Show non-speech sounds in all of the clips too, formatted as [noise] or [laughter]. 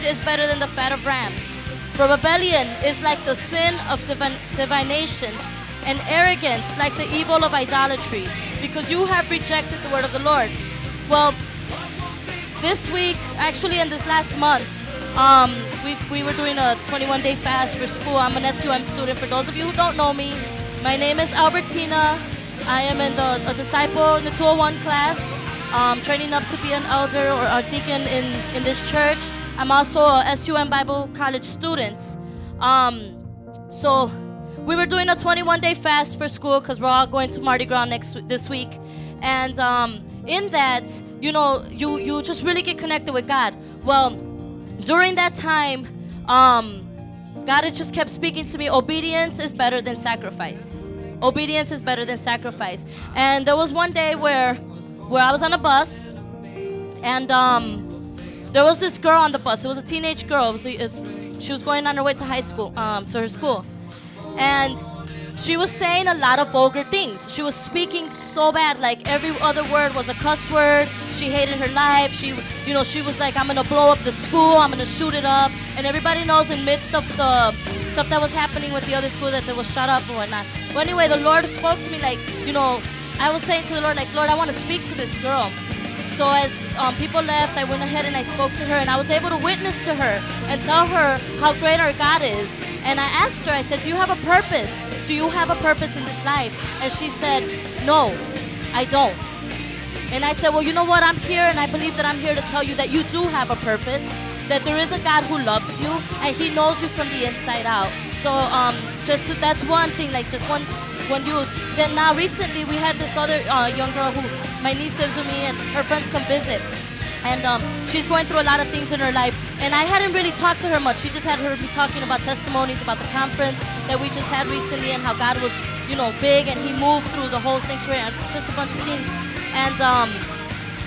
greed is better than the fat of rams. For rebellion is like the sin of divin- divination, and arrogance like the evil of idolatry, because you have rejected the word of the Lord. Well, this week, actually, in this last month, um, we, we were doing a 21 day fast for school. I'm an SUM student. For those of you who don't know me, my name is Albertina. I am in the a disciple in the 201 class, um, training up to be an elder or a deacon in, in this church. I'm also a SUM Bible College student. Um, so we were doing a 21 day fast for school because we're all going to Mardi Gras next this week, and um, in that, you know, you you just really get connected with God. Well, during that time, um, God has just kept speaking to me. Obedience is better than sacrifice. Obedience is better than sacrifice. And there was one day where, where I was on a bus, and um, there was this girl on the bus. It was a teenage girl. It was, it's, she was going on her way to high school, um, to her school, and she was saying a lot of vulgar things. She was speaking so bad, like every other word was a cuss word. She hated her life. She, you know, she was like, I'm gonna blow up the school. I'm gonna shoot it up. And everybody knows in midst of the stuff that was happening with the other school that they was shut up and whatnot. But anyway, the Lord spoke to me like, you know, I was saying to the Lord, like, Lord, I want to speak to this girl. So as um, people left, I went ahead and I spoke to her, and I was able to witness to her and tell her how great our God is. And I asked her, I said, Do you have a purpose? Do you have a purpose in this life? And she said, No, I don't. And I said, Well, you know what? I'm here, and I believe that I'm here to tell you that you do have a purpose, that there is a God who loves you, and He knows you from the inside out. So, um, just that's one thing, like just one, one you. Then now recently we had this other uh, young girl who my niece lives with me, and her friends come visit and um, she's going through a lot of things in her life. And I hadn't really talked to her much. She just had heard me talking about testimonies about the conference that we just had recently and how God was, you know, big and He moved through the whole sanctuary and just a bunch of things. And um,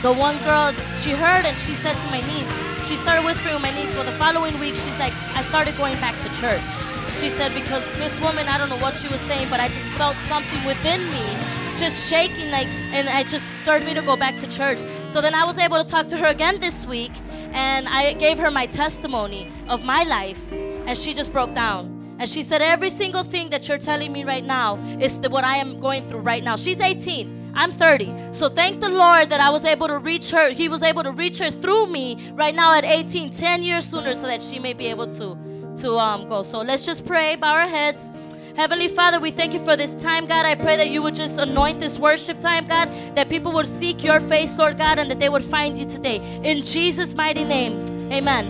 the one girl, she heard and she said to my niece, she started whispering with my niece. Well, the following week, she's like, I started going back to church. She said, because this woman, I don't know what she was saying, but I just felt something within me just shaking like and I just started me to go back to church. So then I was able to talk to her again this week and I gave her my testimony of my life and she just broke down. And she said every single thing that you're telling me right now is the, what I am going through right now. She's 18. I'm 30. So thank the Lord that I was able to reach her. He was able to reach her through me right now at 18, 10 years sooner so that she may be able to to um, go. So let's just pray, bow our heads. Heavenly Father, we thank you for this time, God. I pray that you would just anoint this worship time, God, that people would seek your face, Lord God, and that they would find you today. In Jesus' mighty name, amen.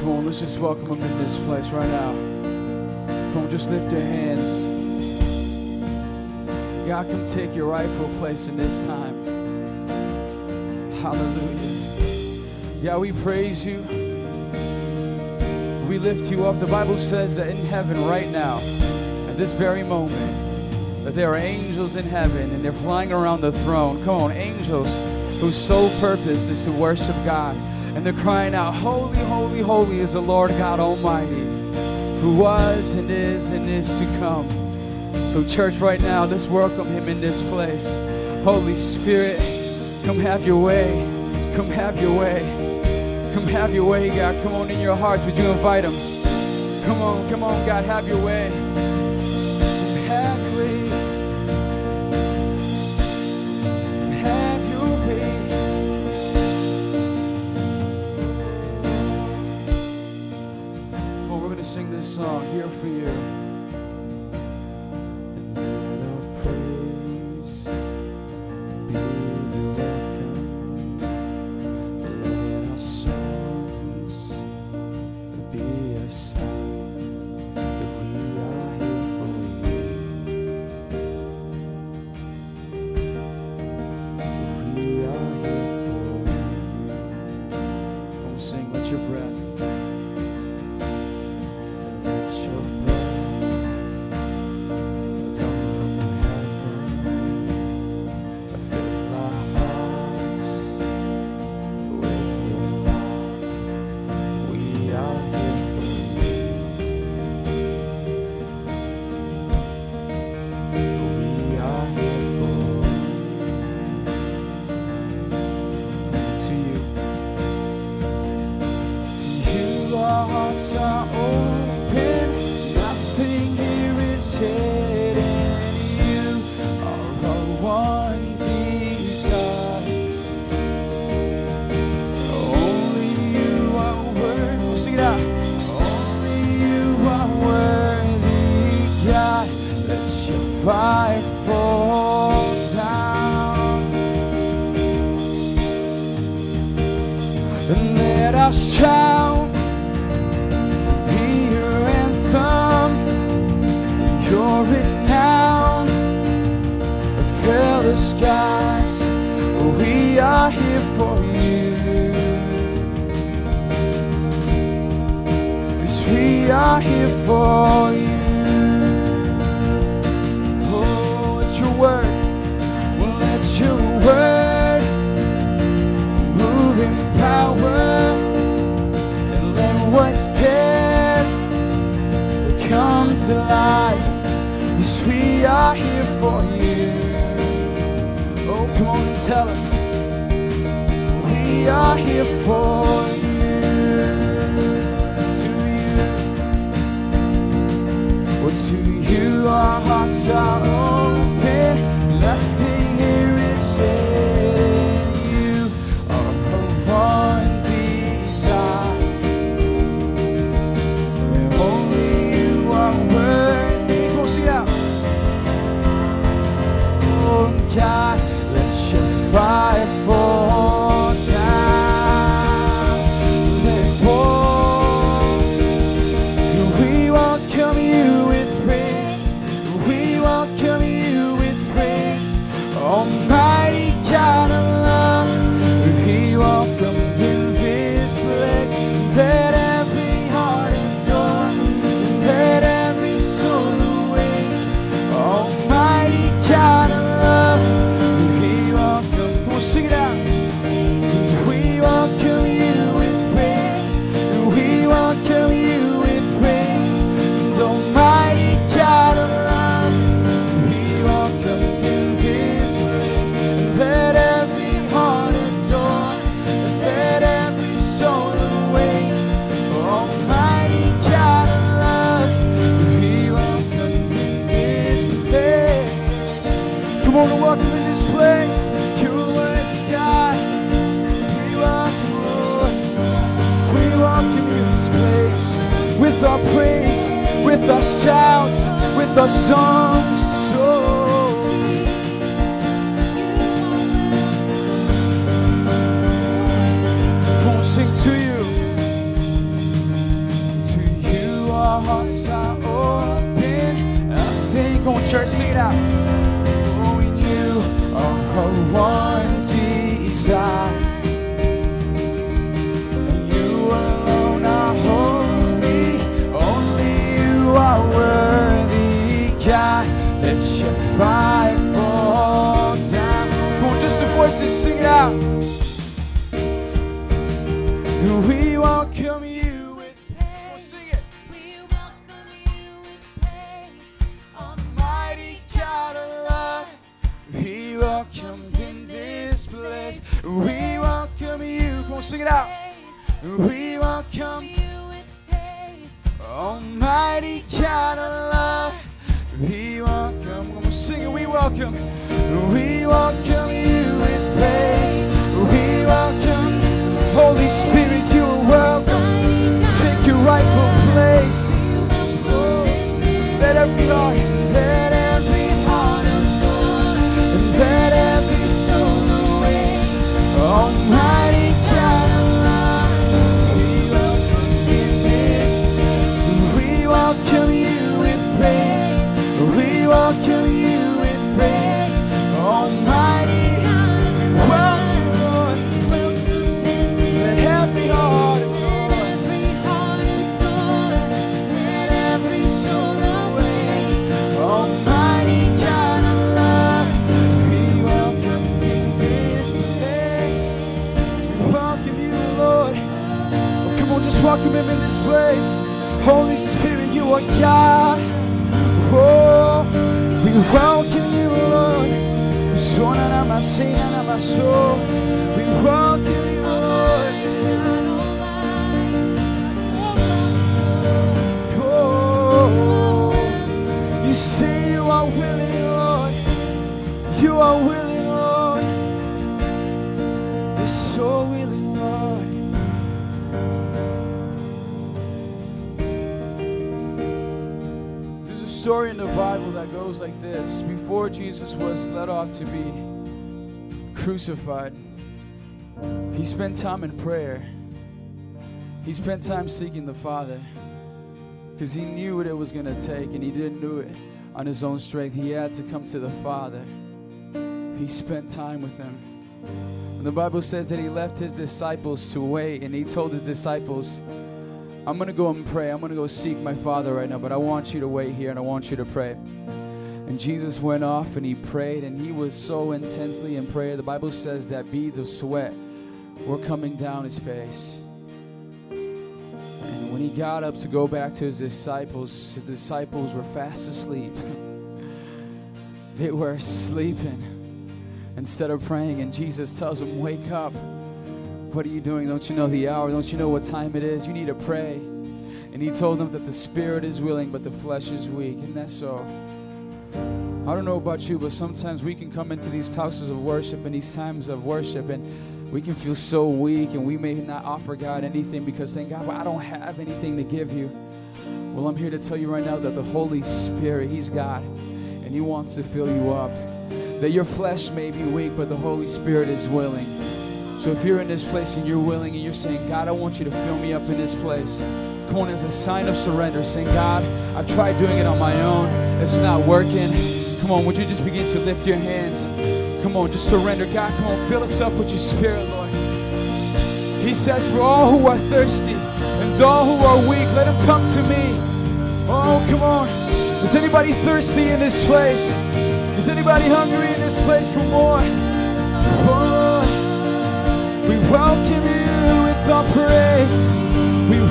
Come on, let's just welcome them in this place right now. Come on, just lift your hands. God, come take your rightful place in this time. Hallelujah. Yeah, we praise you. We lift you up. The Bible says that in heaven right now, at this very moment, that there are angels in heaven and they're flying around the throne. Come on, angels whose sole purpose is to worship God. And they're crying out, Holy, holy, holy is the Lord God Almighty, who was and is and is to come. So, church, right now, let's welcome him in this place. Holy Spirit, come have your way. Come have your way. Come have your way, God. Come on in your hearts. Would you invite him? Come on, come on, God, have your way. Sing this song here for you. you fight fall down. And let us shout hear anthem you're renowned fill the skies we are here for you. Yes, we are here for you. word, well, let your word move in power and let what's dead come to life. Yes, we are here for you. Oh, come on and tell them we are here for you. To you our hearts are open, oh, nothing here is safe. shouts, with our songs. So. we'll sing to you. To you, our hearts are open. I think, on church, sing it out. se sinhar. Crucified, he spent time in prayer. He spent time seeking the Father because he knew what it was going to take and he didn't do it on his own strength. He had to come to the Father. He spent time with him. And the Bible says that he left his disciples to wait and he told his disciples, I'm going to go and pray. I'm going to go seek my Father right now, but I want you to wait here and I want you to pray. And Jesus went off and he prayed, and he was so intensely in prayer. The Bible says that beads of sweat were coming down his face. And when he got up to go back to his disciples, his disciples were fast asleep. [laughs] they were sleeping instead of praying, and Jesus tells them, Wake up. What are you doing? Don't you know the hour? Don't you know what time it is? You need to pray. And he told them that the spirit is willing, but the flesh is weak. And that's so. I don't know about you, but sometimes we can come into these houses of worship and these times of worship, and we can feel so weak, and we may not offer God anything because thank God, well, I don't have anything to give you. Well, I'm here to tell you right now that the Holy Spirit, He's God, and He wants to fill you up. That your flesh may be weak, but the Holy Spirit is willing. So if you're in this place and you're willing and you're saying, God, I want you to fill me up in this place. Come on, as a sign of surrender, saying, God, I've tried doing it on my own. It's not working. Come on, would you just begin to lift your hands? Come on, just surrender. God, come on, fill us up with your spirit, Lord. He says, For all who are thirsty and all who are weak, let them come to me. Oh, come on. Is anybody thirsty in this place? Is anybody hungry in this place for more? Oh, we welcome you with our praise.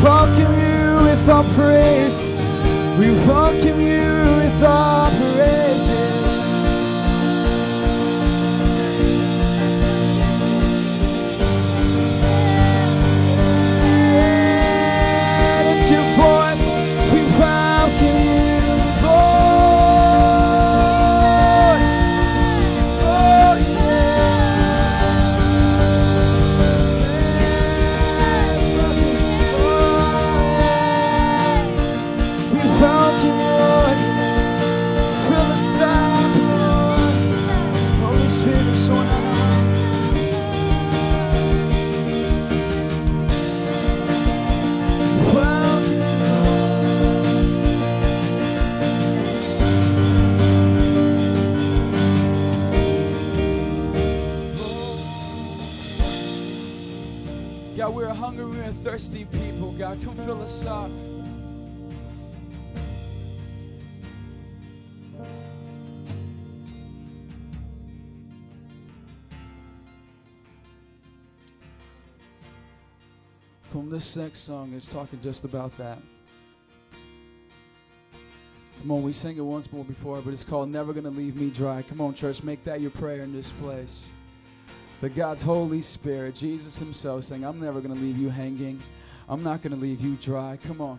We welcome you with our praise. We welcome you with our thirsty people. God, come fill us up. From this next song is talking just about that. Come on, we sang it once more before, but it's called Never Gonna Leave Me Dry. Come on, church, make that your prayer in this place. That God's Holy Spirit, Jesus Himself, saying, I'm never gonna leave you hanging. I'm not gonna leave you dry. Come on.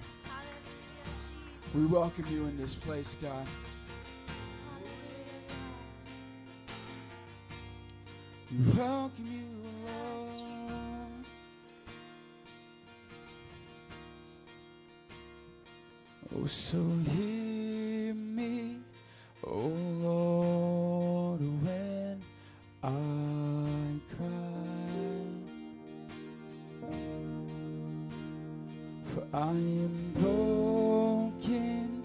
We welcome you in this place, God. We welcome you, Lord. Oh, so hear me, oh Lord, when I For I am broken,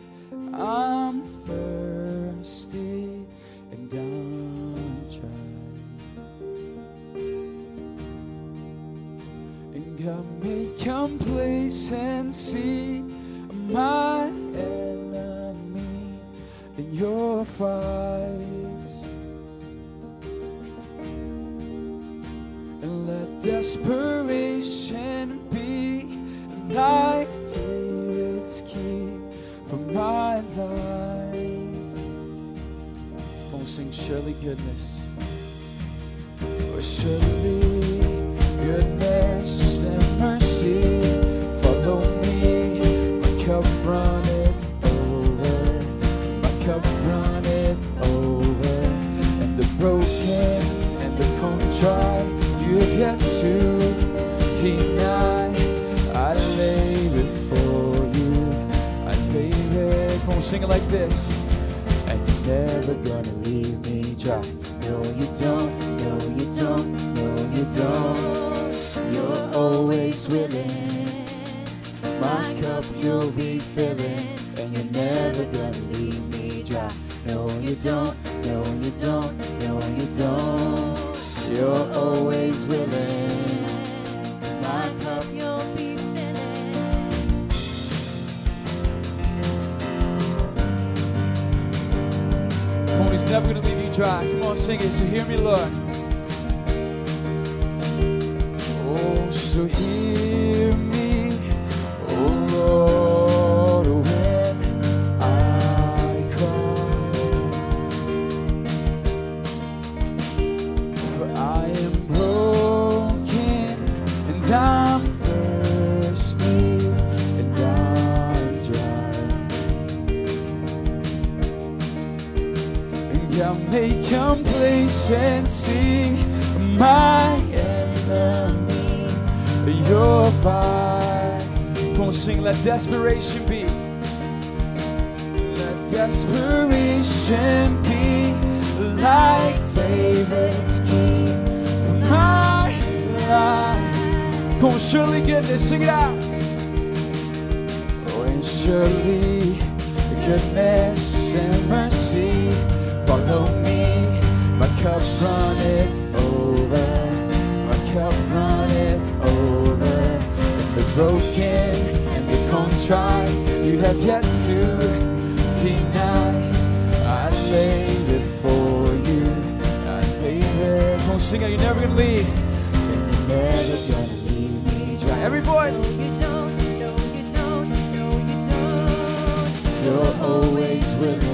I'm thirsty, and I'm dry. And God may complacency my enemy in your fights. And let desperation be like David's key for my life. Come on, sing surely goodness. Oh, surely goodness and mercy follow me. My cup runneth over. My cup runneth over. And the broken and the contrite you have yet to deny. On, sing it like this. And you're never gonna leave me dry. No, you don't. No, you don't. No, you don't. You're always willing. My cup you'll be filling, and you're never gonna leave me dry. No, you don't. No, you don't. No, you don't. You're always willing. He's never gonna leave you dry. Come on, sing it. So hear me, Lord. Oh, so hear desperation be. Let desperation be like David's key for my life. Come on, surely goodness, sing it out. Oh, and surely goodness and mercy follow me. My cup runneth over. My cup runneth over. And the broken the contrite you have yet to deny. I lay before you. I lay there. Come on, sing out. You're never gonna leave. And you're never gonna leave me dry. Every voice. You don't, no, you don't, no, you don't. You're always willing. My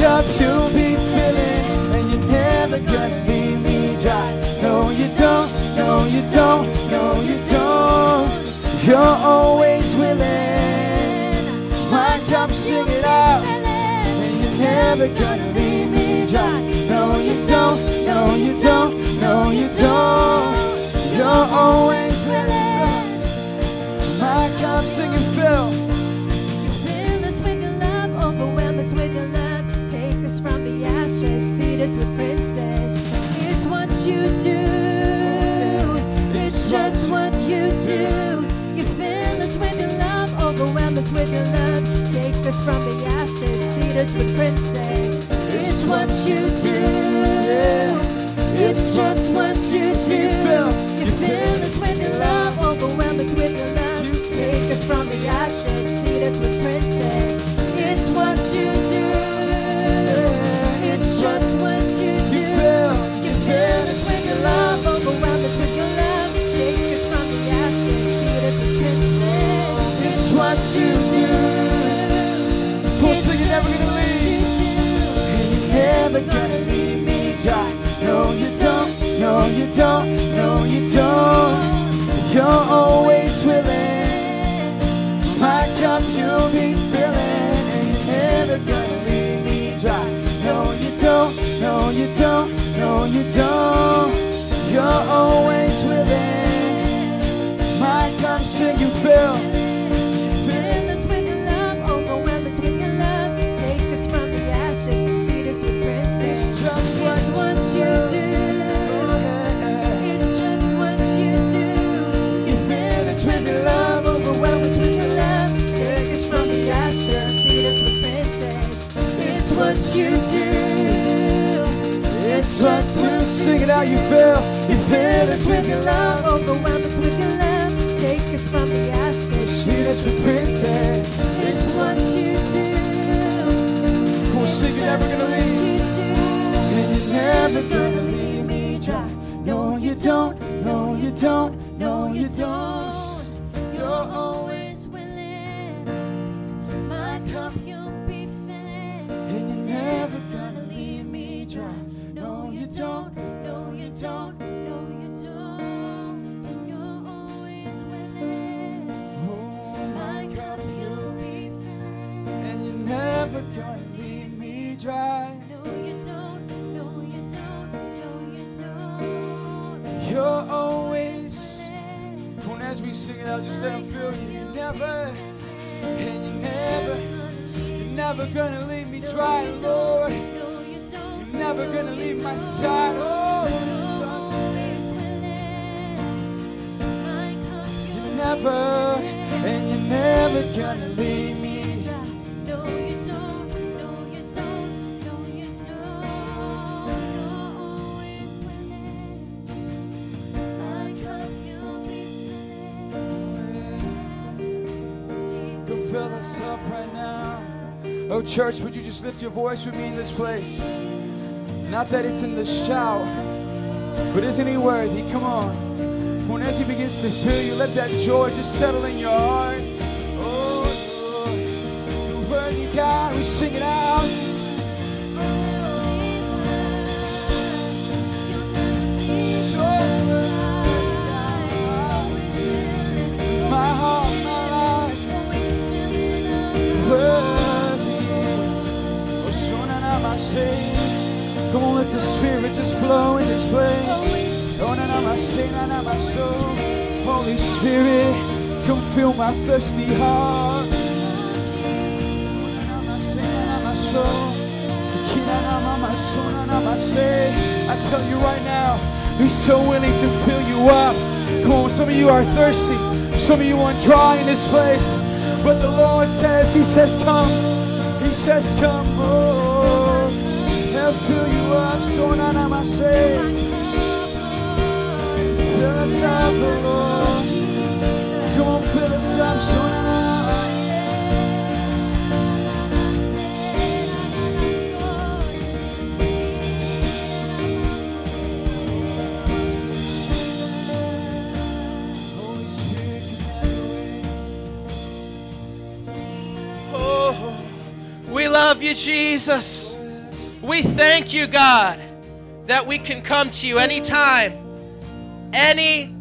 cup you'll be filling, and you're never gonna leave me dry. No, you don't. No, you don't. No, you don't. You're always willing. My cup, sing it out. And you're never gonna leave me dry. No, you don't. No, you don't. No, you don't. You're always willing. My cup, sing fill. Fill ashes, us with princes. It's what you do. It's just what you do. You fill us with your love, overwhelm us with your love. Take us from the ashes, seat us with princes. It's what you do. It's just what you do. You fill us with your love, overwhelm us with your love. You Take us from the ashes, seat us with princes. It's what you do. No, you love me from the ashes see that it can say is what you do. Promise you're never gonna leave. And you're never gonna leave me dry. No, you don't. No, you don't. No, you don't. You're always willing. My cup, you'll be filling. And you're never gonna leave me dry. No, you don't. No, you don't. No, you don't. You. You're always within. My you you you cup, sing and fill. Fill us with your love, overwhelm us with your love. Take us from the ashes, seat us with princes. It's just what It's what you do. It's just what you do. You fill us with your love, overwhelm us with your love. Take us from the ashes, seat us with princes. It's what you do. It's what you sing it out, you feel Fill us with your love, overwhelm us with your love. Take us from the ashes. See this with princess. It's what you do. Cool, sing it, never gonna leave. what you do. And you're never gonna leave me dry. No, you don't, no, you don't, no, you don't. You're always willing. My cup you'll be filling. and you're never gonna leave me dry. No, you don't, gonna leave me dry, Lord. You're never gonna leave my side, oh Jesus. You're never, and you're never gonna leave Church, would you just lift your voice with me in this place? Not that it's in the shout, but isn't he worthy? Come on. When as he begins to fill you, let that joy just settle in your heart. Oh, Lord, you're worthy, God. We sing Spirit, come fill my thirsty heart. I tell you right now, He's so willing to fill you up. Come on, some of you are thirsty. Some of you are dry in this place. But the Lord says, He says, come. He says, come. Oh, He'll fill you up. So na na fill us up, Lord. Oh, you, Jesus. We thank you, God, that we can come to you anytime,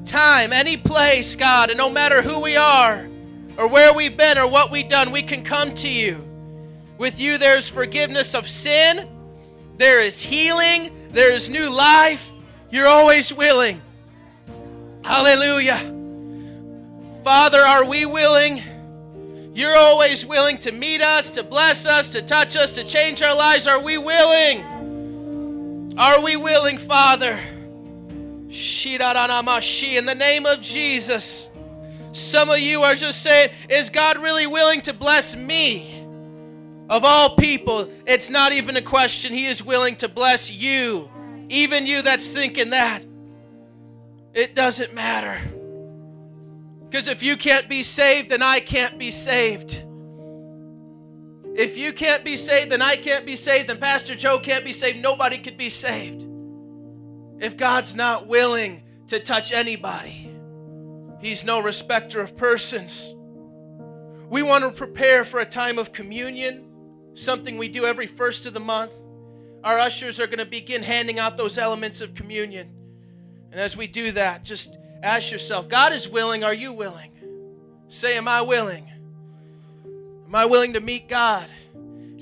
anytime, any place, God, and no matter who we are or where we've been or what we've done, we can come to you. With you, there's forgiveness of sin, there is healing, there is new life. You're always willing. Hallelujah. Father, are we willing? You're always willing to meet us, to bless us, to touch us, to change our lives. Are we willing? Are we willing, Father? In the name of Jesus. Some of you are just saying, Is God really willing to bless me? Of all people, it's not even a question. He is willing to bless you. Even you that's thinking that. It doesn't matter. Because if you can't be saved, then I can't be saved. If you can't be saved, then I can't be saved, then Pastor Joe can't be saved. Nobody could be saved. If God's not willing to touch anybody, He's no respecter of persons. We want to prepare for a time of communion, something we do every first of the month. Our ushers are going to begin handing out those elements of communion. And as we do that, just ask yourself God is willing. Are you willing? Say, Am I willing? Am I willing to meet God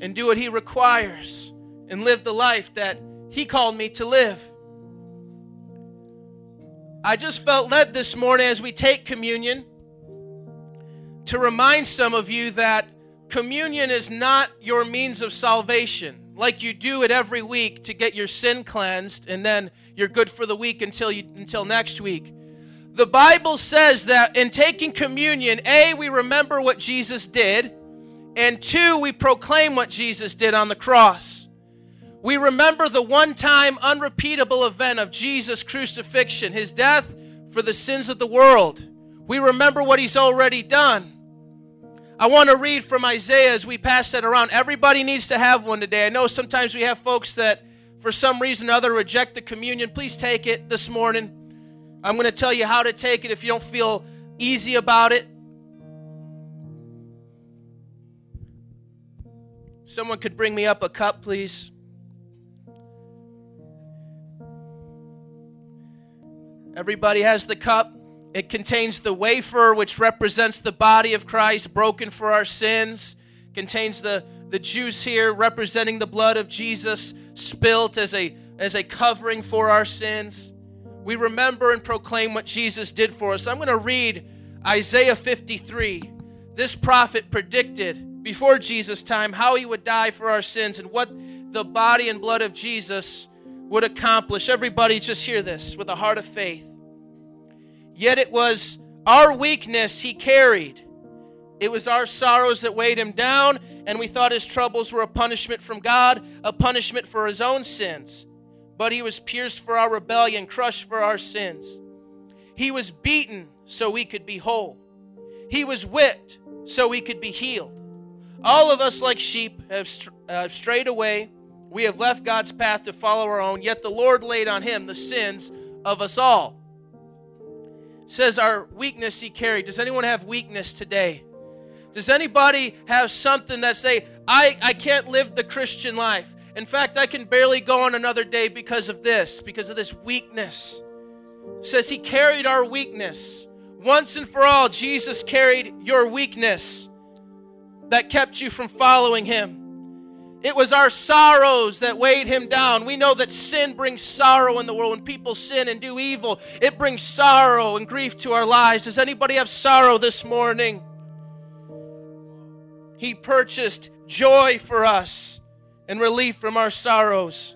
and do what He requires and live the life that He called me to live? I just felt led this morning as we take communion to remind some of you that communion is not your means of salvation. Like you do it every week to get your sin cleansed and then you're good for the week until you until next week. The Bible says that in taking communion, A, we remember what Jesus did, and two, we proclaim what Jesus did on the cross. We remember the one time, unrepeatable event of Jesus' crucifixion, his death for the sins of the world. We remember what he's already done. I want to read from Isaiah as we pass that around. Everybody needs to have one today. I know sometimes we have folks that, for some reason or other, reject the communion. Please take it this morning. I'm going to tell you how to take it if you don't feel easy about it. Someone could bring me up a cup, please. Everybody has the cup. It contains the wafer, which represents the body of Christ broken for our sins. Contains the, the juice here, representing the blood of Jesus spilt as a, as a covering for our sins. We remember and proclaim what Jesus did for us. I'm going to read Isaiah 53. This prophet predicted before Jesus' time how he would die for our sins and what the body and blood of Jesus would accomplish. Everybody, just hear this with a heart of faith. Yet it was our weakness he carried. It was our sorrows that weighed him down, and we thought his troubles were a punishment from God, a punishment for his own sins. But he was pierced for our rebellion, crushed for our sins. He was beaten so we could be whole. He was whipped so we could be healed. All of us, like sheep, have uh, strayed away. We have left God's path to follow our own, yet the Lord laid on him the sins of us all. It says our weakness he carried. Does anyone have weakness today? Does anybody have something that say, I, I can't live the Christian life? In fact, I can barely go on another day because of this, because of this weakness. It says he carried our weakness. Once and for all, Jesus carried your weakness that kept you from following him. It was our sorrows that weighed him down. We know that sin brings sorrow in the world. When people sin and do evil, it brings sorrow and grief to our lives. Does anybody have sorrow this morning? He purchased joy for us and relief from our sorrows.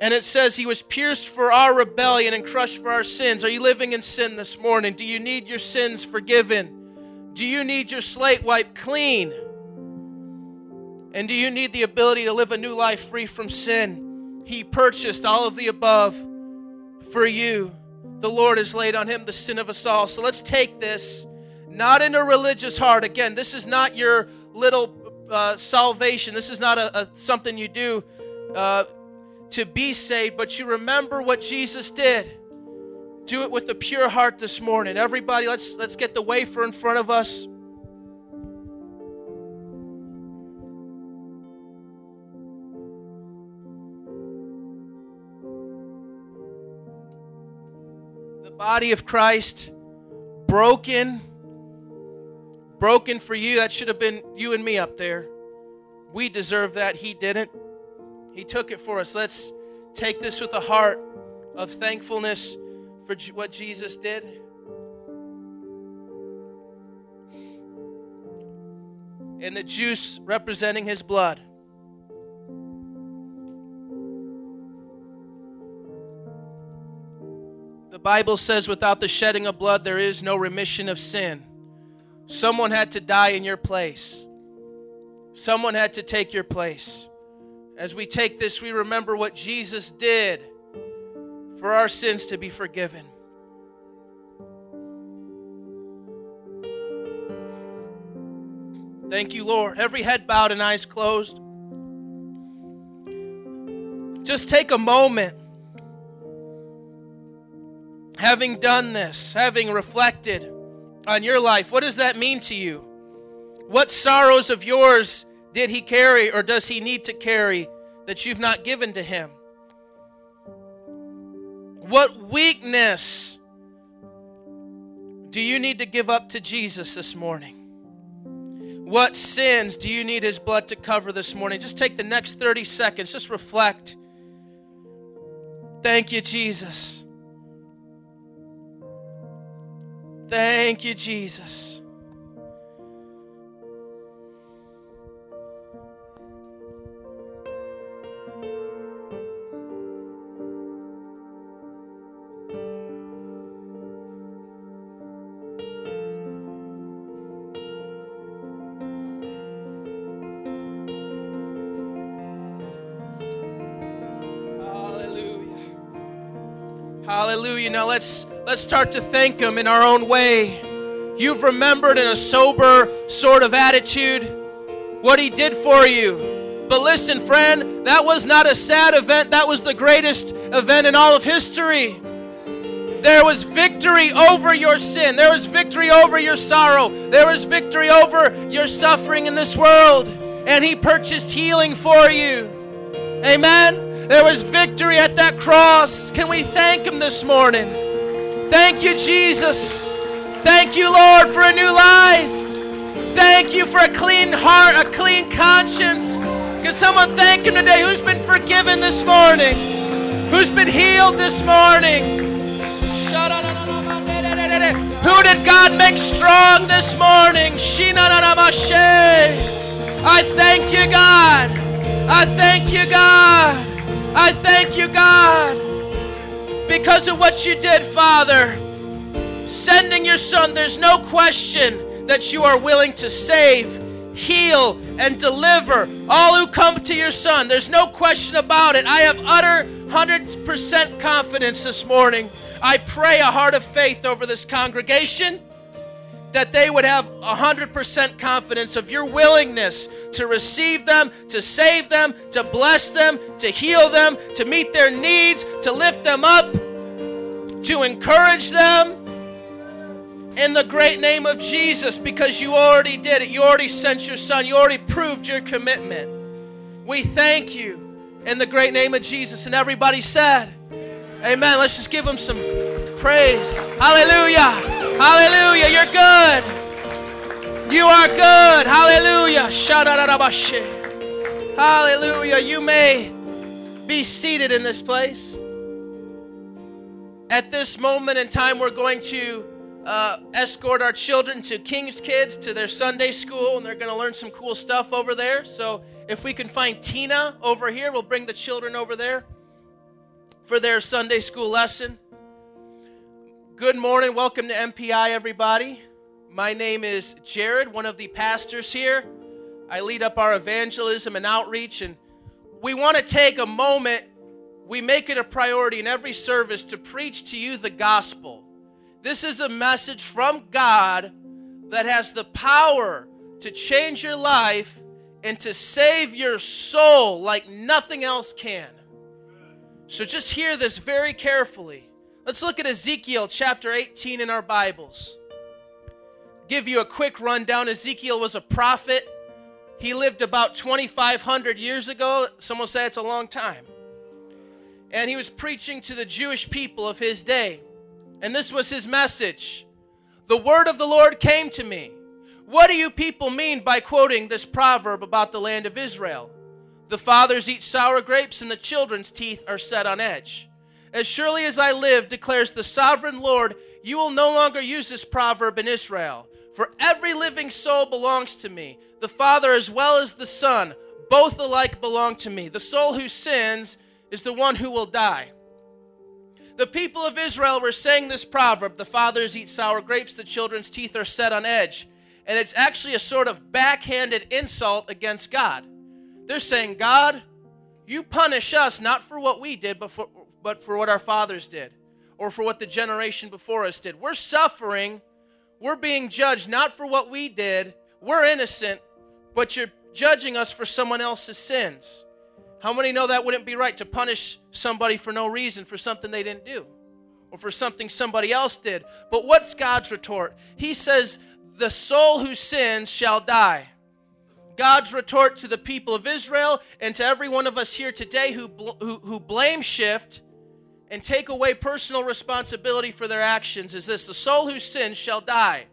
And it says he was pierced for our rebellion and crushed for our sins. Are you living in sin this morning? Do you need your sins forgiven? Do you need your slate wiped clean? And do you need the ability to live a new life free from sin? He purchased all of the above for you. The Lord has laid on him the sin of us all. So let's take this, not in a religious heart. Again, this is not your little uh, salvation. This is not a, a something you do uh, to be saved, but you remember what Jesus did. Do it with a pure heart this morning. Everybody, let's let's get the wafer in front of us. Body of Christ broken broken for you. That should have been you and me up there. We deserve that. He didn't. He took it for us. Let's take this with a heart of thankfulness for what Jesus did. And the juice representing his blood. Bible says, without the shedding of blood, there is no remission of sin. Someone had to die in your place, someone had to take your place. As we take this, we remember what Jesus did for our sins to be forgiven. Thank you, Lord. Every head bowed and eyes closed. Just take a moment. Having done this, having reflected on your life, what does that mean to you? What sorrows of yours did he carry or does he need to carry that you've not given to him? What weakness do you need to give up to Jesus this morning? What sins do you need his blood to cover this morning? Just take the next 30 seconds, just reflect. Thank you, Jesus. Thank you, Jesus. Hallelujah. Hallelujah. Now let's let's start to thank him in our own way. You've remembered in a sober sort of attitude what he did for you. But listen, friend, that was not a sad event. That was the greatest event in all of history. There was victory over your sin. There was victory over your sorrow. There was victory over your suffering in this world. And He purchased healing for you. Amen. There was victory at that cross. Can we thank Him this morning? Thank you, Jesus. Thank you, Lord, for a new life. Thank you for a clean heart, a clean conscience. Can someone thank Him today? Who's been forgiven this morning? Who's been healed this morning? Who did God make strong this morning? I thank you, God. I thank you, God. I thank you, God. Because of what you did, Father. Sending your Son, there's no question that you are willing to save, heal, and deliver all who come to your Son. There's no question about it. I have utter 100% confidence this morning. I pray a heart of faith over this congregation that they would have 100% confidence of your willingness to receive them, to save them, to bless them, to heal them, to meet their needs, to lift them up, to encourage them in the great name of Jesus because you already did it. You already sent your son, you already proved your commitment. We thank you in the great name of Jesus. And everybody said, Amen. Let's just give him some praise. Hallelujah. Hallelujah. You're good. You are good. Hallelujah. Hallelujah. You may be seated in this place. At this moment in time, we're going to uh, escort our children to King's Kids to their Sunday school, and they're going to learn some cool stuff over there. So if we can find Tina over here, we'll bring the children over there for their Sunday school lesson. Good morning. Welcome to MPI, everybody. My name is Jared, one of the pastors here. I lead up our evangelism and outreach, and we want to take a moment. We make it a priority in every service to preach to you the gospel. This is a message from God that has the power to change your life and to save your soul like nothing else can. So just hear this very carefully. Let's look at Ezekiel chapter 18 in our Bibles. Give you a quick rundown. Ezekiel was a prophet. He lived about 2,500 years ago. Some will say it's a long time. And he was preaching to the Jewish people of his day. And this was his message The word of the Lord came to me. What do you people mean by quoting this proverb about the land of Israel? The fathers eat sour grapes, and the children's teeth are set on edge. As surely as I live, declares the sovereign Lord, you will no longer use this proverb in Israel. For every living soul belongs to me, the Father as well as the Son, both alike belong to me. The soul who sins is the one who will die. The people of Israel were saying this proverb the fathers eat sour grapes, the children's teeth are set on edge. And it's actually a sort of backhanded insult against God. They're saying, God, you punish us not for what we did, but for, but for what our fathers did, or for what the generation before us did. We're suffering, we're being judged not for what we did, we're innocent, but you're judging us for someone else's sins. How many know that wouldn't be right to punish somebody for no reason for something they didn't do? Or for something somebody else did. But what's God's retort? He says, the soul who sins shall die. God's retort to the people of Israel and to every one of us here today who, who, who blame shift and take away personal responsibility for their actions is this the soul who sins shall die.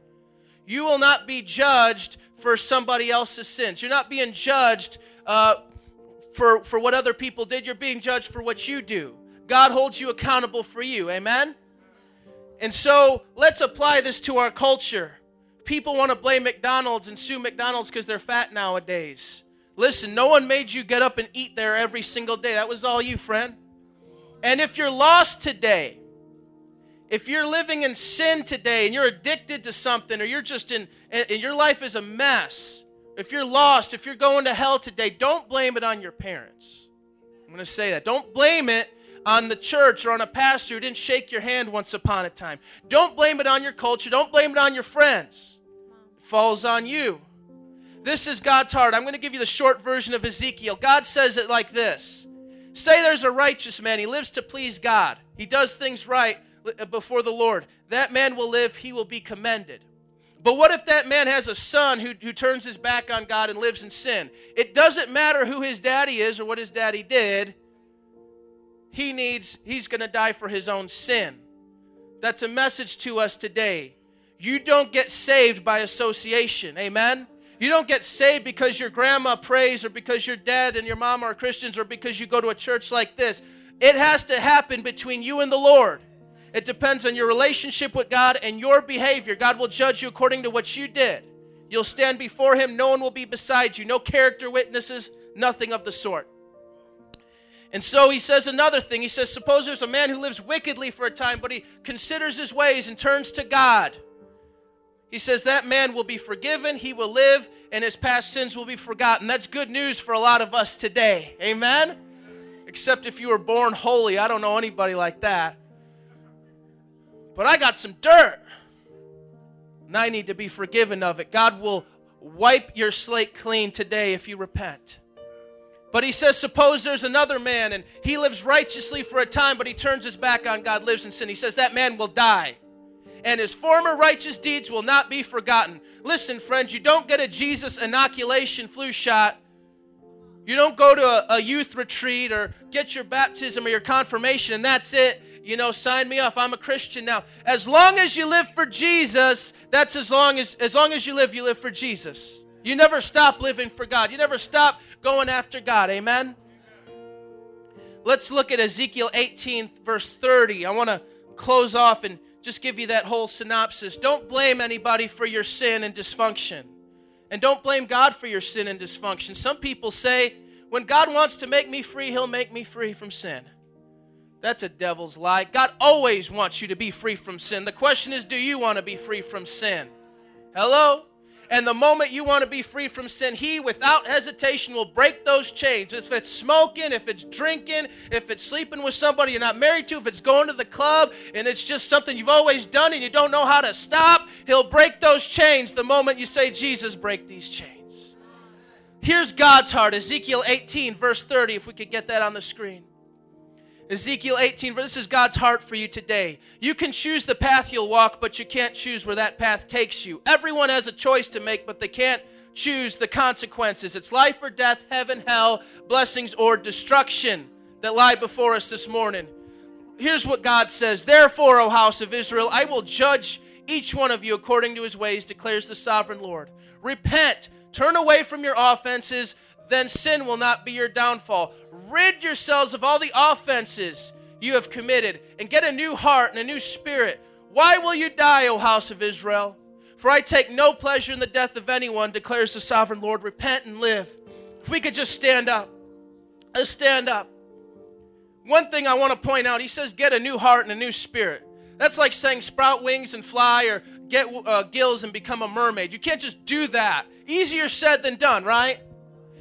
You will not be judged for somebody else's sins. You're not being judged uh, for, for what other people did, you're being judged for what you do. God holds you accountable for you. Amen? And so let's apply this to our culture people want to blame McDonald's and sue McDonald's because they're fat nowadays. Listen, no one made you get up and eat there every single day. That was all you, friend. And if you're lost today, if you're living in sin today and you're addicted to something or you're just in and your life is a mess, if you're lost, if you're going to hell today, don't blame it on your parents. I'm going to say that. Don't blame it on the church or on a pastor who didn't shake your hand once upon a time. Don't blame it on your culture. Don't blame it on your friends It falls on you. This is God's heart. I'm going to give you the short version of Ezekiel. God says it like this Say there's a righteous man. He lives to please God, he does things right uh, before the Lord. That man will live, he will be commended. But what if that man has a son who, who turns his back on God and lives in sin? It doesn't matter who his daddy is or what his daddy did. He needs, he's going to die for his own sin. That's a message to us today. You don't get saved by association. Amen? You don't get saved because your grandma prays or because your dad and your mom are Christians or because you go to a church like this. It has to happen between you and the Lord. It depends on your relationship with God and your behavior. God will judge you according to what you did. You'll stand before Him, no one will be beside you, no character witnesses, nothing of the sort. And so he says another thing. He says, Suppose there's a man who lives wickedly for a time, but he considers his ways and turns to God. He says that man will be forgiven, he will live, and his past sins will be forgotten. That's good news for a lot of us today. Amen? Except if you were born holy. I don't know anybody like that. But I got some dirt, and I need to be forgiven of it. God will wipe your slate clean today if you repent. But he says, suppose there's another man and he lives righteously for a time, but he turns his back on God, lives in sin. He says that man will die and his former righteous deeds will not be forgotten. Listen, friends, you don't get a Jesus inoculation flu shot. You don't go to a, a, youth retreat or get your baptism or your confirmation and that's it. You know, sign me off. I'm a Christian now. As long as you live for Jesus, that's as long as as long as you live, you live for Jesus. You never stop living for God. You never stop going after God. Amen. Let's look at Ezekiel 18 verse 30. I want to close off and just give you that whole synopsis. Don't blame anybody for your sin and dysfunction. And don't blame God for your sin and dysfunction. Some people say, when God wants to make me free, He'll make me free from sin. That's a devil's lie. God always wants you to be free from sin. The question is, do you want to be free from sin? Hello? And the moment you want to be free from sin, He, without hesitation, will break those chains. If it's smoking, if it's drinking, if it's sleeping with somebody you're not married to, if it's going to the club and it's just something you've always done and you don't know how to stop, He'll break those chains the moment you say, Jesus, break these chains. Here's God's heart Ezekiel 18, verse 30, if we could get that on the screen. Ezekiel 18, this is God's heart for you today. You can choose the path you'll walk, but you can't choose where that path takes you. Everyone has a choice to make, but they can't choose the consequences. It's life or death, heaven, hell, blessings or destruction that lie before us this morning. Here's what God says Therefore, O house of Israel, I will judge each one of you according to his ways, declares the sovereign Lord. Repent, turn away from your offenses then sin will not be your downfall. Rid yourselves of all the offenses you have committed and get a new heart and a new spirit. Why will you die, O house of Israel? For I take no pleasure in the death of anyone, declares the sovereign Lord. Repent and live. If we could just stand up. Let's stand up. One thing I want to point out, he says, get a new heart and a new spirit. That's like saying sprout wings and fly or get uh, gills and become a mermaid. You can't just do that. Easier said than done, right?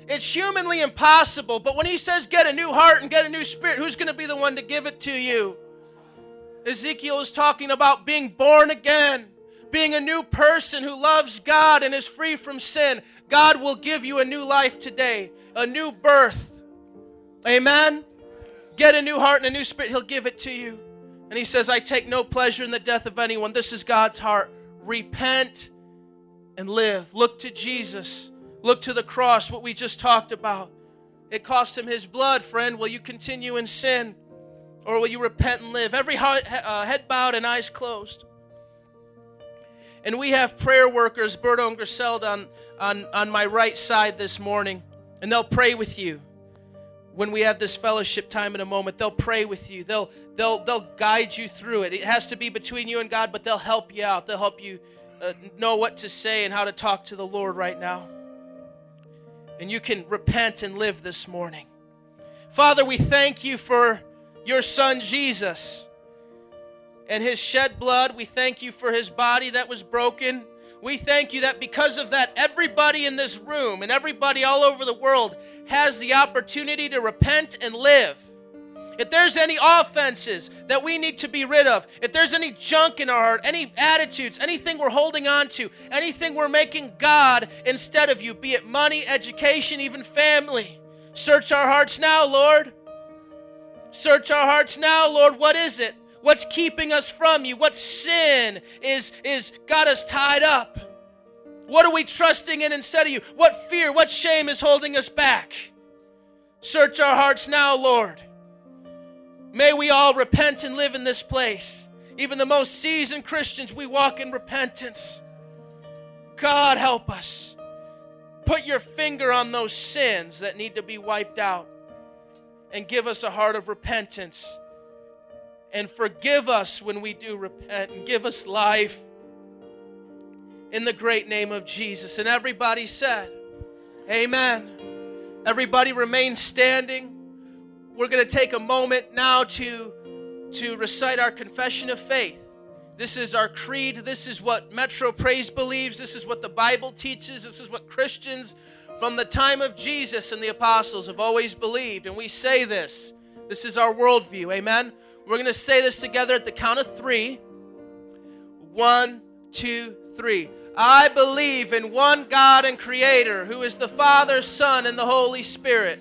It's humanly impossible, but when he says get a new heart and get a new spirit, who's going to be the one to give it to you? Ezekiel is talking about being born again, being a new person who loves God and is free from sin. God will give you a new life today, a new birth. Amen? Get a new heart and a new spirit, He'll give it to you. And He says, I take no pleasure in the death of anyone. This is God's heart. Repent and live. Look to Jesus. Look to the cross, what we just talked about. It cost him his blood, friend. Will you continue in sin or will you repent and live? Every uh, head bowed and eyes closed. And we have prayer workers, Berto and Griselda, on, on, on my right side this morning, and they'll pray with you when we have this fellowship time in a moment they'll pray with you they'll they'll they'll guide you through it it has to be between you and god but they'll help you out they'll help you uh, know what to say and how to talk to the lord right now and you can repent and live this morning. Father, we thank you for your son Jesus and his shed blood. We thank you for his body that was broken. We thank you that because of that, everybody in this room and everybody all over the world has the opportunity to repent and live. If there's any offenses that we need to be rid of, if there's any junk in our heart, any attitudes, anything we're holding on to, anything we're making God instead of you, be it money, education, even family, search our hearts now, Lord. Search our hearts now, Lord. What is it? What's keeping us from you? What sin is is got us tied up? What are we trusting in instead of you? What fear, what shame is holding us back? Search our hearts now, Lord. May we all repent and live in this place. Even the most seasoned Christians, we walk in repentance. God, help us. Put your finger on those sins that need to be wiped out and give us a heart of repentance and forgive us when we do repent and give us life in the great name of Jesus. And everybody said, Amen. Everybody remain standing. We're going to take a moment now to, to recite our confession of faith. This is our creed. This is what Metro Praise believes. This is what the Bible teaches. This is what Christians from the time of Jesus and the apostles have always believed. And we say this. This is our worldview. Amen. We're going to say this together at the count of three. One, two, three. I believe in one God and Creator who is the Father, Son, and the Holy Spirit.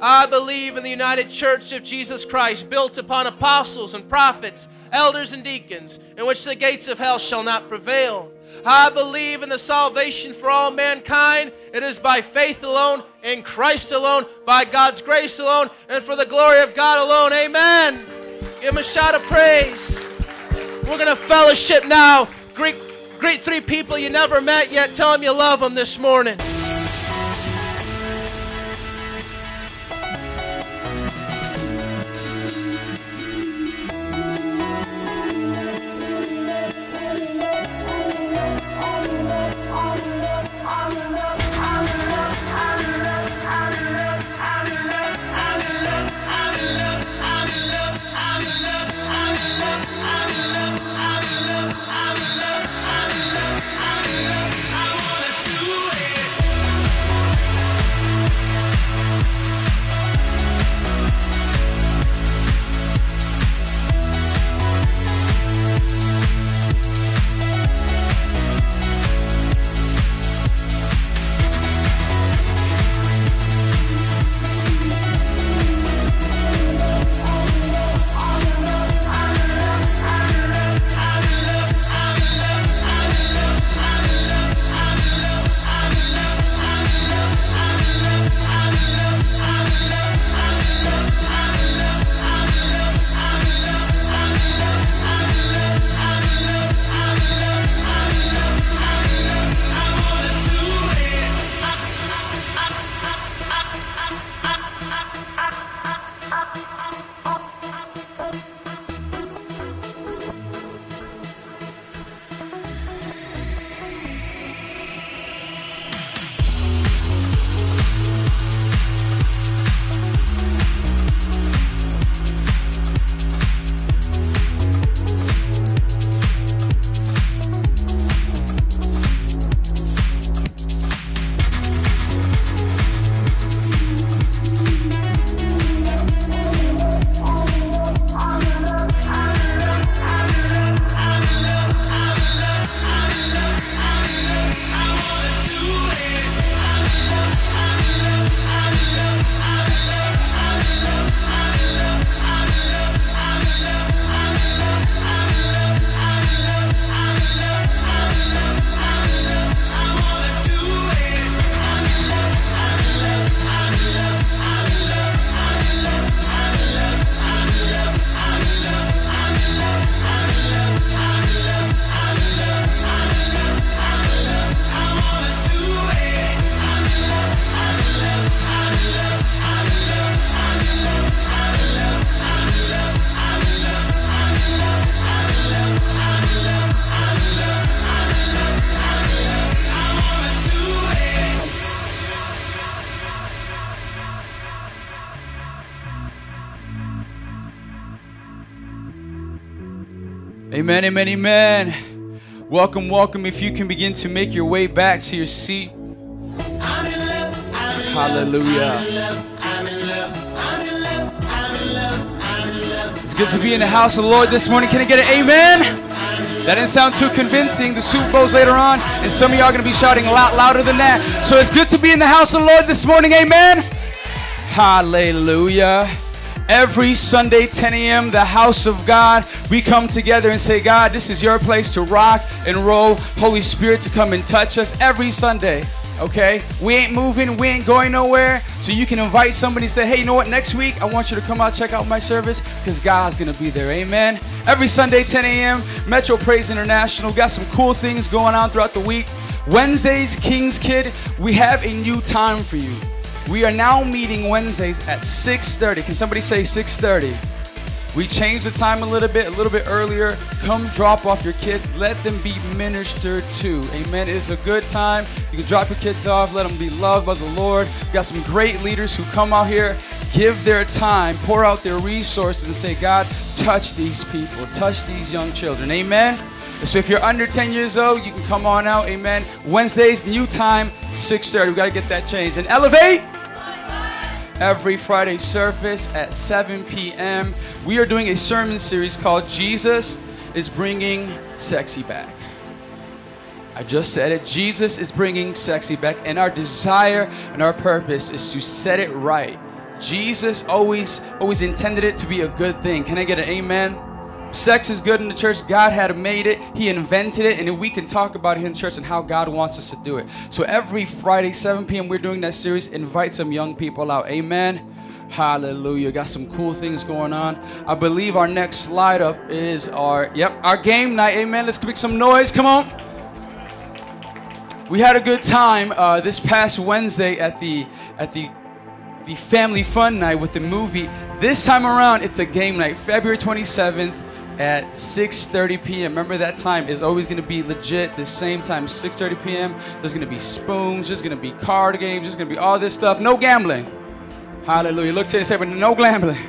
I believe in the United Church of Jesus Christ, built upon apostles and prophets, elders and deacons, in which the gates of hell shall not prevail. I believe in the salvation for all mankind. It is by faith alone, in Christ alone, by God's grace alone, and for the glory of God alone. Amen. Give him a shout of praise. We're going to fellowship now. Greet, greet three people you never met yet. Tell them you love them this morning. Amen, amen, amen. Welcome, welcome. If you can begin to make your way back to your seat. Hallelujah. It's good to be in the house of the Lord this morning. Can I get an amen? That didn't sound too convincing. The Super Bowl's later on, and some of y'all are going to be shouting a lot louder than that. So it's good to be in the house of the Lord this morning. Amen. Hallelujah. Every Sunday, 10 a.m., the house of God, we come together and say, God, this is your place to rock and roll. Holy Spirit to come and touch us every Sunday. Okay? We ain't moving, we ain't going nowhere. So you can invite somebody and say, hey, you know what? Next week, I want you to come out, check out my service, because God's going to be there. Amen. Every Sunday, 10 a.m., Metro Praise International. Got some cool things going on throughout the week. Wednesdays, King's Kid, we have a new time for you. We are now meeting Wednesdays at 6:30. Can somebody say 6:30? We changed the time a little bit, a little bit earlier. Come drop off your kids. Let them be ministered to. Amen. It's a good time. You can drop your kids off. Let them be loved by the Lord. We got some great leaders who come out here, give their time, pour out their resources, and say, God, touch these people, touch these young children. Amen. So if you're under 10 years old, you can come on out. Amen. Wednesdays, new time, 6:30. We got to get that changed. And elevate every Friday service at 7 p.m. We are doing a sermon series called Jesus is Bringing Sexy Back. I just said it. Jesus is bringing sexy back, and our desire and our purpose is to set it right. Jesus always always intended it to be a good thing. Can I get an amen? Sex is good in the church. God had made it. He invented it, and we can talk about it in church and how God wants us to do it. So every Friday, 7 p.m., we're doing that series. Invite some young people out. Amen. Hallelujah. Got some cool things going on. I believe our next slide up is our yep, our game night. Amen. Let's make some noise. Come on. We had a good time uh, this past Wednesday at the at the the family fun night with the movie. This time around, it's a game night, February 27th at 6:30 p.m. Remember that time is always going to be legit. The same time, 6:30 p.m. There's going to be spoons. There's going to be card games. There's going to be all this stuff. No gambling. Hallelujah. Look to say, but no gambling. [laughs]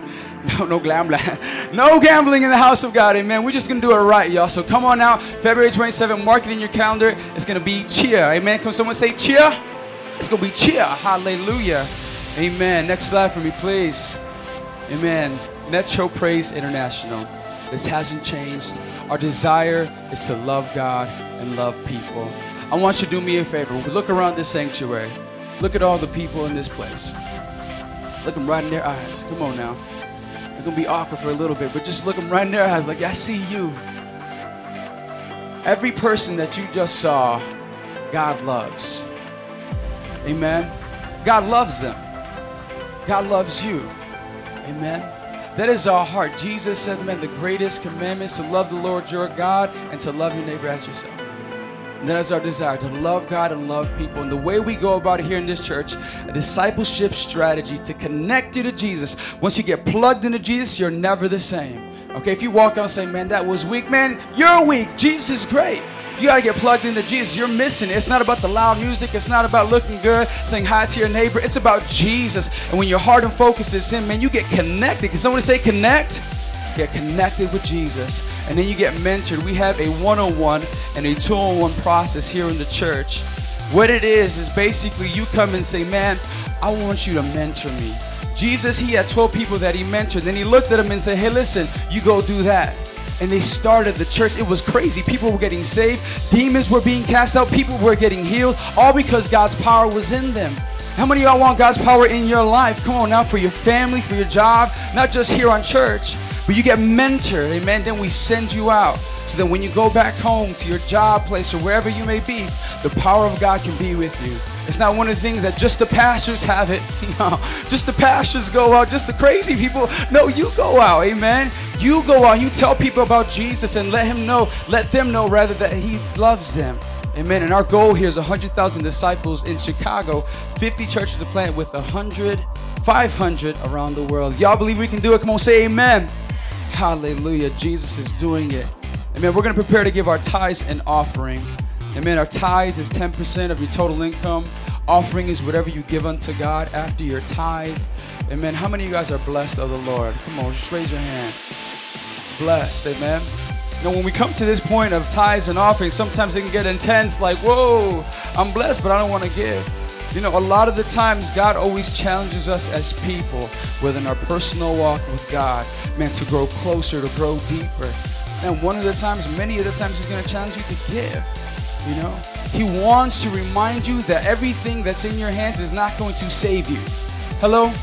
No, no gambling. [laughs] No gambling in the house of God. Amen. We're just going to do it right, y'all. So come on out. February 27th, mark it in your calendar. It's going to be cheer. Amen. Can someone say cheer? It's going to be cheer. Hallelujah. Amen. Next slide for me, please. Amen. Metro Praise International. This hasn't changed. Our desire is to love God and love people. I want you to do me a favor. Look around this sanctuary. Look at all the people in this place. Look them right in their eyes. Come on now. It's gonna be awkward for a little bit, but just look them right in their eyes, like I see you. Every person that you just saw, God loves. Amen. God loves them. God loves you. Amen. That is our heart. Jesus said, man, the greatest commandments to love the Lord your God and to love your neighbor as yourself. And that is our desire to love God and love people. And the way we go about it here in this church, a discipleship strategy to connect you to Jesus. Once you get plugged into Jesus, you're never the same. Okay, if you walk out and say, man, that was weak, man, you're weak. Jesus is great. You got to get plugged into Jesus. You're missing it. It's not about the loud music. It's not about looking good, saying hi to your neighbor. It's about Jesus. And when your heart and focus is Him, man, you get connected. Can someone say connect? Get connected with Jesus. And then you get mentored. We have a one on one and a two on one process here in the church. What it is, is basically you come and say, man, I want you to mentor me. Jesus, he had 12 people that he mentored. Then he looked at them and said, hey, listen, you go do that and they started the church. It was crazy. People were getting saved, demons were being cast out, people were getting healed, all because God's power was in them. How many of y'all want God's power in your life? Come on now, for your family, for your job, not just here on church, but you get mentored, amen. Then we send you out so that when you go back home to your job place or wherever you may be, the power of God can be with you. It's not one of the things that just the pastors have it. [laughs] No, just the pastors go out, just the crazy people. No, you go out, amen. You go out, you tell people about Jesus and let him know, let them know rather that he loves them. Amen. And our goal here is 100,000 disciples in Chicago, 50 churches to plant with 100, 500 around the world. Y'all believe we can do it? Come on, say amen. Hallelujah. Jesus is doing it. Amen. We're going to prepare to give our tithes and offering. Amen. Our tithes is 10% of your total income. Offering is whatever you give unto God after your tithe. Amen. How many of you guys are blessed of the Lord? Come on, just raise your hand. Blessed. Amen. Know, when we come to this point of tithes and offerings, sometimes it can get intense, like, whoa, I'm blessed, but I don't want to give. You know, a lot of the times, God always challenges us as people within our personal walk with God, man, to grow closer, to grow deeper. And one of the times, many of the times, He's going to challenge you to give. You know, He wants to remind you that everything that's in your hands is not going to save you. Hello?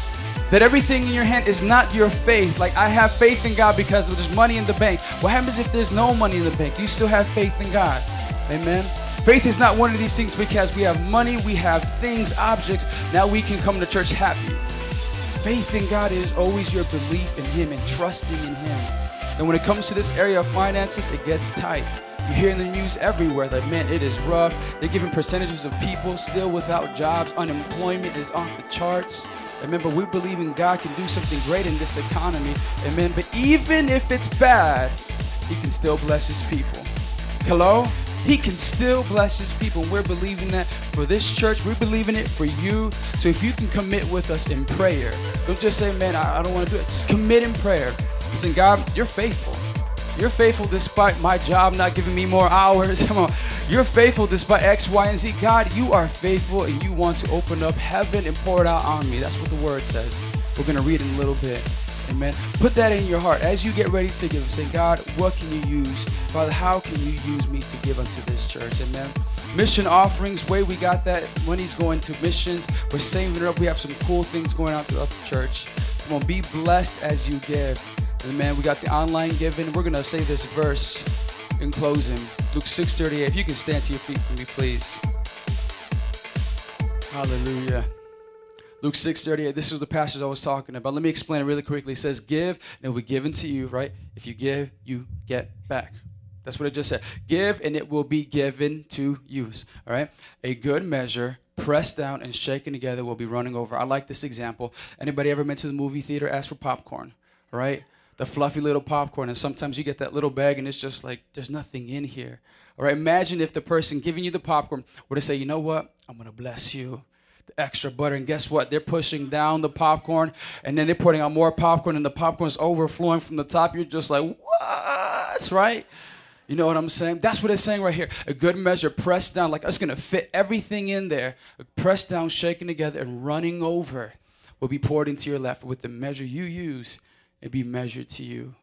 That everything in your hand is not your faith. Like I have faith in God because there's money in the bank. What happens if there's no money in the bank? Do you still have faith in God? Amen. Faith is not one of these things because we have money, we have things, objects. Now we can come to church happy. Faith in God is always your belief in Him and trusting in Him. And when it comes to this area of finances, it gets tight. You hear in the news everywhere that man, it is rough. They're giving percentages of people still without jobs. Unemployment is off the charts. Remember, we believe in God can do something great in this economy. Amen. But even if it's bad, He can still bless His people. Hello? He can still bless His people. We're believing that for this church. We're believing it for you. So if you can commit with us in prayer, don't just say, man, I, I don't want to do it. Just commit in prayer. Listen, God, you're faithful. You're faithful despite my job not giving me more hours. [laughs] Come on. You're faithful despite X, Y, and Z. God, you are faithful and you want to open up heaven and pour it out on me. That's what the word says. We're going to read in a little bit. Amen. Put that in your heart as you get ready to give. Say, God, what can you use? Father, how can you use me to give unto this church? Amen. Mission offerings, way we got that money's going to missions. We're saving it up. We have some cool things going out throughout the church. Come on, be blessed as you give. Amen. We got the online giving. We're gonna say this verse in closing. Luke 6:38. If you can stand to your feet for me, please. Hallelujah. Luke 6:38. This is the passage I was talking about. Let me explain it really quickly. It says, "Give, and it will be given to you." Right? If you give, you get back. That's what it just said. Give, and it will be given to you. All right. A good measure, pressed down and shaken together, will be running over. I like this example. Anybody ever been to the movie theater? Ask for popcorn. All right the fluffy little popcorn, and sometimes you get that little bag and it's just like there's nothing in here. All right, imagine if the person giving you the popcorn were to say, you know what, I'm gonna bless you. The extra butter, and guess what? They're pushing down the popcorn, and then they're putting out more popcorn, and the popcorn's overflowing from the top. You're just like, what? Right? You know what I'm saying? That's what it's saying right here. A good measure pressed down, like it's gonna fit everything in there, pressed down, shaken together, and running over will be poured into your lap with the measure you use it be measured to you.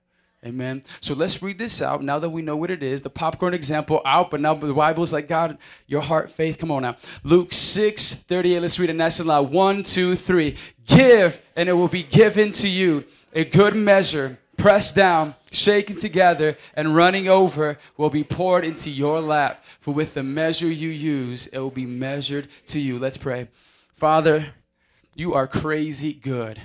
Amen. So let's read this out now that we know what it is. The popcorn example out, but now the Bible is like, God, your heart, faith. Come on now. Luke 6 38. Let's read it nice and loud. One, two, three. Give, and it will be given to you. A good measure, pressed down, shaken together, and running over will be poured into your lap. For with the measure you use, it will be measured to you. Let's pray. Father, you are crazy good.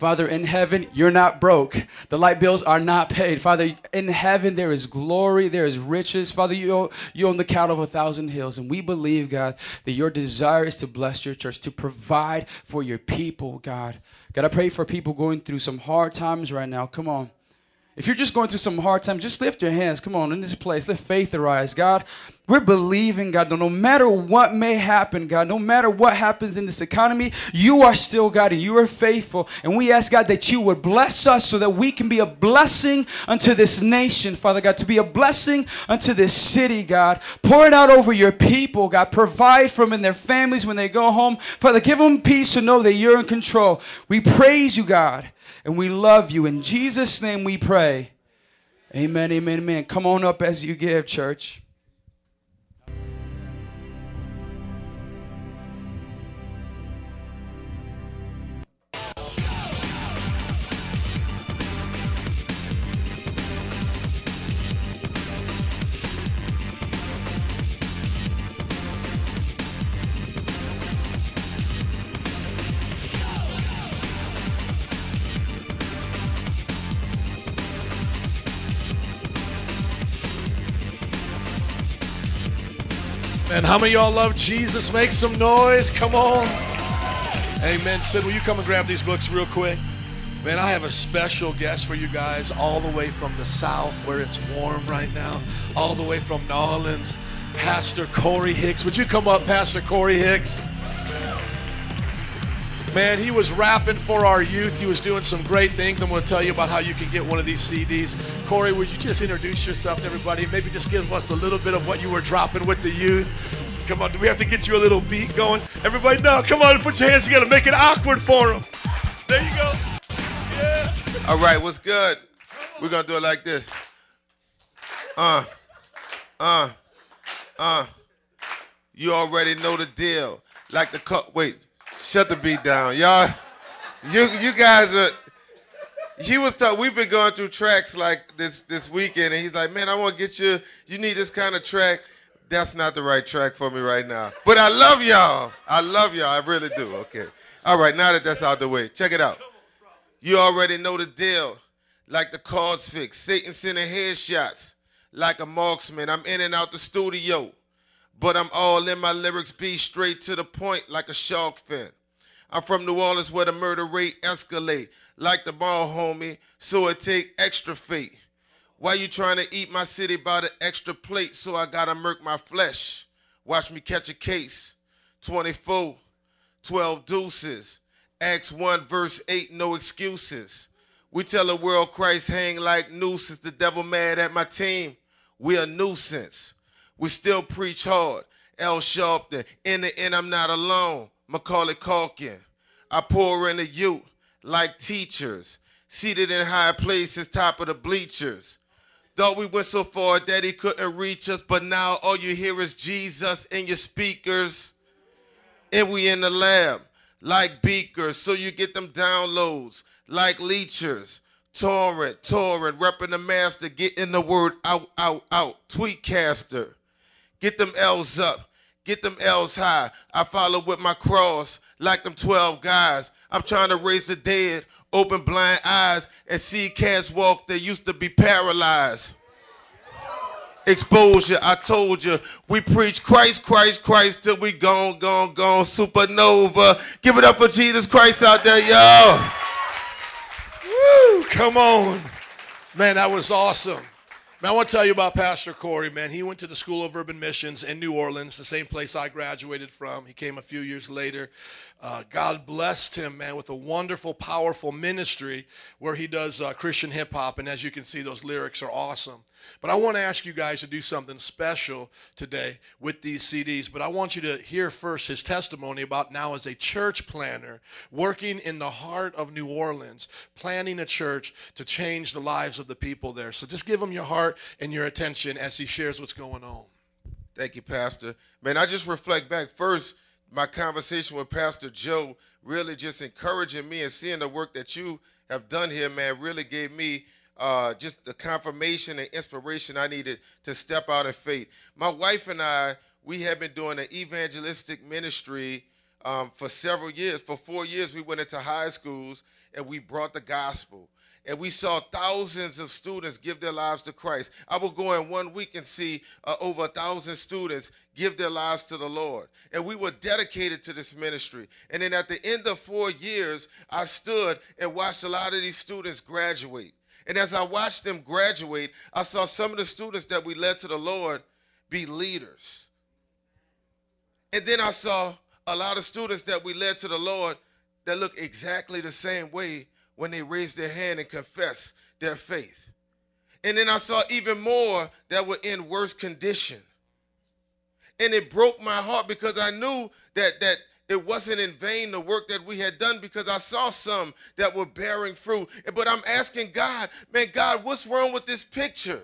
Father, in heaven, you're not broke. The light bills are not paid. Father, in heaven, there is glory, there is riches. Father, you own, you own the cattle of a thousand hills. And we believe, God, that your desire is to bless your church, to provide for your people, God. God, I pray for people going through some hard times right now. Come on. If you're just going through some hard time, just lift your hands. Come on, in this place, let faith arise. God, we're believing, God, no matter what may happen, God, no matter what happens in this economy, you are still God and you are faithful. And we ask, God, that you would bless us so that we can be a blessing unto this nation, Father God, to be a blessing unto this city, God. Pour it out over your people, God. Provide for them and their families when they go home. Father, give them peace to know that you're in control. We praise you, God and we love you. In Jesus' name we pray. Amen, amen, amen. Come on up as you give, church. And how many of y'all love Jesus? Make some noise. Come on. Amen. Sid, will you come and grab these books real quick? Man, I have a special guest for you guys, all the way from the south where it's warm right now, all the way from New Orleans, Pastor Corey Hicks. Would you come up, Pastor Corey Hicks? Man, he was rapping for our youth. He was doing some great things. I'm going to tell you about how you can get one of these CDs. Corey, would you just introduce yourself to everybody? Maybe just give us a little bit of what you were dropping with the youth. Come on, do we have to get you a little beat going? Everybody, no, come on, put your hands together. Make it awkward for them. There you go. Yeah. All right, what's good? We're going to do it like this. Uh, uh, uh. You already know the deal. Like the cup. Wait. Shut the beat down. Y'all, You you guys are. He was talking. We've been going through tracks like this this weekend, and he's like, "Man, I want to get you. You need this kind of track." That's not the right track for me right now. But I love y'all. I love y'all. I really do. Okay. All right. Now that that's out the way, check it out. You already know the deal. Like the cards fixed, Satan sending headshots. Like a marksman, I'm in and out the studio. But I'm all in my lyrics, be straight to the point like a shark fin. I'm from New Orleans where the murder rate escalate. Like the ball, homie, so it take extra fate. Why you trying to eat my city by the extra plate? So I gotta murk my flesh. Watch me catch a case. 24, 12 deuces. Acts 1, verse 8, no excuses. We tell the world Christ hang like nooses. The devil mad at my team. We a nuisance. We still preach hard. Al Sharpton. In the end, I'm not alone. Macaulay Culkin. I pour in the youth like teachers. Seated in high places, top of the bleachers. Thought we went so far that he couldn't reach us, but now all you hear is Jesus in your speakers. And we in the lab like beakers, so you get them downloads like leechers. Torrent, torrent, repping the master, getting the word out, out, out. Tweetcaster, get them L's up, get them L's high. I follow with my cross like them 12 guys. I'm trying to raise the dead, open blind eyes, and see cats walk that used to be paralyzed. Exposure, I told you, we preach Christ, Christ, Christ till we gone, gone, gone, supernova. Give it up for Jesus Christ out there, y'all. Woo, come on. Man, that was awesome. Man, I want to tell you about Pastor Corey, man. He went to the School of Urban Missions in New Orleans, the same place I graduated from. He came a few years later. Uh, God blessed him, man, with a wonderful, powerful ministry where he does uh, Christian hip hop. And as you can see, those lyrics are awesome. But I want to ask you guys to do something special today with these CDs. But I want you to hear first his testimony about now as a church planner, working in the heart of New Orleans, planning a church to change the lives of the people there. So just give him your heart and your attention as he shares what's going on. Thank you, Pastor. Man, I just reflect back first my conversation with Pastor Joe, really just encouraging me and seeing the work that you have done here, man, really gave me uh, just the confirmation and inspiration I needed to step out in faith. My wife and I, we have been doing an evangelistic ministry um, for several years. For four years, we went into high schools and we brought the gospel and we saw thousands of students give their lives to Christ. I will go in one week and see uh, over a thousand students give their lives to the Lord. And we were dedicated to this ministry. And then at the end of four years, I stood and watched a lot of these students graduate. And as I watched them graduate, I saw some of the students that we led to the Lord be leaders. And then I saw a lot of students that we led to the Lord that look exactly the same way when they raised their hand and confessed their faith. And then I saw even more that were in worse condition. And it broke my heart because I knew that that it wasn't in vain the work that we had done because I saw some that were bearing fruit. But I'm asking God, man, God, what's wrong with this picture?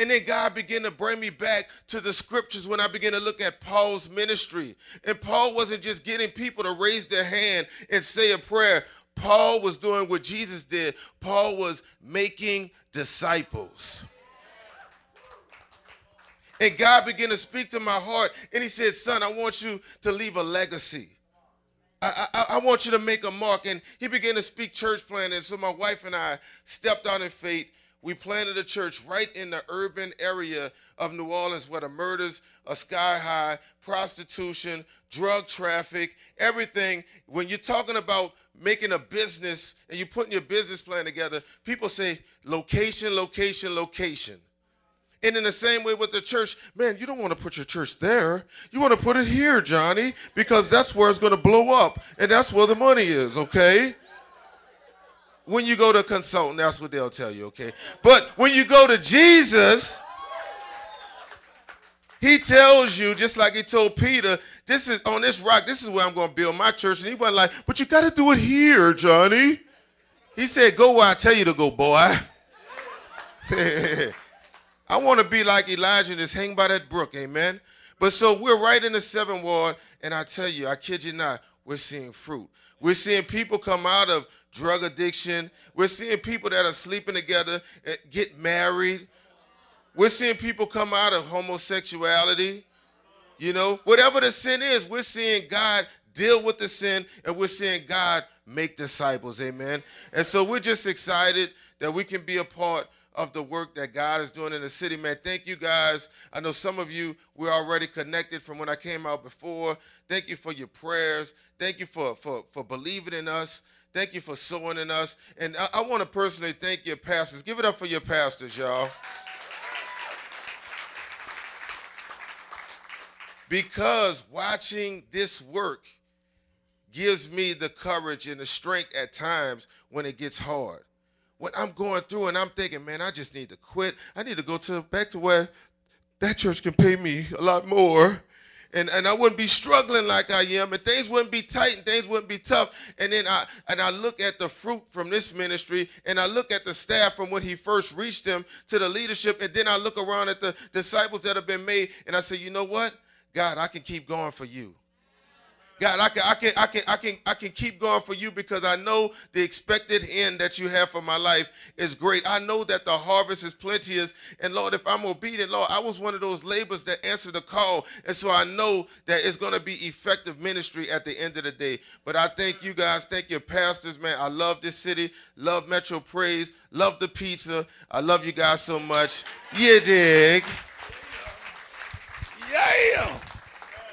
And then God began to bring me back to the scriptures when I began to look at Paul's ministry. And Paul wasn't just getting people to raise their hand and say a prayer. Paul was doing what Jesus did. Paul was making disciples. And God began to speak to my heart, and He said, Son, I want you to leave a legacy. I, I, I, want you to make a mark. And he began to speak church planting. So my wife and I stepped out in faith we planted a church right in the urban area of New Orleans where the murders are sky high, prostitution, drug traffic, everything. When you're talking about making a business and you're putting your business plan together, people say location, location, location. And in the same way with the church, man, you don't want to put your church there. You want to put it here, Johnny, because that's where it's going to blow up and that's where the money is, okay? When you go to a consultant, that's what they'll tell you, okay? But when you go to Jesus, he tells you, just like he told Peter, this is on this rock, this is where I'm to build my church. And he wasn't like, but you got to do it here, Johnny. He said, go where I tell you to go, boy. [laughs] I want to be like Elijah and just hang by that brook, amen. But so we're right in the seventh ward, and I tell you, I kid you not, we're seeing fruit. We're seeing people come out of drug addiction. We're seeing people that are sleeping together eh, get married. We're seeing people come out of homosexuality. You know, whatever the sin is, we're seeing God deal with the sin and we're seeing God make disciples. Amen. And so we're just excited that we can be a part of the work that God is doing in the city, man. Thank you guys. I know some of you we're already connected from when I came out before. Thank you for your prayers. Thank you for for for believing in us. Thank you for sowing in us. And I, I want to personally thank your pastors. Give it up for your pastors, y'all. because watching this work gives me the courage and the strength at times when it gets hard. When I'm going through and I'm thinking, man, I just need to quit. I need to go to back to where that church can pay me a lot more. And, and I wouldn't be struggling like I am, and things wouldn't be tight and things wouldn't be tough. And then I and I look at the fruit from this ministry, and I look at the staff from when he first reached them to the leadership, and then I look around at the disciples that have been made, and I say, you know what? God, I can keep going for you. God, I can, I can, I can, I can, I can keep going for you because I know the expected end that you have for my life is great. I know that the harvest is plenteous, and Lord, if I'm obedient, Lord, I was one of those laborers that answered the call, and so I know that it's going to be effective ministry at the end of the day. But I thank you guys, thank your pastors, man. I love this city, love Metro Praise, love the pizza. I love you guys so much. You dig? Yeah.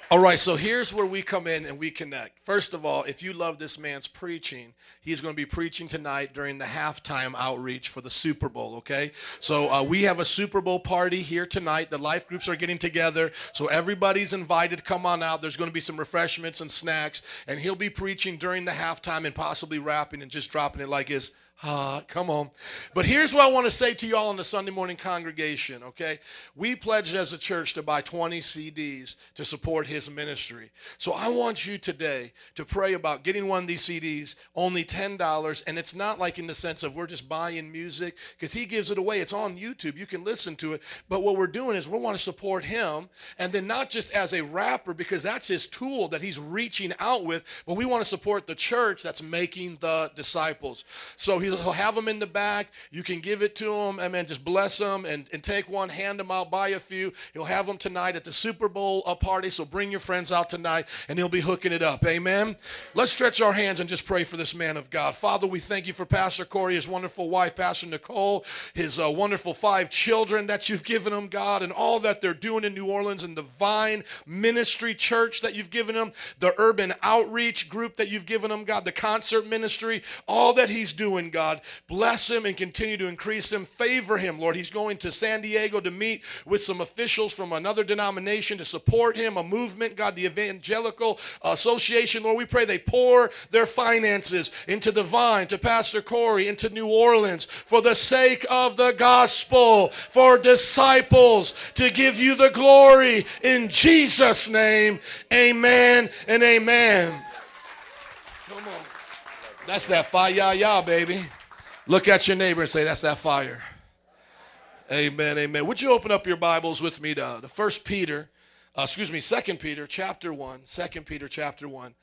All right, so here's where we come in and we connect. First of all, if you love this man's preaching, he's going to be preaching tonight during the halftime outreach for the Super Bowl, okay? So uh, we have a Super Bowl party here tonight. The life groups are getting together, so everybody's invited. Come on out. There's going to be some refreshments and snacks, and he'll be preaching during the halftime and possibly rapping and just dropping it like his Ah, come on. But here's what I want to say to you all in the Sunday morning congregation, okay? We pledged as a church to buy 20 CDs to support his ministry. So I want you today to pray about getting one of these CDs, only $10. And it's not like in the sense of we're just buying music, because he gives it away. It's on YouTube. You can listen to it. But what we're doing is we want to support him, and then not just as a rapper, because that's his tool that he's reaching out with, but we want to support the church that's making the disciples. So he'll have them in the back. You can give it to him. I mean, just bless them and, and take one, hand them out, buy a few. He'll have them tonight at the Super Bowl party. So bring your friends out tonight and he'll be hooking it up. Amen. Let's stretch our hands and just pray for this man of God. Father, we thank you for Pastor Corey, his wonderful wife, Pastor Nicole, his uh, wonderful five children that you've given him, God, and all that they're doing in New Orleans and the Vine Ministry Church that you've given him, the urban outreach group that you've given him, God, the concert ministry, all that he's doing, God. Bless him and continue to increase him. Favor him, Lord. He's going to San Diego to meet with some officials from another denomination to support him, a movement, God, the Evangelical Association. Lord, we pray they pour their finances into the vine, to Pastor Corey, into New Orleans for the sake of the gospel, for disciples to give you the glory. In Jesus' name, amen and amen. That's that fire, ya, ya, baby. Look at your neighbor and say, That's that fire. Amen, amen. Would you open up your Bibles with me to the First Peter, uh, excuse me, Second Peter, chapter one. Second Peter, chapter one.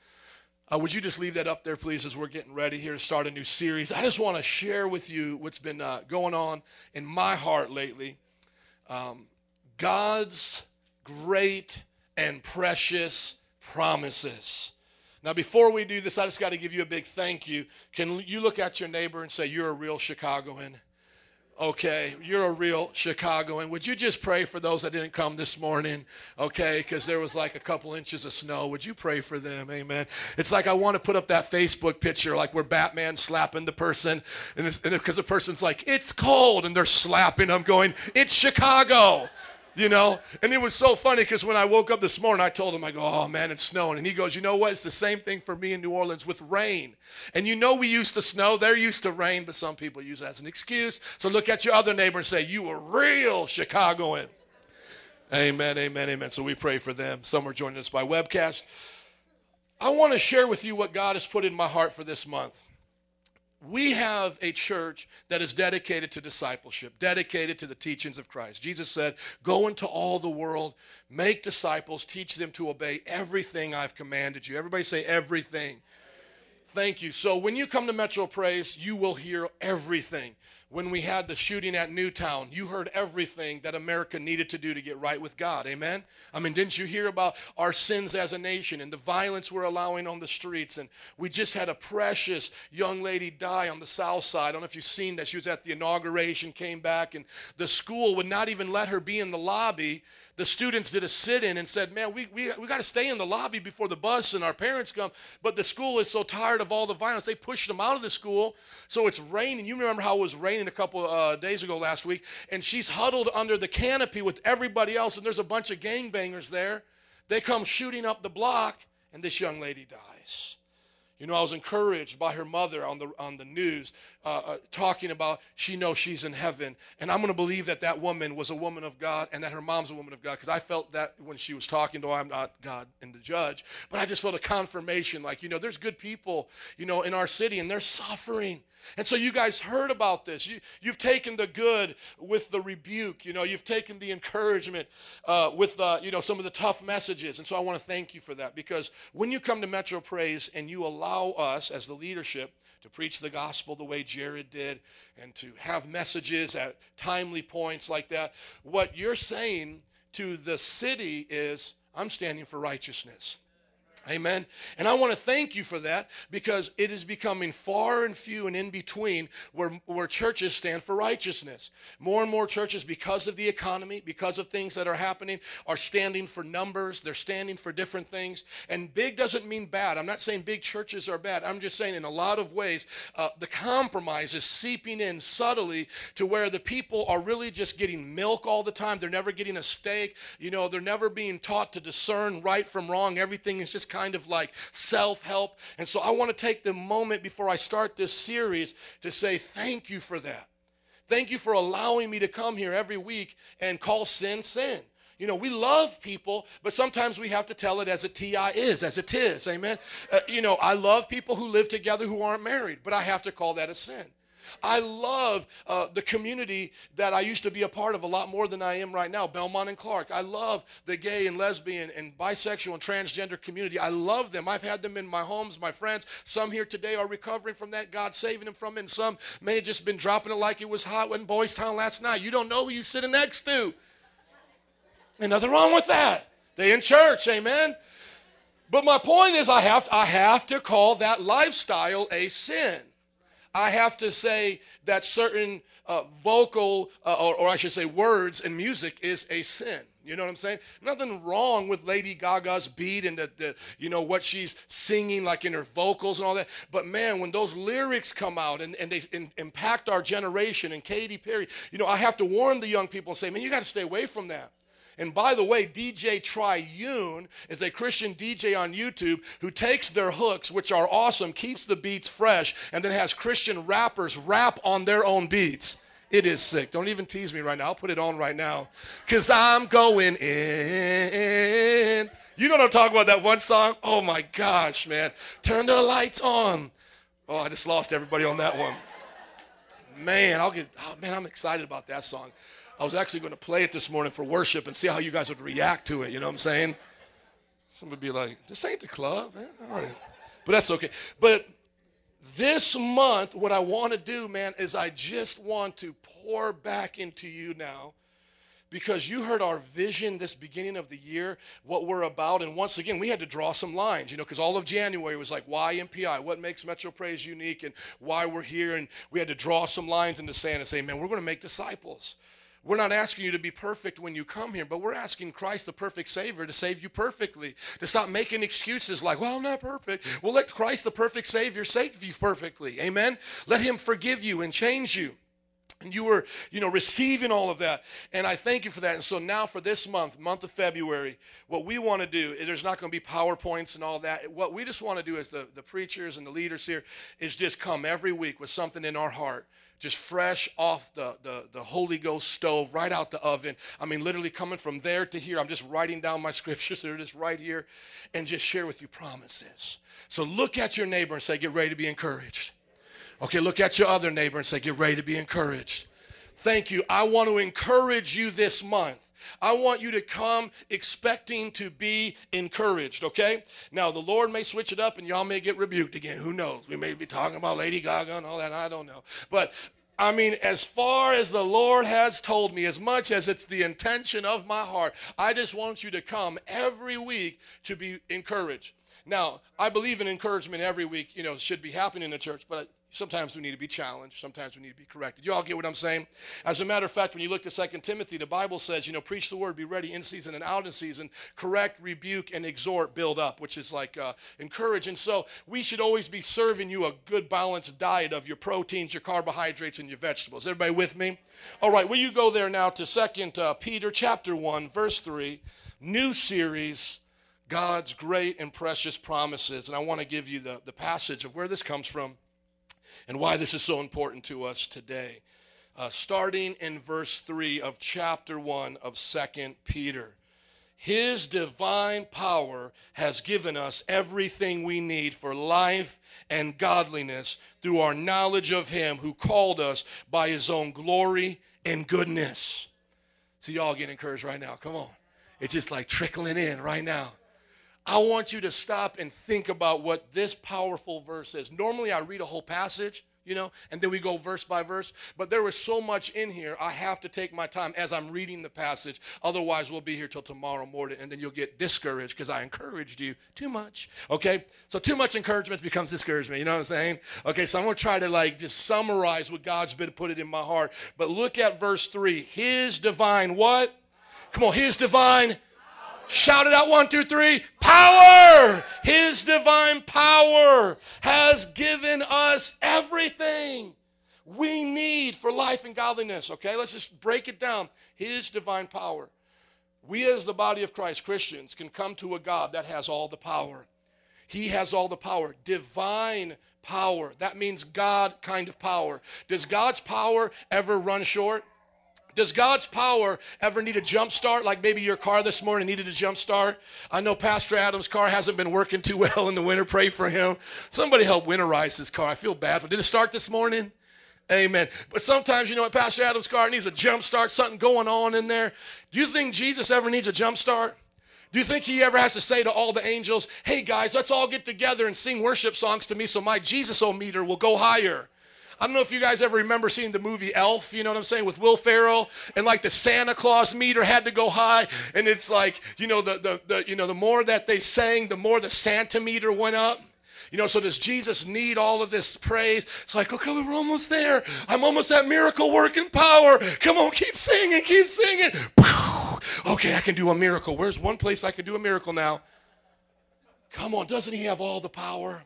Uh, would you just leave that up there, please, as we're getting ready here to start a new series? I just want to share with you what's been uh, going on in my heart lately. Um, God's great and precious promises. Now, before we do this, I just got to give you a big thank you. Can you look at your neighbor and say, You're a real Chicagoan? Okay, you're a real Chicagoan. Would you just pray for those that didn't come this morning? Okay, because there was like a couple inches of snow. Would you pray for them? Amen. It's like I want to put up that Facebook picture, like where Batman slapping the person, and because the person's like, it's cold, and they're slapping them, going, it's Chicago you know? And it was so funny because when I woke up this morning, I told him, I go, oh man, it's snowing. And he goes, you know what? It's the same thing for me in New Orleans with rain. And you know we used to snow, they're used to rain, but some people use that as an excuse. So look at your other neighbor and say, you a real Chicagoan. Amen, amen, amen. So we pray for them. Some are joining us by webcast. I want to share with you what God has put in my heart for this month. We have a church that is dedicated to discipleship, dedicated to the teachings of Christ. Jesus said, Go into all the world, make disciples, teach them to obey everything I've commanded you. Everybody say, everything. Thank you. So when you come to Metro Praise, you will hear everything. When we had the shooting at Newtown, you heard everything that America needed to do to get right with God. Amen. I mean, didn't you hear about our sins as a nation and the violence we're allowing on the streets? And we just had a precious young lady die on the south side. I don't know if you've seen that. She was at the inauguration, came back, and the school would not even let her be in the lobby the students did a sit-in and said, man, we, we, we got to stay in the lobby before the bus and our parents come. But the school is so tired of all the violence, they pushed them out of the school. So it's raining. You remember how it was raining a couple uh, days ago last week. And she's huddled under the canopy with everybody else, and there's a bunch of gangbangers there. They come shooting up the block, and this young lady dies. You know, I was encouraged by her mother on the on the news uh, uh, talking about she knows she's in heaven, and I'm going to believe that that woman was a woman of God and that her mom's a woman of God because I felt that when she was talking. Though I'm not God and the judge, but I just felt a confirmation, like you know, there's good people, you know, in our city, and they're suffering. And so you guys heard about this. You, you've taken the good with the rebuke. You know, you've taken the encouragement uh, with, uh, you know, some of the tough messages. And so I want to thank you for that because when you come to Metro Praise and you allow us as the leadership to preach the gospel the way Jared did and to have messages at timely points like that, what you're saying to the city is, I'm standing for righteousness. Amen. And I want to thank you for that because it is becoming far and few and in between where, where churches stand for righteousness. More and more churches, because of the economy, because of things that are happening, are standing for numbers. They're standing for different things. And big doesn't mean bad. I'm not saying big churches are bad. I'm just saying in a lot of ways, uh, the compromise is seeping in subtly to where the people are really just getting milk all the time. They're never getting a steak. You know, they're never being taught to discern right from wrong. Everything is just kind of like self help. And so I want to take the moment before I start this series to say thank you for that. Thank you for allowing me to come here every week and call sin sin. You know, we love people, but sometimes we have to tell it as TI is, as it is. Amen. Uh, you know, I love people who live together who aren't married, but I have to call that a sin. I love uh, the community that I used to be a part of a lot more than I am right now, Belmont and Clark. I love the gay and lesbian and bisexual and transgender community. I love them. I've had them in my homes, my friends. Some here today are recovering from that, God saving them from it, and some may have just been dropping it like it was hot in Boys Town last night. You don't know who you're sitting next to. Ain't nothing wrong with that. They in church, amen. But my point is I have I have to call that lifestyle a sin. I have to say that certain uh, vocal, uh, or, or I should say words and music is a sin. You know what I'm saying? Nothing wrong with Lady Gaga's beat and the, the, you know what she's singing like in her vocals and all that. But man, when those lyrics come out and, and they in, impact our generation and Katy Perry, you know, I have to warn the young people and say, man, you got to stay away from that. And by the way, DJ Triune is a Christian DJ on YouTube who takes their hooks, which are awesome, keeps the beats fresh, and then has Christian rappers rap on their own beats. It is sick. Don't even tease me right now. I'll put it on right now. Because I'm going in. You know what I'm talking about, that one song? Oh my gosh, man. Turn the lights on. Oh, I just lost everybody on that one. Man, I'll get, oh man, I'm excited about that song. I was actually going to play it this morning for worship and see how you guys would react to it. You know what I'm saying? Some would be like, this ain't the club, man. All right. But that's okay. But this month, what I want to do, man, is I just want to pour back into you now because you heard our vision this beginning of the year, what we're about. And once again, we had to draw some lines, you know, because all of January was like, why MPI? What makes Metro Praise unique and why we're here? And we had to draw some lines in the sand and say, man, we're going to make disciples. We're not asking you to be perfect when you come here, but we're asking Christ, the perfect Savior, to save you perfectly. To stop making excuses like, well, I'm not perfect. Well, let Christ, the perfect Savior, save you perfectly. Amen? Let Him forgive you and change you. And you were, you know, receiving all of that. And I thank you for that. And so now for this month, month of February, what we want to do, there's not going to be PowerPoints and all that. What we just want to do as the, the preachers and the leaders here is just come every week with something in our heart just fresh off the, the, the Holy Ghost stove, right out the oven. I mean, literally coming from there to here. I'm just writing down my [laughs] scriptures that are just right here and just share with you promises. So look at your neighbor and say, Get ready to be encouraged. Okay, look at your other neighbor and say, Get ready to be encouraged. Thank you. I want to encourage you this month. I want you to come expecting to be encouraged, okay? Now, the Lord may switch it up and y'all may get rebuked again. Who knows? We may be talking about Lady Gaga and all that. I don't know. But I mean, as far as the Lord has told me, as much as it's the intention of my heart, I just want you to come every week to be encouraged. Now, I believe in encouragement every week, you know, should be happening in the church, but sometimes we need to be challenged. Sometimes we need to be corrected. You all get what I'm saying? As a matter of fact, when you look at 2 Timothy, the Bible says, you know, preach the word, be ready in season and out in season, correct, rebuke, and exhort, build up, which is like uh, encourage. And so we should always be serving you a good balanced diet of your proteins, your carbohydrates, and your vegetables. Everybody with me? All right, will you go there now to 2 uh, Peter chapter 1, verse 3, new series God's great and precious promises. And I want to give you the, the passage of where this comes from and why this is so important to us today. Uh, starting in verse 3 of chapter 1 of Second Peter. His divine power has given us everything we need for life and godliness through our knowledge of Him who called us by His own glory and goodness. See, y'all getting encouraged right now. Come on. It's just like trickling in right now. I want you to stop and think about what this powerful verse is. Normally, I read a whole passage, you know, and then we go verse by verse. But there was so much in here, I have to take my time as I'm reading the passage. Otherwise, we'll be here till tomorrow morning, and then you'll get discouraged because I encouraged you too much. Okay? So, too much encouragement becomes discouragement. You know what I'm saying? Okay, so I'm to try to like just summarize what God's been put it in my heart. But look at verse 3. His divine what? Come on, his divine Shout it out one, two, three. Power! His divine power has given us everything we need for life and godliness. Okay, let's just break it down. His divine power. We, as the body of Christ, Christians, can come to a God that has all the power. He has all the power, divine power. That means God kind of power. Does God's power ever run short? Does God's power ever need a jump start? Like maybe your car this morning needed a jump start. I know Pastor Adam's car hasn't been working too well in the winter. Pray for him. Somebody help winterize his car. I feel bad for. It. Did it start this morning? Amen. But sometimes you know what Pastor Adam's car needs a jump start, something going on in there. Do you think Jesus ever needs a jump start? Do you think he ever has to say to all the angels, hey guys, let's all get together and sing worship songs to me so my Jesus o meter will go higher? I don't know if you guys ever remember seeing the movie Elf, you know what I'm saying, with Will Ferrell, and like the Santa Claus meter had to go high, and it's like, you know, the the, the you know, the more that they sang, the more the Santa meter went up. You know, so does Jesus need all of this praise? It's like, okay, we're almost there. I'm almost at miracle working power. Come on, keep singing, keep singing. Okay, I can do a miracle. Where's one place I can do a miracle now? Come on, doesn't he have all the power?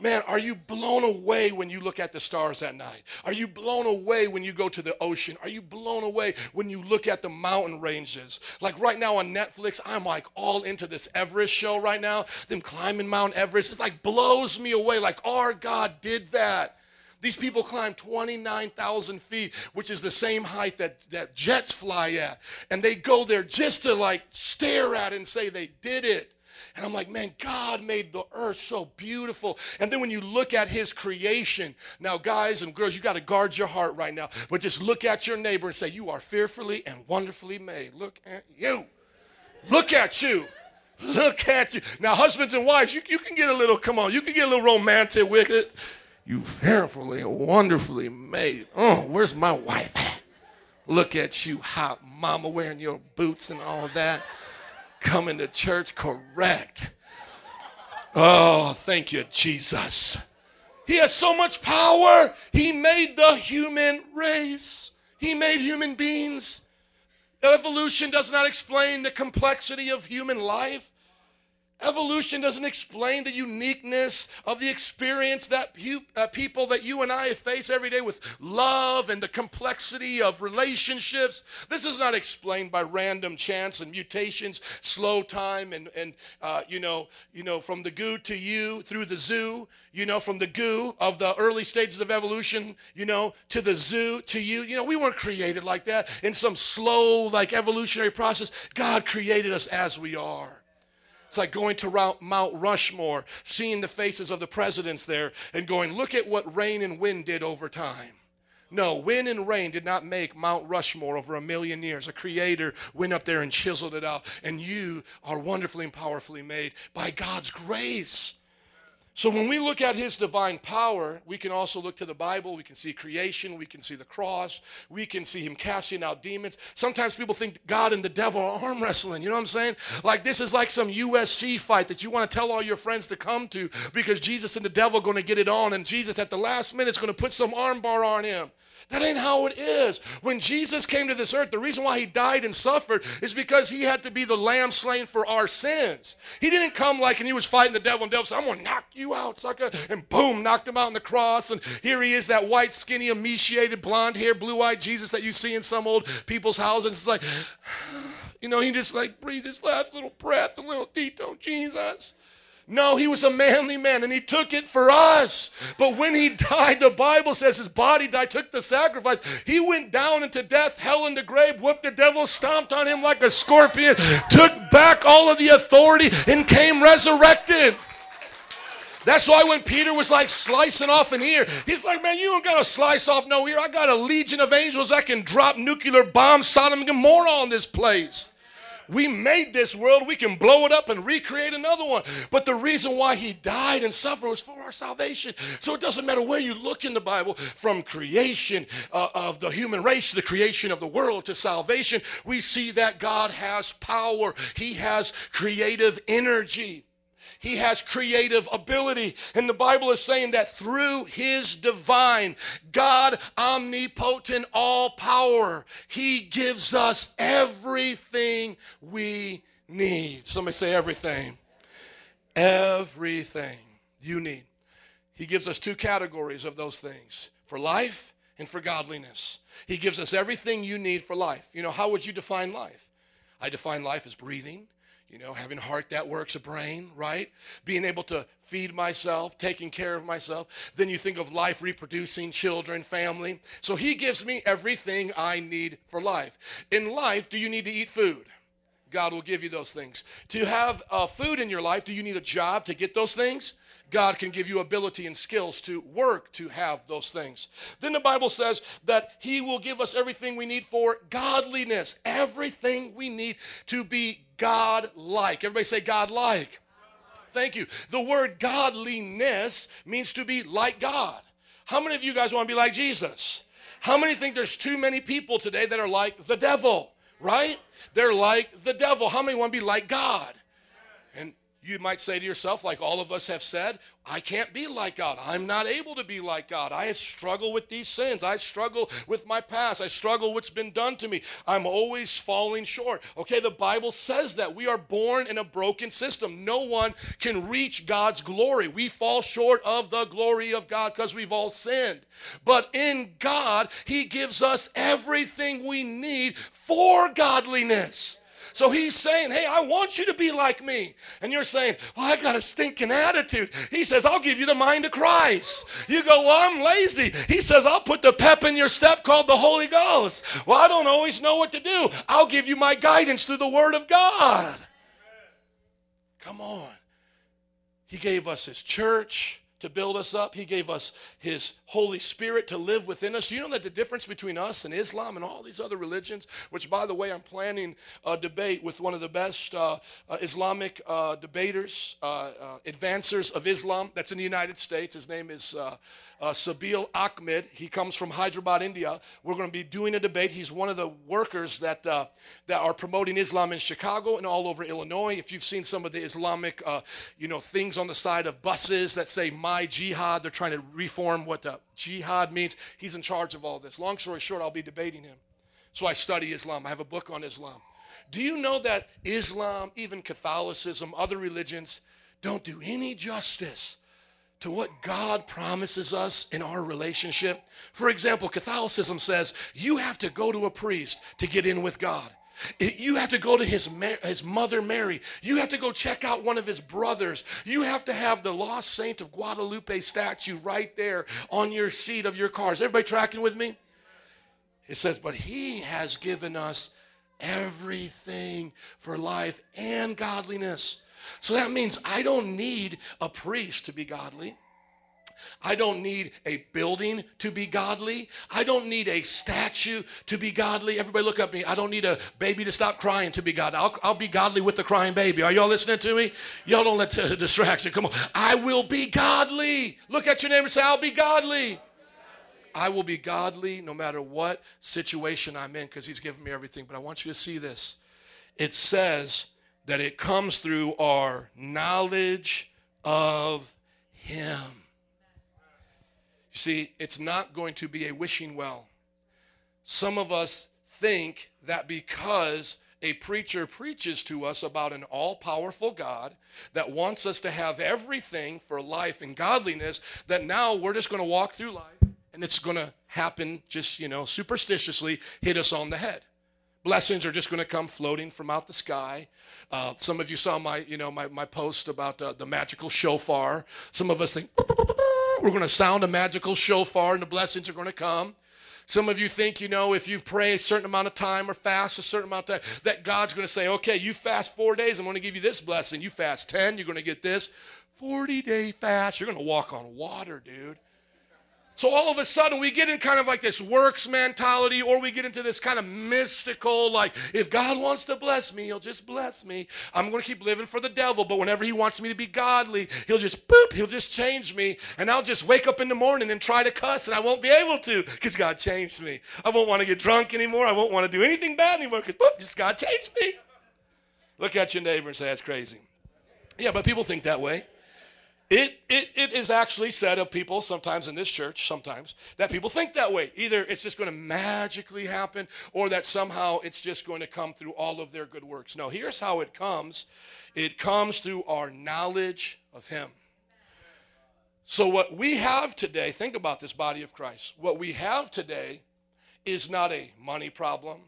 Man, are you blown away when you look at the stars at night? Are you blown away when you go to the ocean? Are you blown away when you look at the mountain ranges? Like right now on Netflix, I'm like all into this Everest show right now, them climbing Mount Everest. It's like blows me away. Like our God did that. These people climb 29,000 feet, which is the same height that, that jets fly at. And they go there just to like stare at and say they did it. And I'm like, man, God made the earth so beautiful. And then when you look at his creation, now, guys and girls, you got to guard your heart right now. But just look at your neighbor and say, You are fearfully and wonderfully made. Look at you. Look at you. Look at you. Now, husbands and wives, you, you can get a little, come on, you can get a little romantic with it. You fearfully and wonderfully made. Oh, where's my wife at? Look at you, hot mama, wearing your boots and all that coming to church correct. Oh, thank you, Jesus. He has so much power. He made the human race, He made human beings. Evolution does not explain the complexity of human life. Evolution doesn't explain the uniqueness of the experience that uh, people that you and I face every day with love and the complexity of relationships. This is not explained by random chance and mutations, slow time, and and uh, you know, you know, from the goo to you through the zoo. You know, from the goo of the early stages of evolution, you know, to the zoo to you. You know, we weren't created like that in some slow, like evolutionary process. God created us as we are. It's like going to Mount Rushmore, seeing the faces of the presidents there, and going, look at what rain and wind did over time. No, wind and rain did not make Mount Rushmore over a million years. A creator went up there and chiseled it out. And you are wonderfully and powerfully made by God's grace. So when we look at his divine power, we can also look to the Bible. We can see creation. We can see the cross. We can see him casting out demons. Sometimes people think God and the devil are arm wrestling. You know what I'm saying? Like this is like some UFC fight that you want to tell all your friends to come to because Jesus and the devil are going to get it on, and Jesus at the last minute is going to put some armbar on him. That ain't how it is. When Jesus came to this earth, the reason why he died and suffered is because he had to be the lamb slain for our sins. He didn't come like and he was fighting the devil and the devil said, I'm going to knock you out, sucker. And boom, knocked him out on the cross. And here he is, that white, skinny, emaciated, blonde hair, blue eyed Jesus that you see in some old people's houses. It's like, [sighs] you know, he just like breathed his last little breath, a little Tito, Jesus. No, he was a manly man and he took it for us. But when he [laughs] died, the Bible says his body died, took the sacrifice. He went down into death, hell, and the grave, whooped the devil, stomped on him like a scorpion, took back all of the authority, and came resurrected. That's why when Peter was like slicing off an ear, he's like, man, you don't got to slice off no ear. I got a legion of angels that can drop nuclear bombs, Sodom and Gomorrah on this place. We made this world. We can blow it up and recreate another one. But the reason why he died and suffered was for our salvation. So it doesn't matter where you look in the Bible, from creation uh, of the human race the creation of the world to salvation, we see that God has power. He has creative energy. He has creative ability. And the Bible is saying that through his divine, God, omnipotent, all power, he gives us everything we need. Somebody say everything. Everything you need. He gives us two categories of those things for life and for godliness. He gives us everything you need for life. You know, how would you define life? I define life as breathing, you know, having heart that works, a brain, right? Being able to feed myself, taking care of myself. Then you think of life reproducing, children, family. So he gives me everything I need for life. In life, do you need to eat food? God will give you those things. To have uh, food in your life, do you need a job to get those things? God can give you ability and skills to work to have those things. Then the Bible says that He will give us everything we need for godliness, everything we need to be God like. Everybody say God like. Thank you. The word godliness means to be like God. How many of you guys want to be like Jesus? How many think there's too many people today that are like the devil, right? They're like the devil. How many want to be like God? You might say to yourself, like all of us have said, I can't be like God. I'm not able to be like God. I struggle with these sins. I struggle with my past. I struggle what's been done to me. I'm always falling short. Okay, the Bible says that we are born in a broken system. No one can reach God's glory. We fall short of the glory of God because we've all sinned. But in God, He gives us everything we need for godliness. So he's saying, Hey, I want you to be like me. And you're saying, Well, I got a stinking attitude. He says, I'll give you the mind of Christ. You go, Well, I'm lazy. He says, I'll put the pep in your step called the Holy Ghost. Well, I don't always know what to do. I'll give you my guidance through the Word of God. Come on. He gave us his church to build us up. He gave us His Holy Spirit to live within us. Do you know that the difference between us and Islam and all these other religions, which, by the way, I'm planning a debate with one of the best uh, uh, Islamic uh, debaters, uh, uh, advancers of Islam that's in the United States. His name is uh, Sabeel Ahmed. He comes from Hyderabad, India. We're going to be doing a debate. He's one of the workers that, that are promoting Islam in Chicago and all over Illinois. If you've seen some of the Islamic, you know, things on the side of buses that say my jihad. They're trying to reform what uh, jihad means. He's in charge of all this. Long story short, I'll be debating him. So I study Islam. I have a book on Islam. Do you know that Islam, even Catholicism, other religions, don't do any justice to what God promises us in our relationship? For example, Catholicism says you have to go to a priest to get in with God. You have to go to his, his mother Mary. You have to go check out one of his brothers. You have to have the lost saint of Guadalupe statue right there on your seat of your cars. Everybody tracking with me? It says, but he has given us everything for life and godliness. So that means I don't need a priest to be godly. I don't need a building to be godly. I don't need a statue to be godly. Everybody look at me. I don't need a baby to stop crying to be godly. I'll, I'll be godly with the crying baby. Are y'all listening to me? Y'all don't let the [laughs] distraction come on. I will be godly. Look at your neighbor and say, I'll be godly. I will be godly no matter what situation I'm in because he's given me everything. But I want you to see this. It says that it comes through our knowledge of him. See, it's not going to be a wishing well. Some of us think that because a preacher preaches to us about an all powerful God that wants us to have everything for life and godliness, that now we're just going to walk through life and it's going to happen just, you know, superstitiously hit us on the head. Blessings are just going to come floating from out the sky. Uh, some of you saw my, you know, my, my post about uh, the magical shofar. Some of us think we're going to sound a magical shofar and the blessings are going to come. Some of you think, you know, if you pray a certain amount of time or fast a certain amount of time, that God's going to say, okay, you fast four days, I'm going to give you this blessing. You fast 10, you're going to get this. 40 day fast, you're going to walk on water, dude. So all of a sudden we get in kind of like this works mentality, or we get into this kind of mystical, like, if God wants to bless me, he'll just bless me. I'm going to keep living for the devil, but whenever he wants me to be godly, he'll just boop, he'll just change me. And I'll just wake up in the morning and try to cuss, and I won't be able to because God changed me. I won't want to get drunk anymore. I won't want to do anything bad anymore because boop, just God changed me. Look at your neighbor and say, that's crazy. Yeah, but people think that way. It, it, it is actually said of people, sometimes in this church, sometimes, that people think that way. Either it's just going to magically happen or that somehow it's just going to come through all of their good works. No, here's how it comes it comes through our knowledge of Him. So, what we have today, think about this body of Christ. What we have today is not a money problem,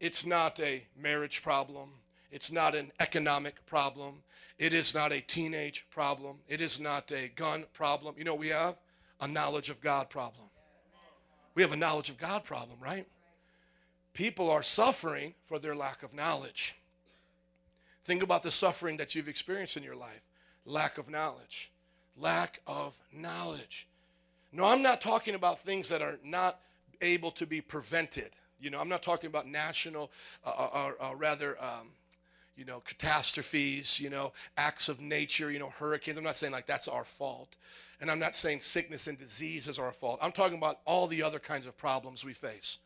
it's not a marriage problem, it's not an economic problem. It is not a teenage problem. It is not a gun problem. You know, we have a knowledge of God problem. We have a knowledge of God problem, right? People are suffering for their lack of knowledge. Think about the suffering that you've experienced in your life lack of knowledge. Lack of knowledge. No, I'm not talking about things that are not able to be prevented. You know, I'm not talking about national, uh, or, uh, uh, uh, rather, um, you know, catastrophes, you know, acts of nature, you know, hurricanes. I'm not saying like that's our fault. And I'm not saying sickness and disease is our fault. I'm talking about all the other kinds of problems we face.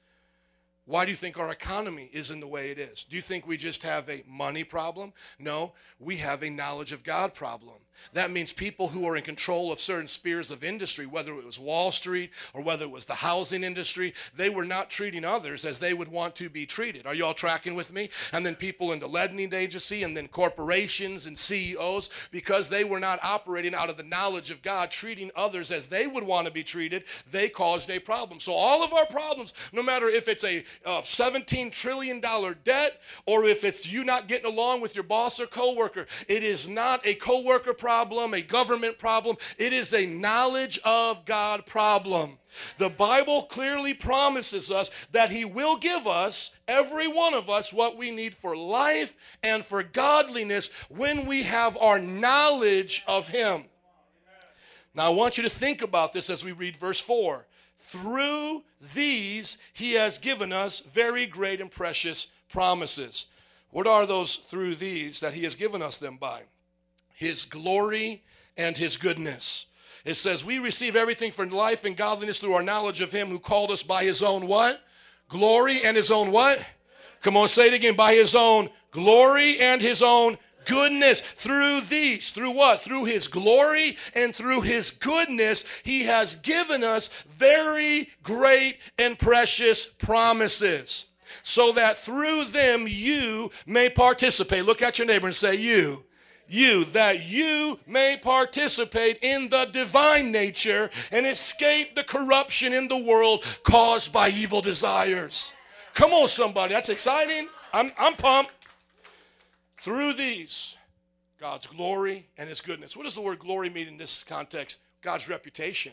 Why do you think our economy is in the way it is? Do you think we just have a money problem? No, we have a knowledge of God problem. That means people who are in control of certain spheres of industry, whether it was Wall Street or whether it was the housing industry, they were not treating others as they would want to be treated. Are you all tracking with me? And then people in the lending agency and then corporations and CEOs, because they were not operating out of the knowledge of God, treating others as they would want to be treated, they caused a problem. So all of our problems, no matter if it's a uh, $17 trillion debt or if it's you not getting along with your boss or coworker, it is not a coworker problem, a government problem. It is a knowledge of God problem. The Bible clearly promises us that He will give us, every one of us, what we need for life and for godliness when we have our knowledge of Him. Now, I want you to think about this as we read verse 4. Through these, He has given us very great and precious promises. What are those through these that He has given us them by? His glory and his goodness. It says, We receive everything for life and godliness through our knowledge of him who called us by his own what? Glory and his own what? Come on, say it again. By his own glory and his own goodness. Through these, through what? Through his glory and through his goodness, he has given us very great and precious promises. So that through them you may participate. Look at your neighbor and say, You you that you may participate in the divine nature and escape the corruption in the world caused by evil desires. Come on, somebody. That's exciting. I'm, I'm pumped. Through these, God's glory and his goodness. What does the word glory mean in this context? God's reputation.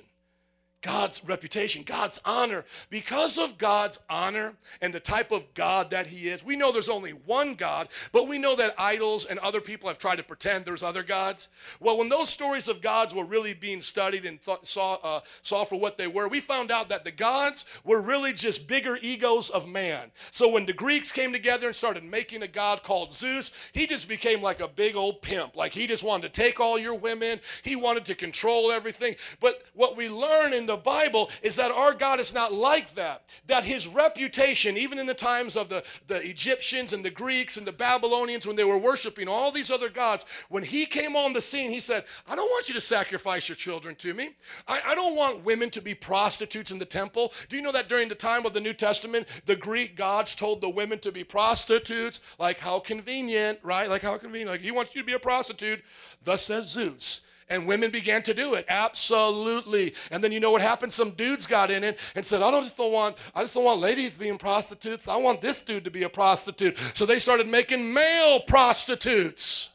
God's reputation, God's honor. Because of God's honor and the type of God that He is, we know there's only one God, but we know that idols and other people have tried to pretend there's other gods. Well, when those stories of gods were really being studied and thought, saw, uh, saw for what they were, we found out that the gods were really just bigger egos of man. So when the Greeks came together and started making a god called Zeus, he just became like a big old pimp. Like he just wanted to take all your women, he wanted to control everything. But what we learn in the Bible is that our God is not like that. That his reputation, even in the times of the, the Egyptians and the Greeks and the Babylonians, when they were worshiping all these other gods, when he came on the scene, he said, I don't want you to sacrifice your children to me. I, I don't want women to be prostitutes in the temple. Do you know that during the time of the New Testament, the Greek gods told the women to be prostitutes? Like, how convenient, right? Like, how convenient. Like, he wants you to be a prostitute. Thus says Zeus and women began to do it. Absolutely. And then you know what happened? Some dudes got in it and said i don't just don't want i just don't want ladies being prostitutes. I want this dude to be a prostitute. So they started making male prostitutes.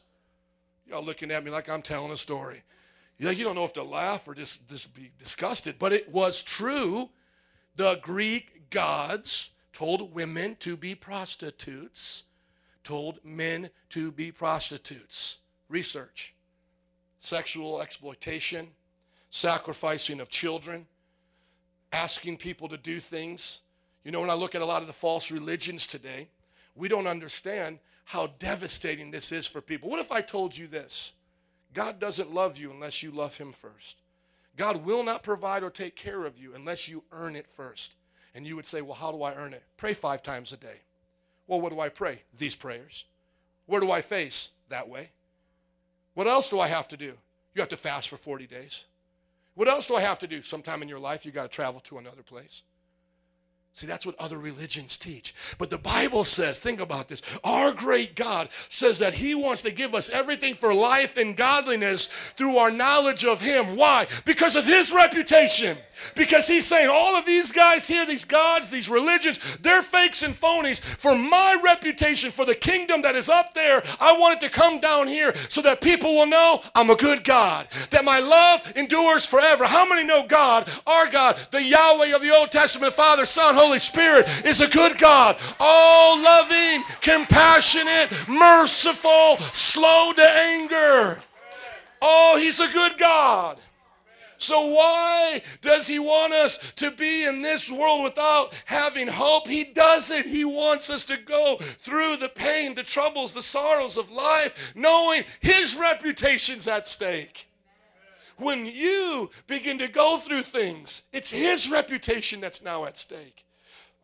Y'all looking at me like i'm telling a story. Yeah you don't know if to laugh or just, just be disgusted but it was true. The greek gods told women to be prostitutes told men to be prostitutes. Research sexual exploitation, sacrificing of children, asking people to do things. You know, when I look at a lot of the false religions today, we don't understand how devastating this is for people. What if I told you this? God doesn't love you unless you love Him first. God will not provide or take care of you unless you earn it first. And you would say, Well, how do I earn it? Pray five times a day. Well, what do I pray? These prayers. Where do I face? That way. What else do I have to do? You have to fast for 40 days. What else do I have to do? Sometime in your life, you got to travel to another place. See, that's what other religions teach. But the Bible says, think about this. Our great God says that He wants to give us everything for life and godliness through our knowledge of Him. Why? Because of His reputation. Because He's saying, all of these guys here, these gods, these religions, they're fakes and phonies. For my reputation, for the kingdom that is up there, I want it to come down here so that people will know I'm a good God, that my love endures forever. How many know God, our God, the Yahweh of the Old Testament, Father, Son, Holy Holy Spirit is a good God, all loving, compassionate, merciful, slow to anger. Oh, He's a good God. So, why does He want us to be in this world without having hope? He doesn't. He wants us to go through the pain, the troubles, the sorrows of life, knowing His reputation's at stake. When you begin to go through things, it's His reputation that's now at stake.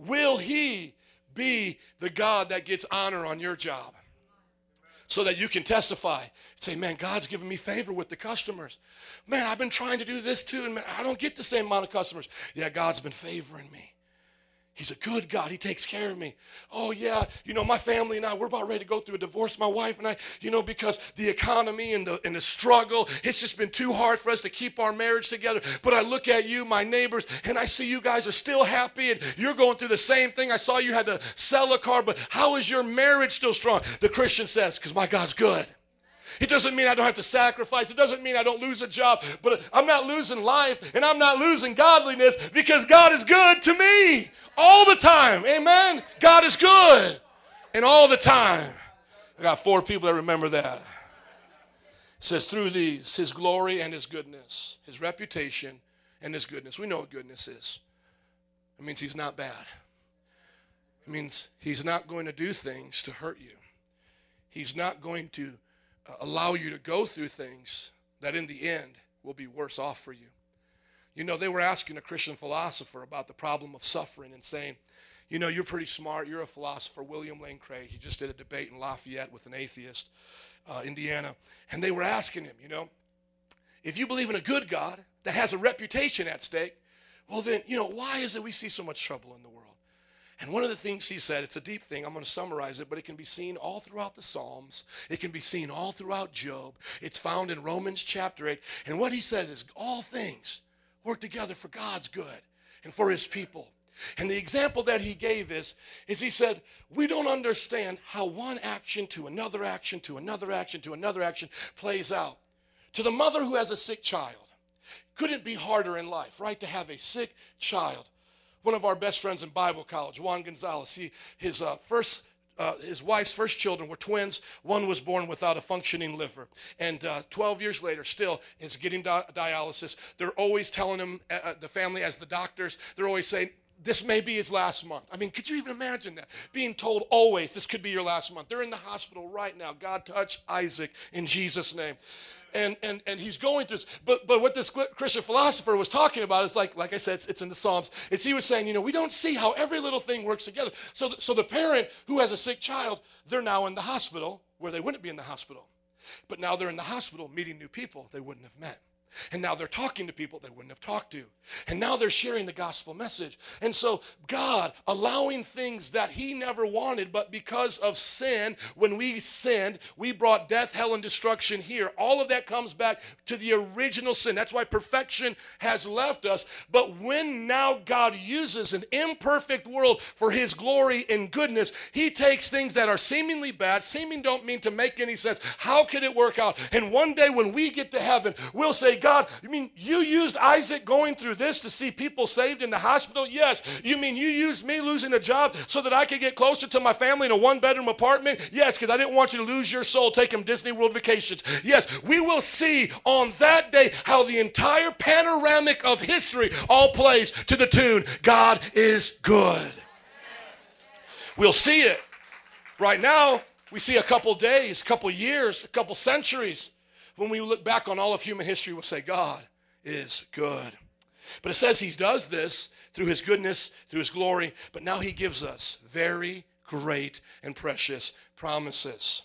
Will He be the God that gets honor on your job? So that you can testify. and Say, man, God's given me favor with the customers. Man, I've been trying to do this too, and man, I don't get the same amount of customers. Yeah, God's been favoring me. He's a good God. He takes care of me. Oh, yeah. You know, my family and I, we're about ready to go through a divorce. My wife and I, you know, because the economy and the, and the struggle, it's just been too hard for us to keep our marriage together. But I look at you, my neighbors, and I see you guys are still happy and you're going through the same thing. I saw you had to sell a car, but how is your marriage still strong? The Christian says, because my God's good. It doesn't mean I don't have to sacrifice. It doesn't mean I don't lose a job, but I'm not losing life and I'm not losing godliness because God is good to me all the time. Amen. God is good and all the time. I got four people that remember that. It says, through these, his glory and his goodness, his reputation and his goodness. We know what goodness is. It means he's not bad. It means he's not going to do things to hurt you. He's not going to allow you to go through things that in the end will be worse off for you. You know, they were asking a Christian philosopher about the problem of suffering and saying, you know, you're pretty smart. You're a philosopher. William Lane Craig. He just did a debate in Lafayette with an atheist, uh, Indiana. And they were asking him, you know, if you believe in a good God that has a reputation at stake, well, then, you know, why is it we see so much trouble in the world? And one of the things he said, it's a deep thing, I'm going to summarize it, but it can be seen all throughout the Psalms. It can be seen all throughout Job. It's found in Romans chapter 8. And what he says is all things work together for God's good and for his people. And the example that he gave is, is he said, we don't understand how one action to another action to another action to another action plays out. To the mother who has a sick child, Couldn't be harder in life, right? To have a sick child. One of our best friends in Bible college, Juan Gonzalez, he, his uh, first uh, his wife's first children were twins. One was born without a functioning liver. And uh, 12 years later, still is getting di- dialysis. They're always telling him, uh, uh, the family, as the doctors, they're always saying, this may be his last month. I mean, could you even imagine that? Being told always this could be your last month. They're in the hospital right now. God touch Isaac in Jesus' name. And, and, and he's going through this. But, but what this Christian philosopher was talking about is like, like I said, it's, it's in the Psalms. It's he was saying, you know, we don't see how every little thing works together. So, so the parent who has a sick child, they're now in the hospital where they wouldn't be in the hospital. But now they're in the hospital meeting new people they wouldn't have met. And now they're talking to people they wouldn't have talked to. And now they're sharing the gospel message. And so, God allowing things that He never wanted, but because of sin, when we sinned, we brought death, hell, and destruction here. All of that comes back to the original sin. That's why perfection has left us. But when now God uses an imperfect world for His glory and goodness, He takes things that are seemingly bad, seeming don't mean to make any sense. How could it work out? And one day when we get to heaven, we'll say, God, you mean you used Isaac going through this to see people saved in the hospital? Yes. You mean you used me losing a job so that I could get closer to my family in a one bedroom apartment? Yes, because I didn't want you to lose your soul taking Disney World vacations. Yes, we will see on that day how the entire panoramic of history all plays to the tune God is good. We'll see it. Right now, we see a couple days, a couple years, a couple centuries when we look back on all of human history, we'll say, God is good. But it says he does this through his goodness, through his glory, but now he gives us very great and precious promises.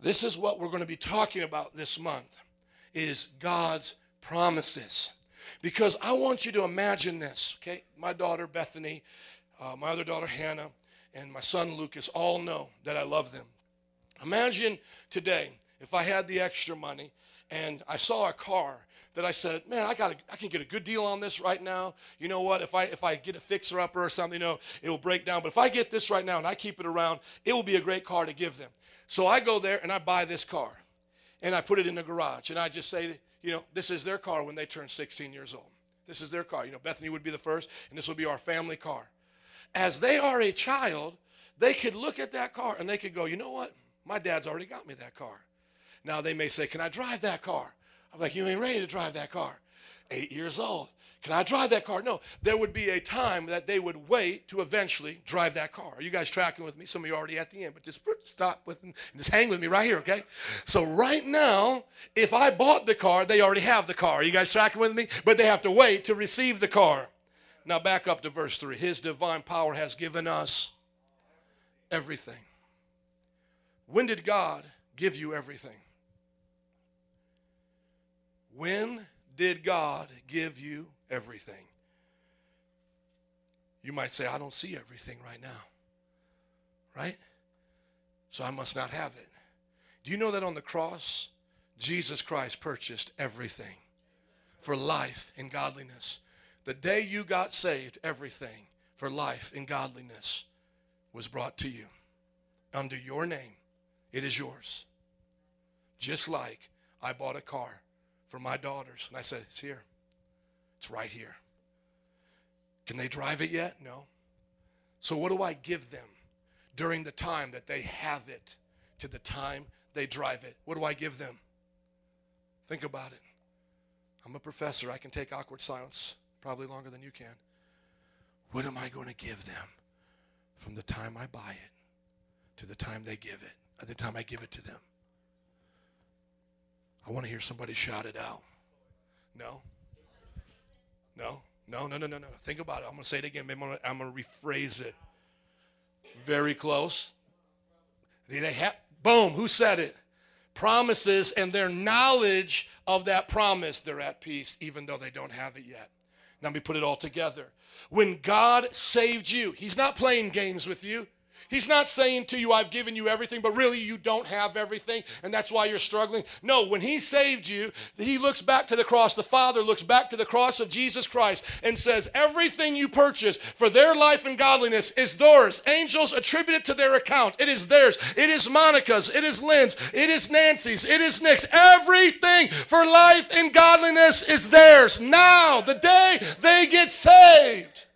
This is what we're going to be talking about this month is God's promises. Because I want you to imagine this, okay? My daughter Bethany, uh, my other daughter Hannah, and my son Lucas all know that I love them. Imagine today if I had the extra money and I saw a car that I said, man, I got I can get a good deal on this right now. You know what? If I if I get a fixer upper or something, you know, it will break down. But if I get this right now and I keep it around, it will be a great car to give them. So I go there and I buy this car, and I put it in the garage, and I just say, you know, this is their car when they turn 16 years old. This is their car. You know, Bethany would be the first, and this will be our family car. As they are a child, they could look at that car and they could go, you know what? My dad's already got me that car. Now they may say, Can I drive that car? I'm like, You ain't ready to drive that car. Eight years old. Can I drive that car? No. There would be a time that they would wait to eventually drive that car. Are you guys tracking with me? Some of you are already at the end, but just stop with and just hang with me right here, okay? So right now, if I bought the car, they already have the car. Are you guys tracking with me? But they have to wait to receive the car. Now back up to verse 3. His divine power has given us everything. When did God give you everything? When did God give you everything? You might say, I don't see everything right now. Right? So I must not have it. Do you know that on the cross, Jesus Christ purchased everything for life and godliness? The day you got saved, everything for life and godliness was brought to you under your name. It is yours. Just like I bought a car for my daughters. And I said, It's here. It's right here. Can they drive it yet? No. So, what do I give them during the time that they have it to the time they drive it? What do I give them? Think about it. I'm a professor. I can take awkward silence probably longer than you can. What am I going to give them from the time I buy it to the time they give it, at the time I give it to them? I want to hear somebody shout it out. No? No? No, no, no, no, no. Think about it. I'm going to say it again. I'm going to, I'm going to rephrase it. Very close. They have, boom, who said it? Promises and their knowledge of that promise, they're at peace, even though they don't have it yet. Now, let me put it all together. When God saved you, He's not playing games with you. He's not saying to you, I've given you everything, but really you don't have everything, and that's why you're struggling. No, when He saved you, He looks back to the cross. The Father looks back to the cross of Jesus Christ and says, Everything you purchase for their life and godliness is theirs. Angels attribute it to their account. It is theirs. It is Monica's. It is Lynn's. It is Nancy's. It is Nick's. Everything for life and godliness is theirs. Now, the day they get saved.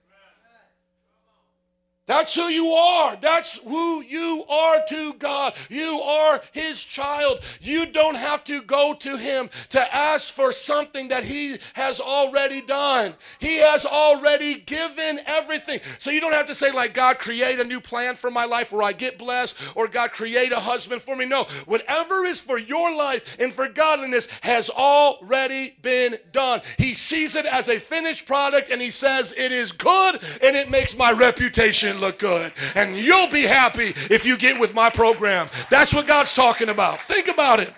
That's who you are. That's who you are to God. You are His child. You don't have to go to Him to ask for something that He has already done. He has already given everything. So you don't have to say, like, God, create a new plan for my life where I get blessed, or God, create a husband for me. No, whatever is for your life and for godliness has already been done. He sees it as a finished product and He says, It is good and it makes my reputation look good. And you'll be happy if you get with my program. That's what God's talking about. Think about it.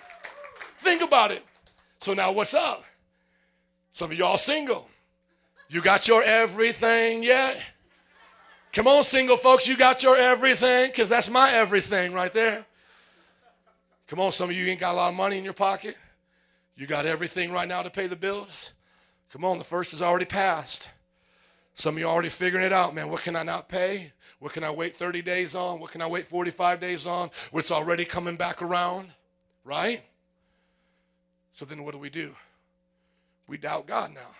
Think about it. So now what's up? Some of y'all single. You got your everything yet? Come on, single folks, you got your everything? Because that's my everything right there. Come on, some of you ain't got a lot of money in your pocket. You got everything right now to pay the bills. Come on, the first is already passed. Some of you are already figuring it out, man. What can I not pay? What can I wait 30 days on? What can I wait 45 days on? What's already coming back around, right? So then what do we do? We doubt God now.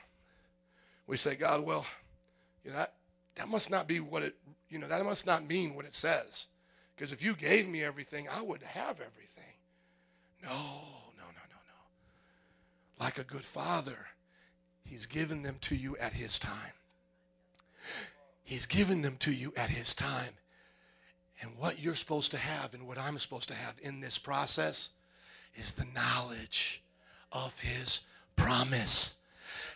We say, God, well, you know, that, that must not be what it, you know, that must not mean what it says. Because if you gave me everything, I would have everything. No, no, no, no, no. Like a good father, he's given them to you at his time. He's given them to you at His time. And what you're supposed to have and what I'm supposed to have in this process is the knowledge of His promise.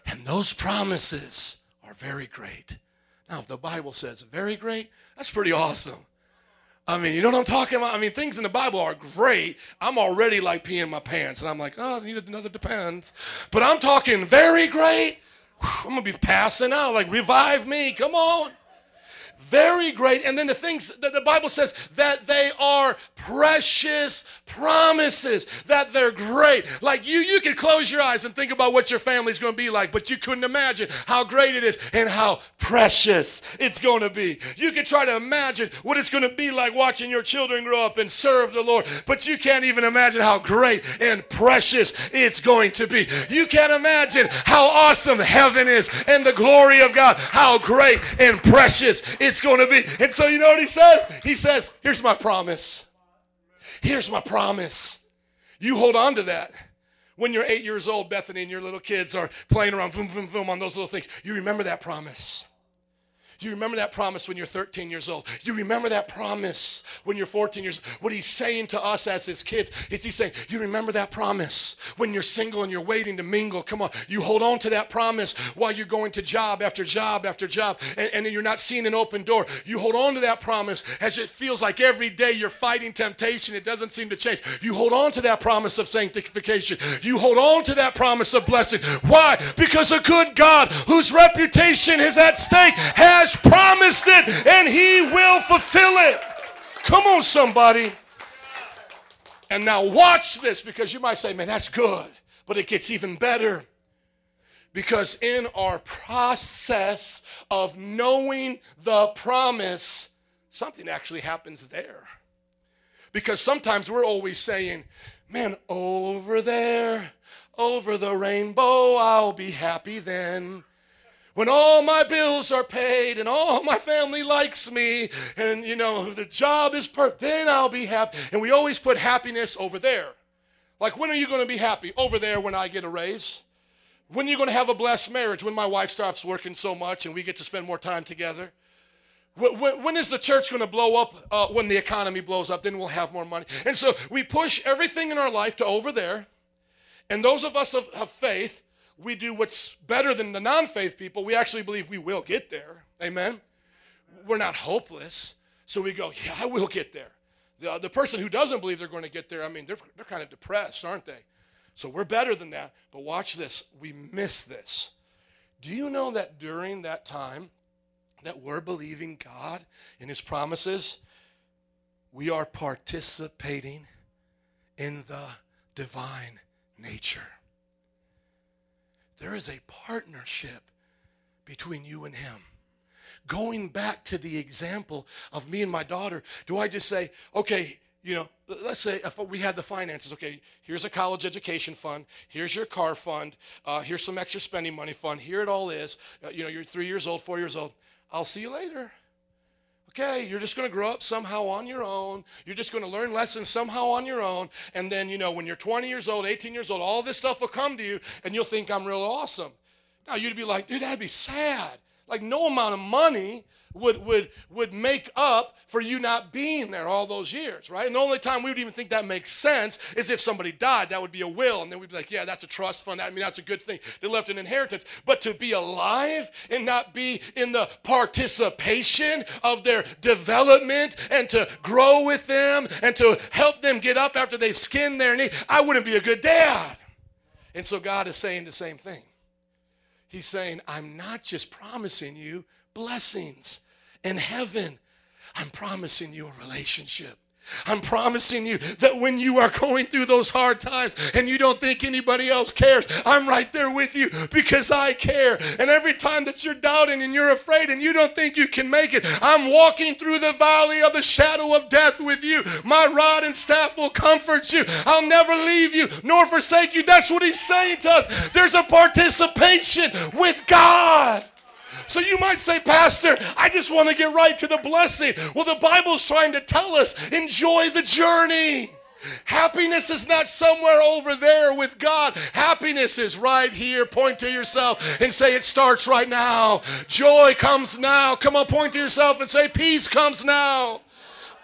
And those promises are very great. Now, if the Bible says very great, that's pretty awesome. I mean, you know what I'm talking about? I mean, things in the Bible are great. I'm already like peeing my pants, and I'm like, oh, I need another depends. But I'm talking very great. I'm gonna be passing out. Like, revive me. Come on very great. And then the things that the Bible says that they are precious promises, that they're great. Like you, you can close your eyes and think about what your family's going to be like, but you couldn't imagine how great it is and how precious it's going to be. You can try to imagine what it's going to be like watching your children grow up and serve the Lord, but you can't even imagine how great and precious it's going to be. You can't imagine how awesome heaven is and the glory of God, how great and precious it's going to be. And so, you know what he says? He says, Here's my promise. Here's my promise. You hold on to that. When you're eight years old, Bethany, and your little kids are playing around, boom, boom, boom, on those little things, you remember that promise. You remember that promise when you're 13 years old. You remember that promise when you're 14 years old. What he's saying to us as his kids is he's saying, You remember that promise when you're single and you're waiting to mingle. Come on. You hold on to that promise while you're going to job after job after job and, and you're not seeing an open door. You hold on to that promise as it feels like every day you're fighting temptation. It doesn't seem to change. You hold on to that promise of sanctification. You hold on to that promise of blessing. Why? Because a good God whose reputation is at stake has promised it and he will fulfill it. Come on, somebody. And now watch this because you might say, man, that's good. But it gets even better. Because in our process of knowing the promise, something actually happens there. Because sometimes we're always saying, man, over there, over the rainbow, I'll be happy then when all my bills are paid and all my family likes me and you know the job is perfect then i'll be happy and we always put happiness over there. Like when are you going to be happy? Over there when i get a raise. When are you going to have a blessed marriage? When my wife stops working so much and we get to spend more time together. When, is the church going to blow up uh, when the economy blows up? Then we'll have more money. And so we push everything in our life to over there. And those of us of, of faith we do what's better than the non faith people. We actually believe we will get there. Amen. We're not hopeless. So we go, yeah, I will get there. The, the person who doesn't believe they're going to get there, I mean, they're, they're kind of depressed, aren't they? So we're better than that. But watch this. We miss this. Do you know that during that time that we're believing God and His promises, we are participating in the divine nature. There is a partnership between you and Him. Going back to the example of me and my daughter, do I just say, okay, you know, let's say if we had the finances, okay, here's a college education fund, here's your car fund, uh, here's some extra spending money fund, here it all is. Uh, you know, you're three years old, four years old. I'll see you later. Okay, you're just going to grow up somehow on your own. You're just going to learn lessons somehow on your own. And then, you know, when you're 20 years old, 18 years old, all this stuff will come to you and you'll think I'm real awesome. Now, you'd be like, dude, that'd be sad. Like, no amount of money would, would, would make up for you not being there all those years, right? And the only time we would even think that makes sense is if somebody died. That would be a will. And then we'd be like, yeah, that's a trust fund. I mean, that's a good thing. They left an inheritance. But to be alive and not be in the participation of their development and to grow with them and to help them get up after they've skinned their knee, I wouldn't be a good dad. And so God is saying the same thing. He's saying, I'm not just promising you blessings in heaven, I'm promising you a relationship. I'm promising you that when you are going through those hard times and you don't think anybody else cares, I'm right there with you because I care. And every time that you're doubting and you're afraid and you don't think you can make it, I'm walking through the valley of the shadow of death with you. My rod and staff will comfort you. I'll never leave you nor forsake you. That's what he's saying to us. There's a participation with God. So you might say, Pastor, I just want to get right to the blessing. Well, the Bible's trying to tell us enjoy the journey. Happiness is not somewhere over there with God. Happiness is right here. Point to yourself and say, It starts right now. Joy comes now. Come on, point to yourself and say, Peace comes now.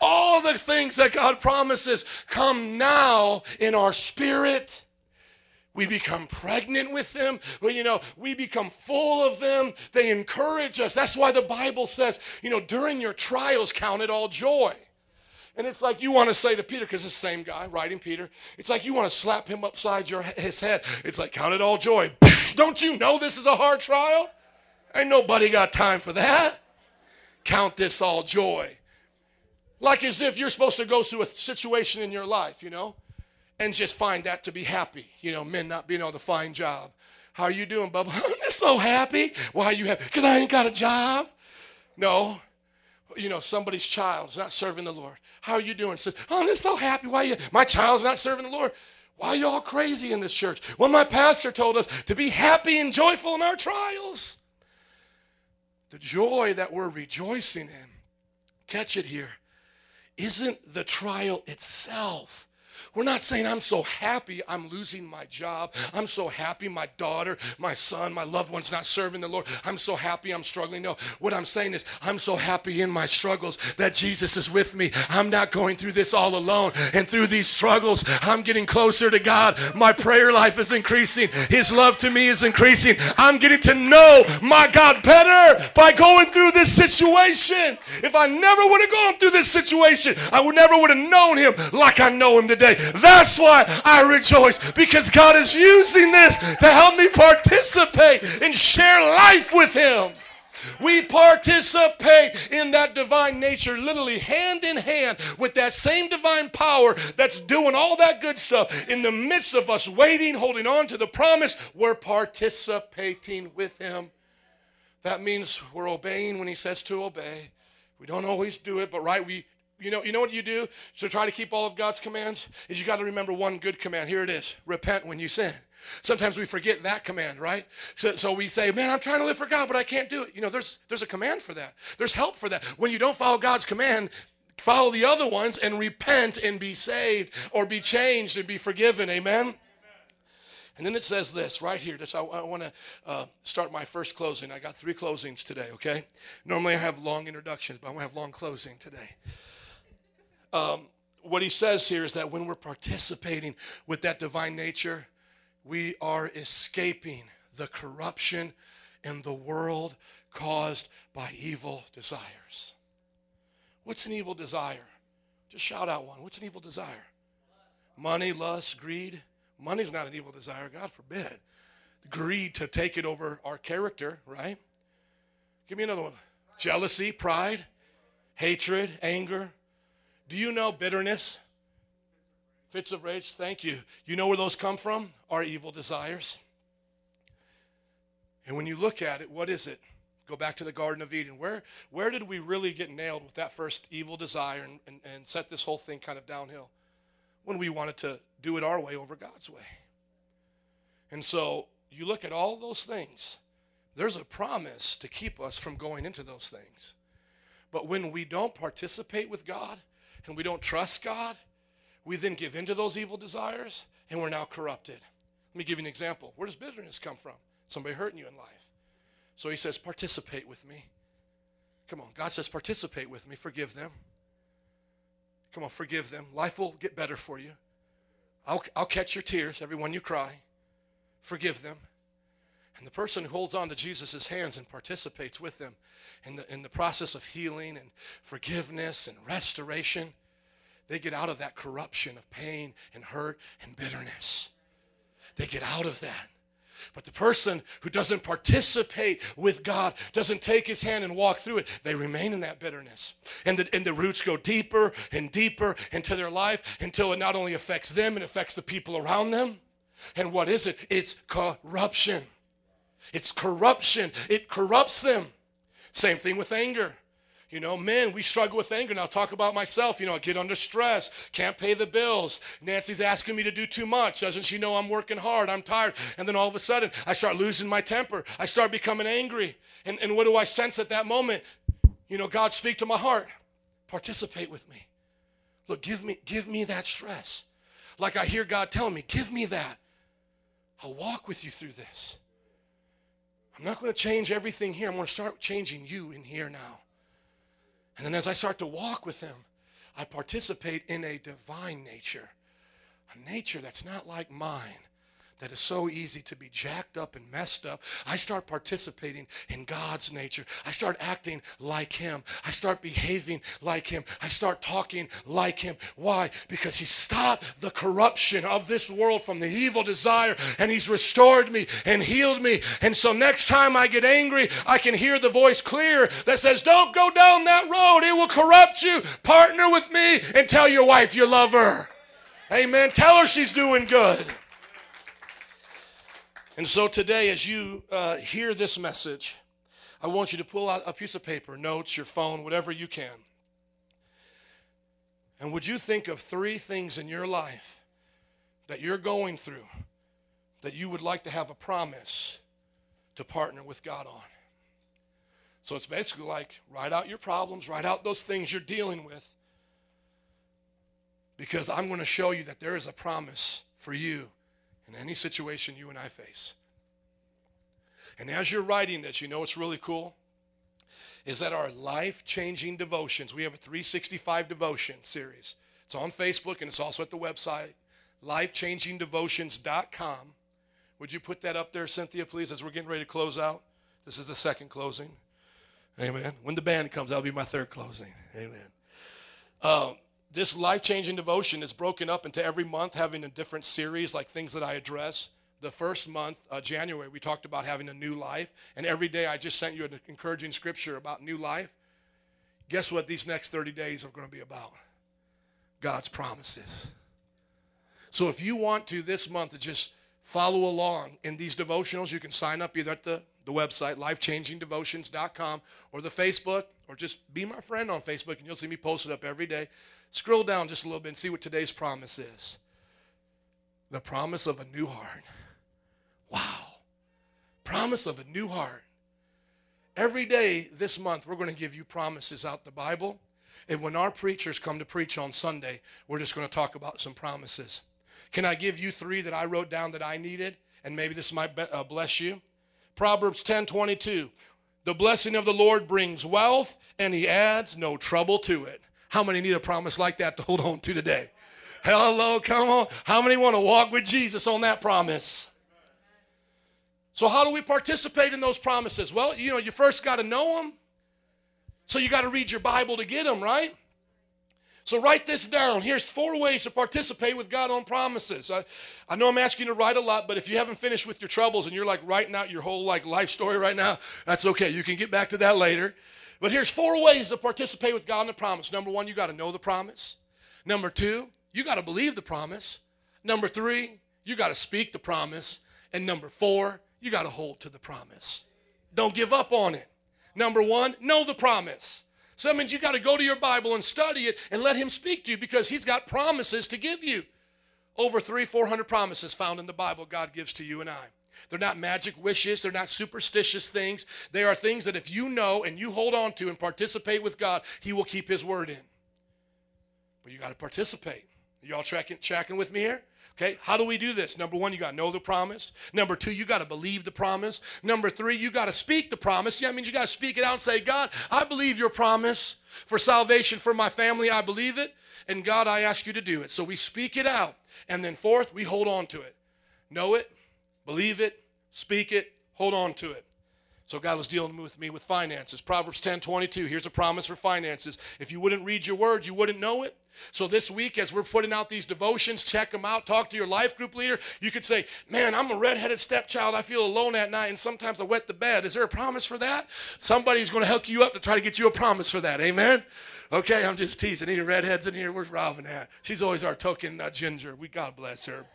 All the things that God promises come now in our spirit we become pregnant with them. Well, you know, we become full of them. They encourage us. That's why the Bible says, you know, during your trials, count it all joy. And it's like you want to say to Peter, because it's the same guy writing Peter, it's like you want to slap him upside your, his head. It's like, count it all joy. [laughs] Don't you know this is a hard trial? Ain't nobody got time for that. Count this all joy. Like as if you're supposed to go through a situation in your life, you know? And just find that to be happy. You know, men not being able to find job. How are you doing, Bubba? [laughs] I'm so happy. Why are you happy? Because I ain't got a job. No. You know, somebody's child's not serving the Lord. How are you doing? Says, oh, I'm just so happy. Why you? My child's not serving the Lord. Why are you all crazy in this church? Well, my pastor told us to be happy and joyful in our trials. The joy that we're rejoicing in, catch it here, isn't the trial itself we're not saying, I'm so happy I'm losing my job. I'm so happy my daughter, my son, my loved one's not serving the Lord. I'm so happy I'm struggling. No, what I'm saying is, I'm so happy in my struggles that Jesus is with me. I'm not going through this all alone. And through these struggles, I'm getting closer to God. My prayer life is increasing. His love to me is increasing. I'm getting to know my God better by going through this situation. If I never would have gone through this situation, I would never would have known him like I know him today. That's why I rejoice because God is using this to help me participate and share life with Him. We participate in that divine nature, literally hand in hand with that same divine power that's doing all that good stuff. In the midst of us waiting, holding on to the promise, we're participating with Him. That means we're obeying when He says to obey. We don't always do it, but right, we you know, you know what you do to try to keep all of God's commands? Is you got to remember one good command. Here it is repent when you sin. Sometimes we forget that command, right? So, so we say, man, I'm trying to live for God, but I can't do it. You know, there's, there's a command for that, there's help for that. When you don't follow God's command, follow the other ones and repent and be saved or be changed and be forgiven. Amen? And then it says this right here. This I, I want to uh, start my first closing. I got three closings today. Okay. Normally I have long introductions, but I'm gonna have long closing today um, what he says here is that when we're participating with that divine nature, we are escaping the corruption in the world caused by evil desires. What's an evil desire? Just shout out one. What's an evil desire? Money, lust, greed. Money's not an evil desire, God forbid. Greed to take it over our character, right? Give me another one. Jealousy, pride, hatred, anger, Do you know bitterness? Fits of rage, thank you. You know where those come from? Our evil desires. And when you look at it, what is it? Go back to the Garden of Eden. Where, where did we really get nailed with that first evil desire and, and, and set this whole thing kind of downhill? When we wanted to do it our way over God's way. And so you look at all those things, there's a promise to keep us from going into those things. But when we don't participate with God and we don't trust God, we then give into those evil desires and we're now corrupted. Let me give you an example. Where does bitterness come from? Somebody hurting you in life. So he says, participate with me. Come on. God says, participate with me. Forgive them. Come on, forgive them. Life will get better for you. I'll, I'll catch your tears every one you cry. Forgive them. And the person who holds on to Jesus' hands and participates with them in the, in the process of healing and forgiveness and restoration, they get out of that corruption of pain and hurt and bitterness. They get out of that. But the person who doesn't participate with God, doesn't take his hand and walk through it, they remain in that bitterness. And the, and the roots go deeper and deeper into their life until it not only affects them, it affects the people around them. And what is it? It's corruption. It's corruption. It corrupts them. Same thing with anger. You know, men, we struggle with anger. Now, I'll talk about myself. You know, I get under stress, can't pay the bills. Nancy's asking me to do too much. Doesn't she know I'm working hard? I'm tired. And then all of a sudden, I start losing my temper. I start becoming angry. And, and what do I sense at that moment? You know, God speak to my heart. Participate with me. Look, give me, give me that stress. Like I hear God telling me, give me that. I'll walk with you through this. I'm not going to change everything here. I'm going to start changing you in here now. And then as I start to walk with Him, I participate in a divine nature, a nature that's not like mine, that is so easy to be jacked up and messed up. I start participating in God's nature. I start acting like Him. I start behaving like Him. I start talking like Him. Why? Because He stopped the corruption of this world from the evil desire and He's restored me and healed me. And so next time I get angry, I can hear the voice clear that says, Don't go down that road. It will corrupt you. Partner with me and tell your wife you love her. Amen. Tell her she's doing good. And so today, as you uh, hear this message, I want you to pull out a piece of paper, notes, your phone, whatever you can. And would you think of three things in your life that you're going through that you would like to have a promise to partner with God on? So it's basically like write out your problems, write out those things you're dealing with, because I'm going to show you that there is a promise for you in any situation you and I face. And as you're writing this, you know what's really cool? Is that our life changing devotions, we have a 365 devotion series. It's on Facebook and it's also at the website, lifechangingdevotions.com. Would you put that up there, Cynthia, please, as we're getting ready to close out? This is the second closing. Amen. When the band comes, that'll be my third closing. Amen. Um, this life changing devotion is broken up into every month having a different series, like things that I address. The first month, uh, January, we talked about having a new life. And every day I just sent you an encouraging scripture about new life. Guess what these next 30 days are going to be about? God's promises. So if you want to this month to just follow along in these devotionals, you can sign up either at the, the website, lifechangingdevotions.com, or the Facebook, or just be my friend on Facebook, and you'll see me post it up every day. Scroll down just a little bit and see what today's promise is the promise of a new heart. Wow. Promise of a new heart. Every day this month, we're going to give you promises out the Bible. And when our preachers come to preach on Sunday, we're just going to talk about some promises. Can I give you three that I wrote down that I needed? And maybe this might be, uh, bless you. Proverbs 10 22. The blessing of the Lord brings wealth, and he adds no trouble to it. How many need a promise like that to hold on to today? Hello, come on. How many want to walk with Jesus on that promise? So, how do we participate in those promises? Well, you know, you first got to know them. So, you got to read your Bible to get them, right? So, write this down. Here's four ways to participate with God on promises. I, I know I'm asking you to write a lot, but if you haven't finished with your troubles and you're like writing out your whole like life story right now, that's okay. You can get back to that later. But here's four ways to participate with God in the promise. Number one, you got to know the promise. Number two, you got to believe the promise. Number three, you got to speak the promise. And number four, you got to hold to the promise. Don't give up on it. Number one, know the promise. So that means you got to go to your Bible and study it and let Him speak to you because He's got promises to give you. Over three, four hundred promises found in the Bible God gives to you and I. They're not magic wishes. They're not superstitious things. They are things that if you know and you hold on to and participate with God, He will keep His word in. But you got to participate. Y'all tracking, tracking with me here? Okay, how do we do this? Number one, you got to know the promise. Number two, you got to believe the promise. Number three, you got to speak the promise. Yeah, I mean, you got to speak it out and say, God, I believe your promise for salvation for my family. I believe it. And God, I ask you to do it. So we speak it out. And then fourth, we hold on to it. Know it, believe it, speak it, hold on to it. So God was dealing with me with finances. Proverbs 10 22. Here's a promise for finances. If you wouldn't read your word, you wouldn't know it. So this week, as we're putting out these devotions, check them out. Talk to your life group leader. You could say, Man, I'm a redheaded stepchild. I feel alone at night, and sometimes I wet the bed. Is there a promise for that? Somebody's going to hook you up to try to get you a promise for that. Amen? Okay, I'm just teasing. Any redheads in here? Where's Robin at? She's always our token uh, ginger. We God bless her.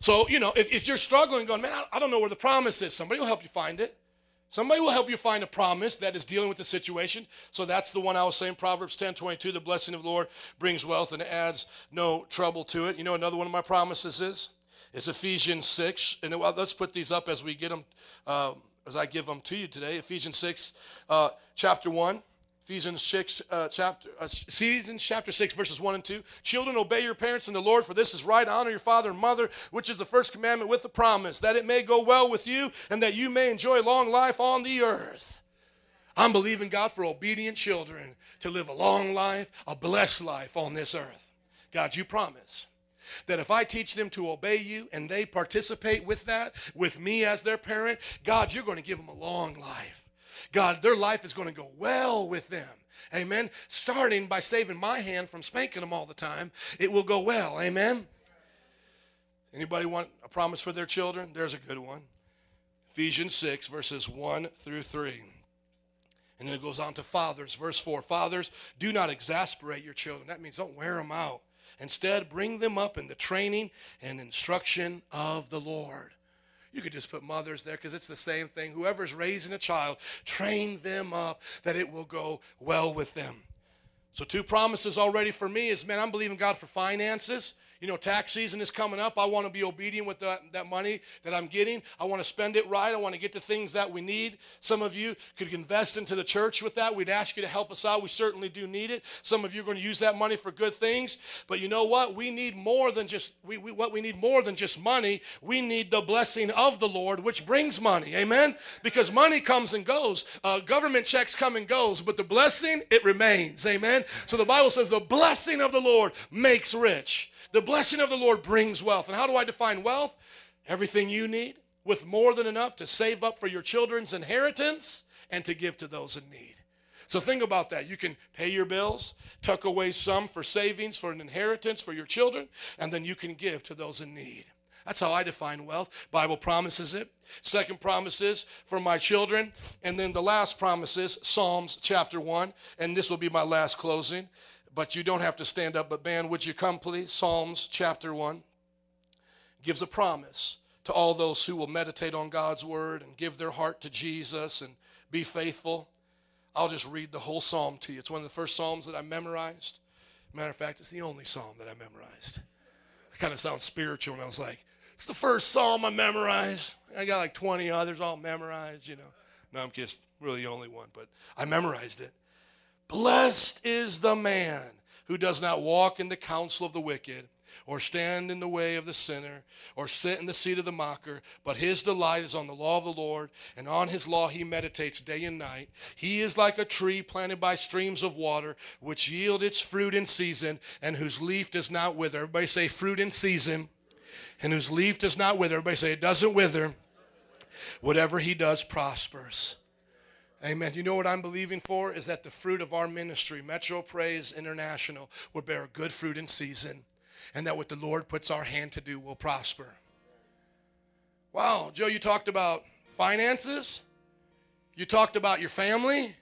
So, you know, if, if you're struggling, going, man, I, I don't know where the promise is, somebody will help you find it. Somebody will help you find a promise that is dealing with the situation. So that's the one I was saying, Proverbs 10 22, the blessing of the Lord brings wealth and adds no trouble to it. You know, another one of my promises is, is Ephesians 6. And well, let's put these up as we get them, uh, as I give them to you today. Ephesians 6, uh, chapter 1. Ephesians 6, uh, chapter, uh, Ephesians chapter 6, verses 1 and 2. Children, obey your parents in the Lord, for this is right. Honor your father and mother, which is the first commandment with the promise, that it may go well with you and that you may enjoy long life on the earth. I'm believing God for obedient children to live a long life, a blessed life on this earth. God, you promise that if I teach them to obey you and they participate with that, with me as their parent, God, you're going to give them a long life. God, their life is going to go well with them. Amen. Starting by saving my hand from spanking them all the time, it will go well. Amen. Anybody want a promise for their children? There's a good one. Ephesians 6, verses 1 through 3. And then it goes on to fathers, verse 4. Fathers, do not exasperate your children. That means don't wear them out. Instead, bring them up in the training and instruction of the Lord. You could just put mothers there because it's the same thing. Whoever's raising a child, train them up that it will go well with them. So, two promises already for me is man, I'm believing God for finances. You know, tax season is coming up. I want to be obedient with that, that money that I'm getting. I want to spend it right. I want to get the things that we need. Some of you could invest into the church with that. We'd ask you to help us out. We certainly do need it. Some of you are going to use that money for good things. But you know what? We need more than just we, we what we need more than just money. We need the blessing of the Lord, which brings money. Amen. Because money comes and goes. Uh, government checks come and goes, but the blessing it remains. Amen. So the Bible says the blessing of the Lord makes rich. The blessing of the Lord brings wealth. And how do I define wealth? Everything you need with more than enough to save up for your children's inheritance and to give to those in need. So think about that. You can pay your bills, tuck away some for savings, for an inheritance for your children, and then you can give to those in need. That's how I define wealth. Bible promises it. Second promise is for my children. And then the last promise is Psalms chapter 1. And this will be my last closing but you don't have to stand up. But, man, would you come, please? Psalms chapter 1 gives a promise to all those who will meditate on God's word and give their heart to Jesus and be faithful. I'll just read the whole psalm to you. It's one of the first psalms that I memorized. Matter of fact, it's the only psalm that I memorized. It kind of sounds spiritual, and I was like, it's the first psalm I memorized. I got like 20 others all memorized, you know. No, I'm just really the only one, but I memorized it. Blessed is the man who does not walk in the counsel of the wicked, or stand in the way of the sinner, or sit in the seat of the mocker, but his delight is on the law of the Lord, and on his law he meditates day and night. He is like a tree planted by streams of water, which yield its fruit in season, and whose leaf does not wither. Everybody say fruit in season, and whose leaf does not wither. Everybody say it doesn't wither. Whatever he does prospers. Amen. You know what I'm believing for? Is that the fruit of our ministry, Metro Praise International, will bear good fruit in season, and that what the Lord puts our hand to do will prosper. Wow, Joe, you talked about finances, you talked about your family,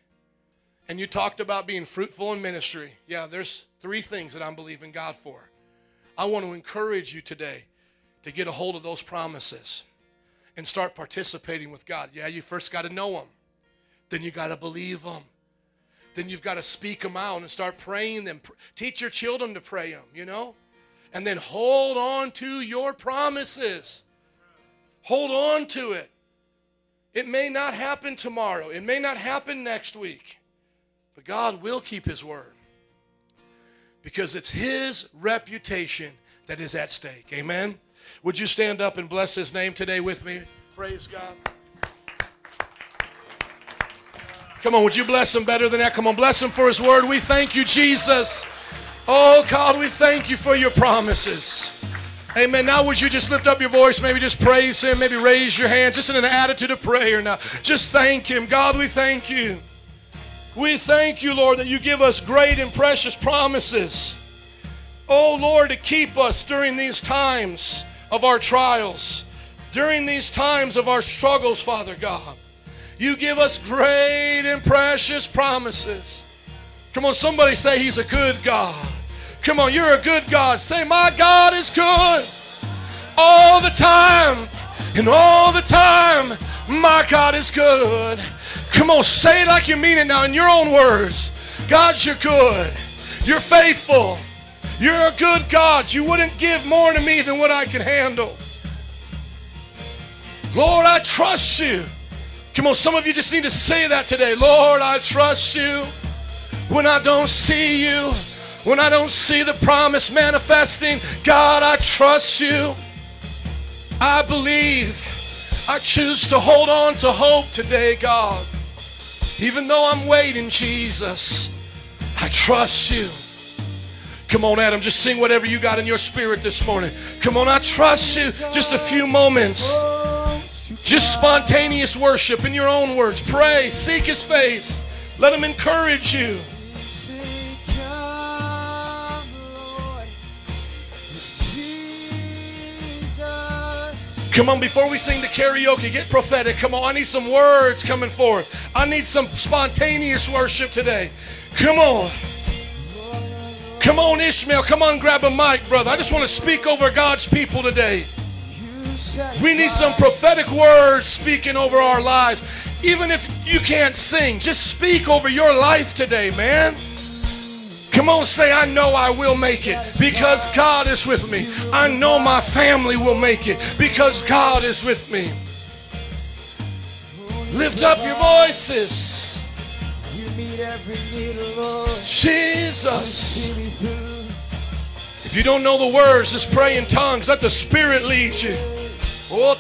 And you talked about being fruitful in ministry. Yeah, there's three things that I'm believing God for. I want to encourage you today to get a hold of those promises and start participating with God. Yeah, you first got to know them, then you got to believe them. Then you've got to speak them out and start praying them. Teach your children to pray them, you know? And then hold on to your promises. Hold on to it. It may not happen tomorrow, it may not happen next week, but God will keep His word because it's His reputation that is at stake. Amen? Would you stand up and bless His name today with me? Praise God. Come on, would you bless him better than that? Come on, bless him for his word. We thank you, Jesus. Oh, God, we thank you for your promises. Amen. Now, would you just lift up your voice? Maybe just praise him. Maybe raise your hands. Just in an attitude of prayer now. Just thank him. God, we thank you. We thank you, Lord, that you give us great and precious promises. Oh, Lord, to keep us during these times of our trials, during these times of our struggles, Father God. You give us great and precious promises. Come on, somebody say He's a good God. Come on, you're a good God. Say, My God is good all the time. And all the time, my God is good. Come on, say it like you mean it now in your own words. God, you're good. You're faithful. You're a good God. You wouldn't give more to me than what I can handle. Lord, I trust you. Come on, some of you just need to say that today. Lord, I trust you when I don't see you, when I don't see the promise manifesting. God, I trust you. I believe. I choose to hold on to hope today, God. Even though I'm waiting, Jesus, I trust you. Come on, Adam, just sing whatever you got in your spirit this morning. Come on, I trust you. Just a few moments. Just spontaneous worship in your own words. Pray, seek his face. Let him encourage you. Come on, before we sing the karaoke, get prophetic. Come on, I need some words coming forth. I need some spontaneous worship today. Come on. Come on, Ishmael. Come on, grab a mic, brother. I just want to speak over God's people today. We need some prophetic words speaking over our lives. Even if you can't sing, just speak over your life today, man. Come on, say, I know I will make it because God is with me. I know my family will make it because God is with me. Lift up your voices. Jesus. If you don't know the words, just pray in tongues. Let the Spirit lead you. Oh,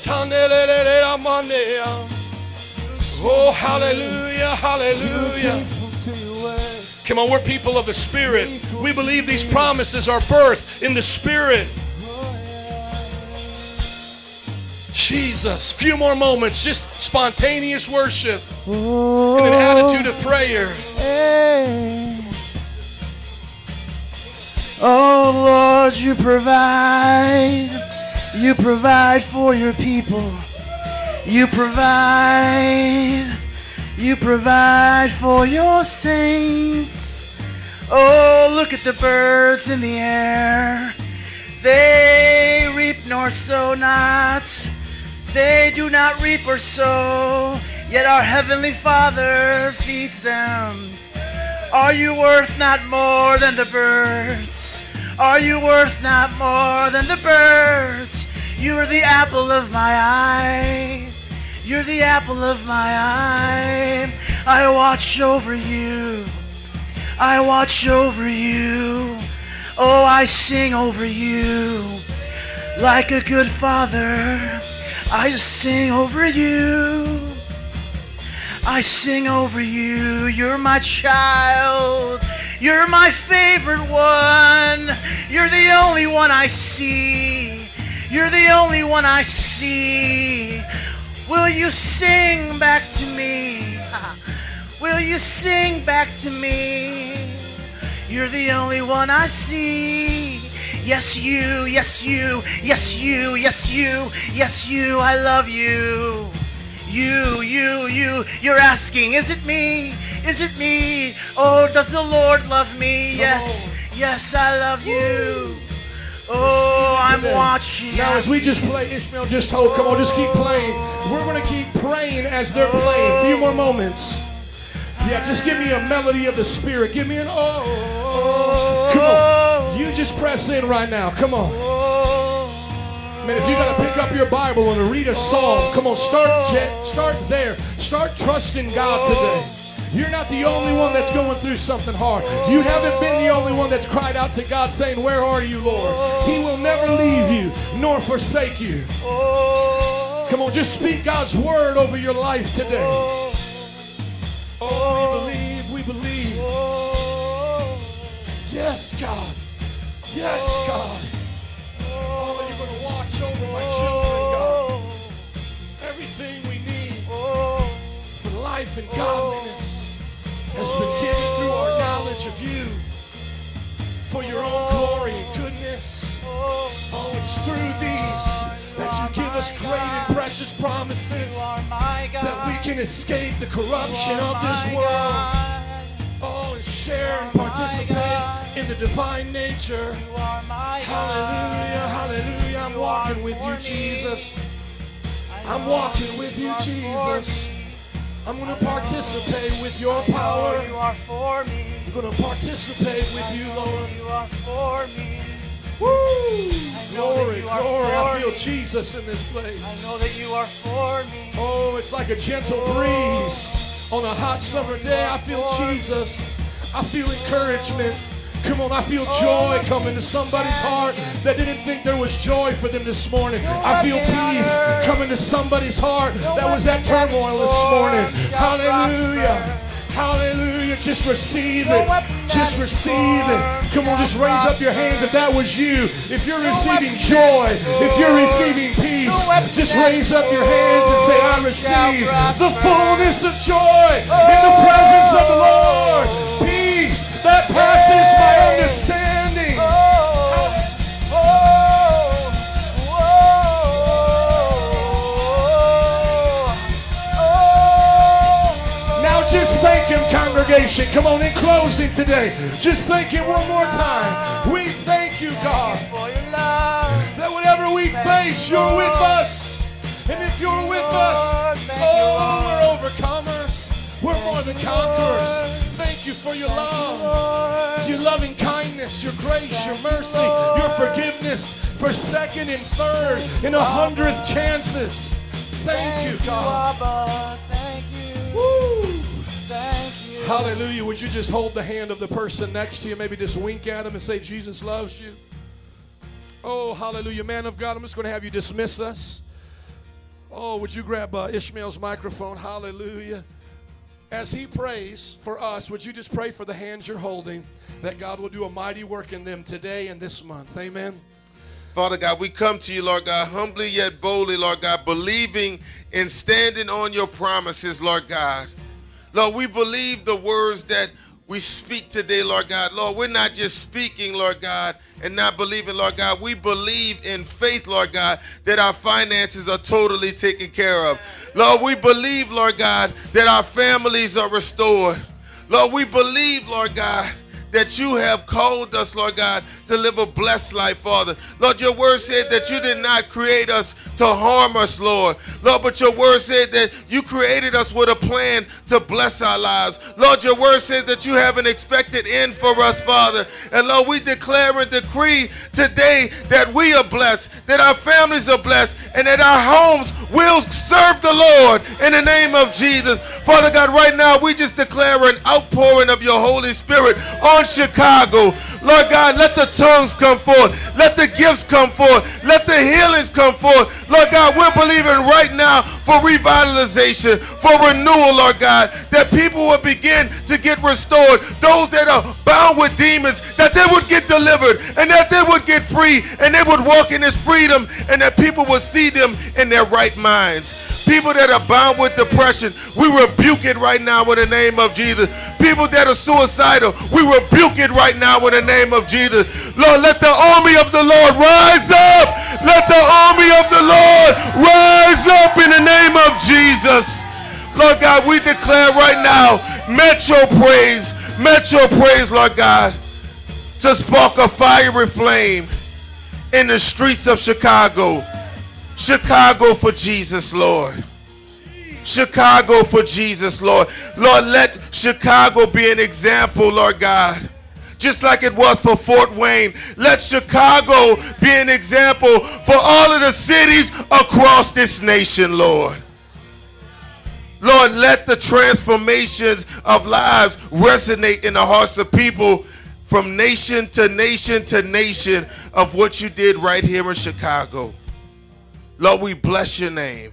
oh hallelujah, hallelujah. Come on, we're people of the Spirit. We believe these promises are birthed in the Spirit. Jesus, few more moments, just spontaneous worship and an attitude of prayer. Oh Lord, you provide. You provide for your people. You provide. You provide for your saints. Oh, look at the birds in the air. They reap nor sow not. They do not reap or sow, yet our heavenly Father feeds them. Are you worth not more than the birds? Are you worth not more than the birds? You are the apple of my eye. You're the apple of my eye. I watch over you. I watch over you. Oh, I sing over you. Like a good father, I sing over you. I sing over you. You're my child. You're my favorite one. You're the only one I see. You're the only one I see. Will you sing back to me? [laughs] Will you sing back to me? You're the only one I see. Yes, you, yes, you, yes, you, yes, you, yes, you, I love you. You, you, you. You're asking, is it me? Is it me? Oh, does the Lord love me? yes, yes, I love you. Oh, I'm today. watching. Now, as we just play, Ishmael, just hold. Come on, just keep playing. We're going to keep praying as they're oh. playing. A few more moments. Yeah, just give me a melody of the Spirit. Give me an oh. oh. Come on. You just press in right now. Come on. Oh. Man, if you got to pick up your Bible and read a psalm, come on, start start there. Start trusting God today. You're not the only one that's going through something hard. You haven't been the only one that's cried out to God saying, Where are you, Lord? He will never leave you nor forsake you. Come on, just speak God's word over your life today. Oh, we believe, we believe. Yes, God. Yes, God. Watch over my children, God. Everything we need for life and godliness has been given through our knowledge of you for your own glory and goodness. Oh, it's through these that you give us great and precious promises that we can escape the corruption of this world. Oh, and share and participate in the divine nature. Hallelujah, hallelujah. I'm walking with you, Jesus. I'm walking with you, Jesus. I'm going to participate with your power. You are for me. I'm going to participate with you, Lord. You are for me. Woo! know that Glory, you are glory. I feel. Jesus in this I place. know that you are for me. Oh, it's like a gentle oh. breeze on a hot summer day. I feel Jesus. I feel encouragement. Come on, I feel joy coming to somebody's heart that didn't think there was joy for them this morning. I feel peace coming to somebody's heart that was at turmoil this morning. Hallelujah. Hallelujah. Just receive it. Just receive it. Come on, just raise up your hands if that was you. If you're receiving joy, if you're receiving peace, just raise up your hands and say, I receive the fullness of joy in the presence of the Lord. That passes my understanding. Now just thank Him, congregation. Come on, in closing today, just thank Him one more time. We thank you, God, that whatever we face, you're with us. And if you're with us, oh, we're overcomers. We're more than conquerors. For your love, your loving kindness, your grace, your mercy, your forgiveness for second and third and a hundredth chances. Thank you, God. Thank you. Woo. Thank you. Hallelujah. Would you just hold the hand of the person next to you? Maybe just wink at them and say, Jesus loves you. Oh, hallelujah. Man of God, I'm just going to have you dismiss us. Oh, would you grab uh, Ishmael's microphone? Hallelujah. As he prays for us, would you just pray for the hands you're holding that God will do a mighty work in them today and this month? Amen. Father God, we come to you, Lord God, humbly yet boldly, Lord God, believing and standing on your promises, Lord God. Lord, we believe the words that we speak today, Lord God. Lord, we're not just speaking, Lord God, and not believing, Lord God. We believe in faith, Lord God, that our finances are totally taken care of. Lord, we believe, Lord God, that our families are restored. Lord, we believe, Lord God, that you have called us, Lord God, to live a blessed life, Father. Lord, your word said that you did not create us to harm us, Lord. Lord, but your word said that you created us with a plan to bless our lives. Lord, your word says that you have an expected end for us, Father. And Lord, we declare and decree today that we are blessed, that our families are blessed, and that our homes will serve the Lord in the name of Jesus. Father God, right now we just declare an outpouring of your Holy Spirit on Chicago. Lord God, let the tongues come forth. Let the gifts come forth. Let the healings come forth. Lord God, we're believing right now for revitalization, for renewal, Lord God, that people will begin to get restored. Those that are bound with demons, that they would get delivered and that they would get free and they would walk in this freedom and that people would see them in their right minds. People that are bound with depression, we rebuke it right now in the name of Jesus. People that are suicidal, we rebuke it right now in the name of Jesus. Lord, let the army of the Lord rise up. Let the army of the Lord rise up in the name of Jesus. Lord God, we declare right now, Metro praise, Metro praise, Lord God, to spark a fiery flame in the streets of Chicago. Chicago for Jesus, Lord. Chicago for Jesus, Lord. Lord, let Chicago be an example, Lord God. Just like it was for Fort Wayne. Let Chicago be an example for all of the cities across this nation, Lord. Lord, let the transformations of lives resonate in the hearts of people from nation to nation to nation of what you did right here in Chicago. Lord, we bless your name.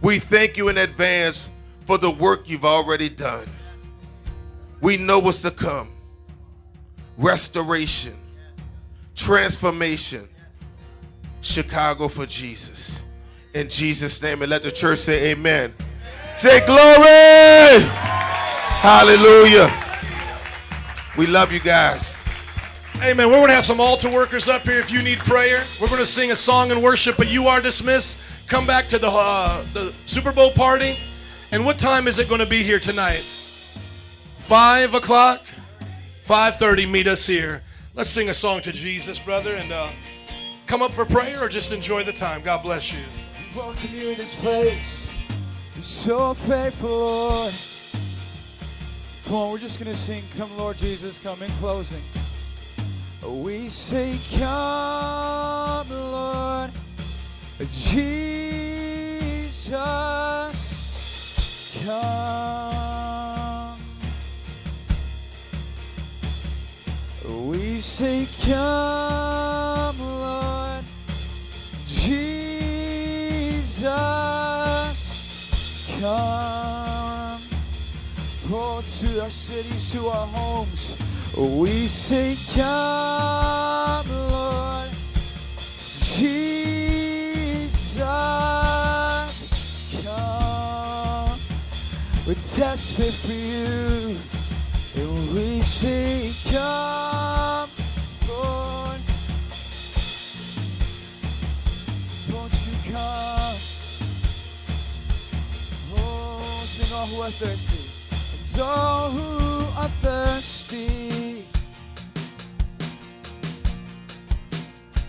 We thank you in advance for the work you've already done. We know what's to come restoration, transformation. Chicago for Jesus. In Jesus' name, and let the church say amen. Say glory. Hallelujah. We love you guys. Amen. We're going to have some altar workers up here if you need prayer. We're going to sing a song and worship, but you are dismissed. Come back to the, uh, the Super Bowl party. And what time is it going to be here tonight? 5 o'clock? 5.30, meet us here. Let's sing a song to Jesus, brother, and uh, come up for prayer or just enjoy the time. God bless you. welcome you in this place. You're so faithful, Lord. Come on, we're just going to sing, Come, Lord Jesus, come in closing. We say, Come, Lord Jesus, come. We say, Come, Lord Jesus, come. Oh, to our cities, to our homes. We say, Come, Lord Jesus, come. We're desperate for you. And we say, Come, Lord. Won't you come? Oh, sing all who are thirsty. All who are thirsty.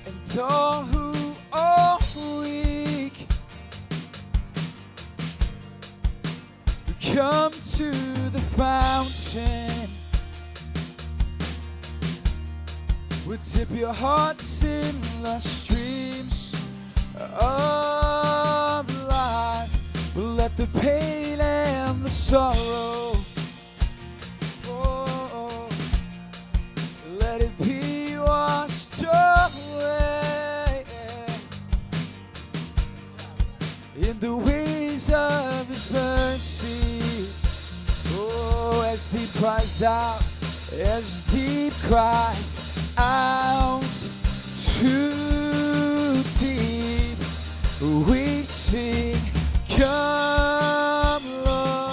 And all who are weak. Come to the fountain. We'll dip your hearts in the streams of life. We'll let the pain and the sorrow cries out, as deep cries out too deep, we sing, Come, Lord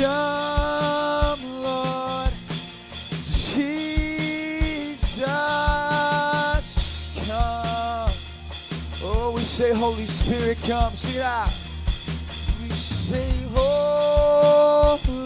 Come, Lord Jesus, come. Oh, we say, Holy Spirit, come. It out. We say, Holy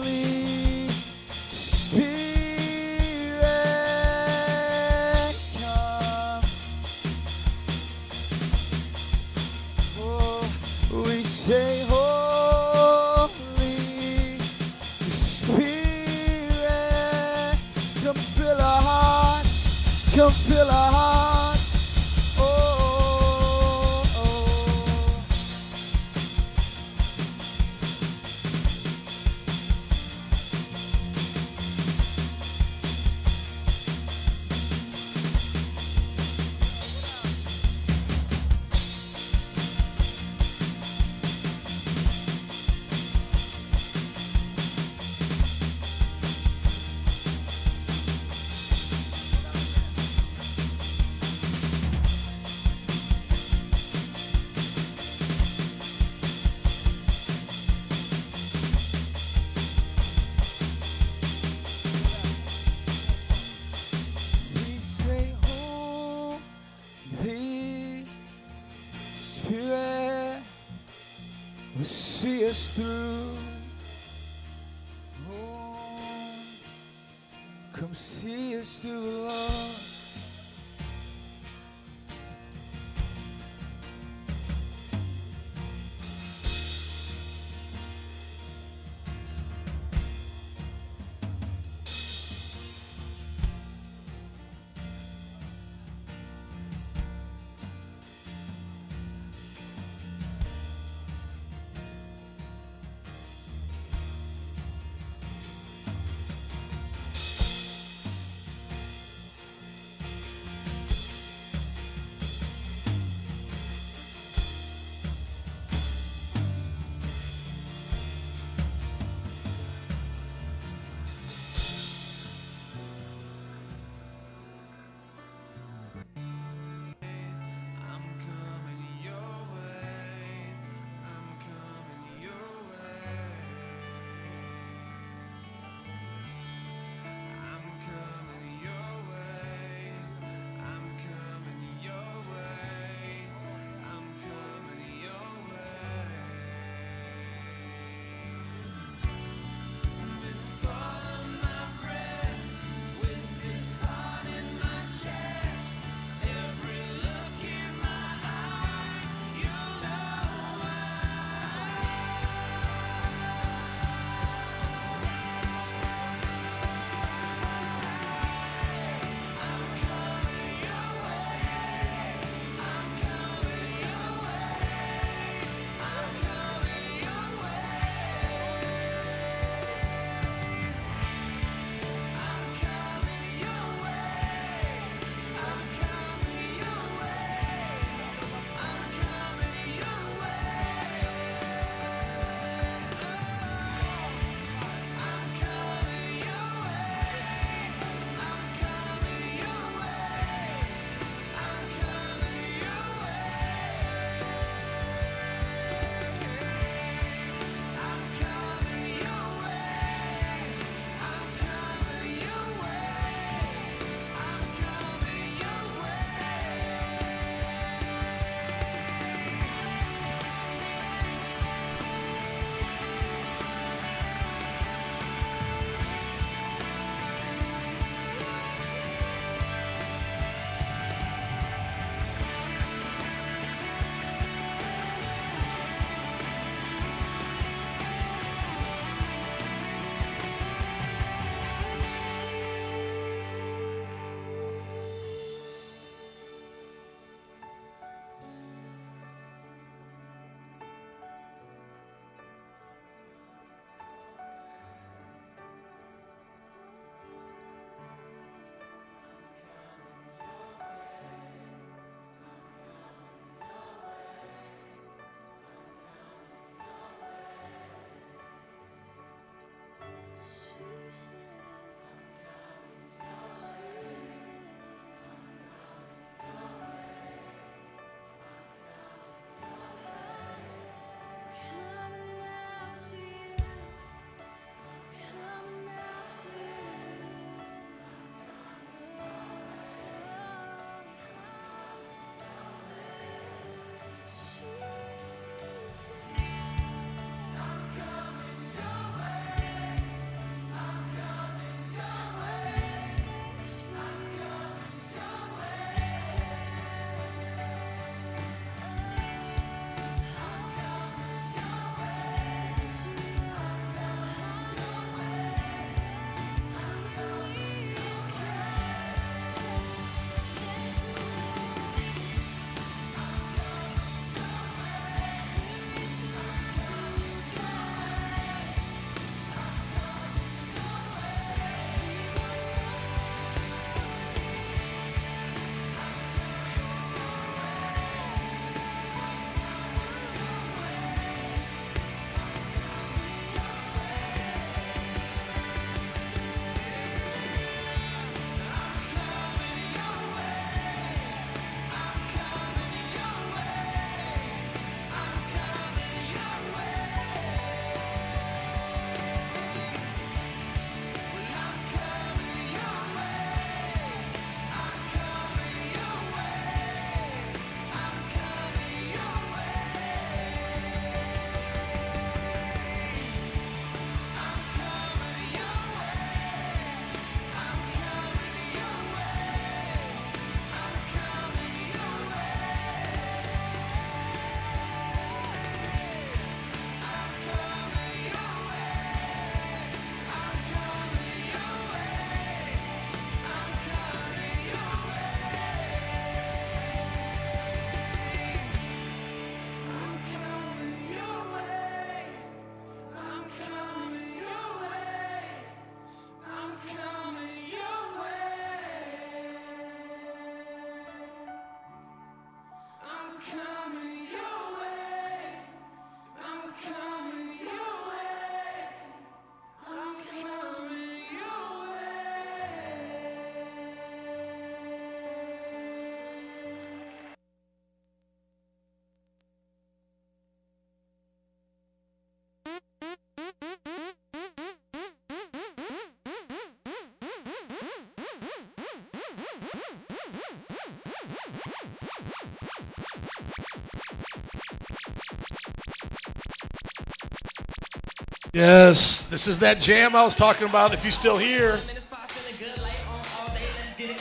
Yes, this is that jam I was talking about. If you're still here,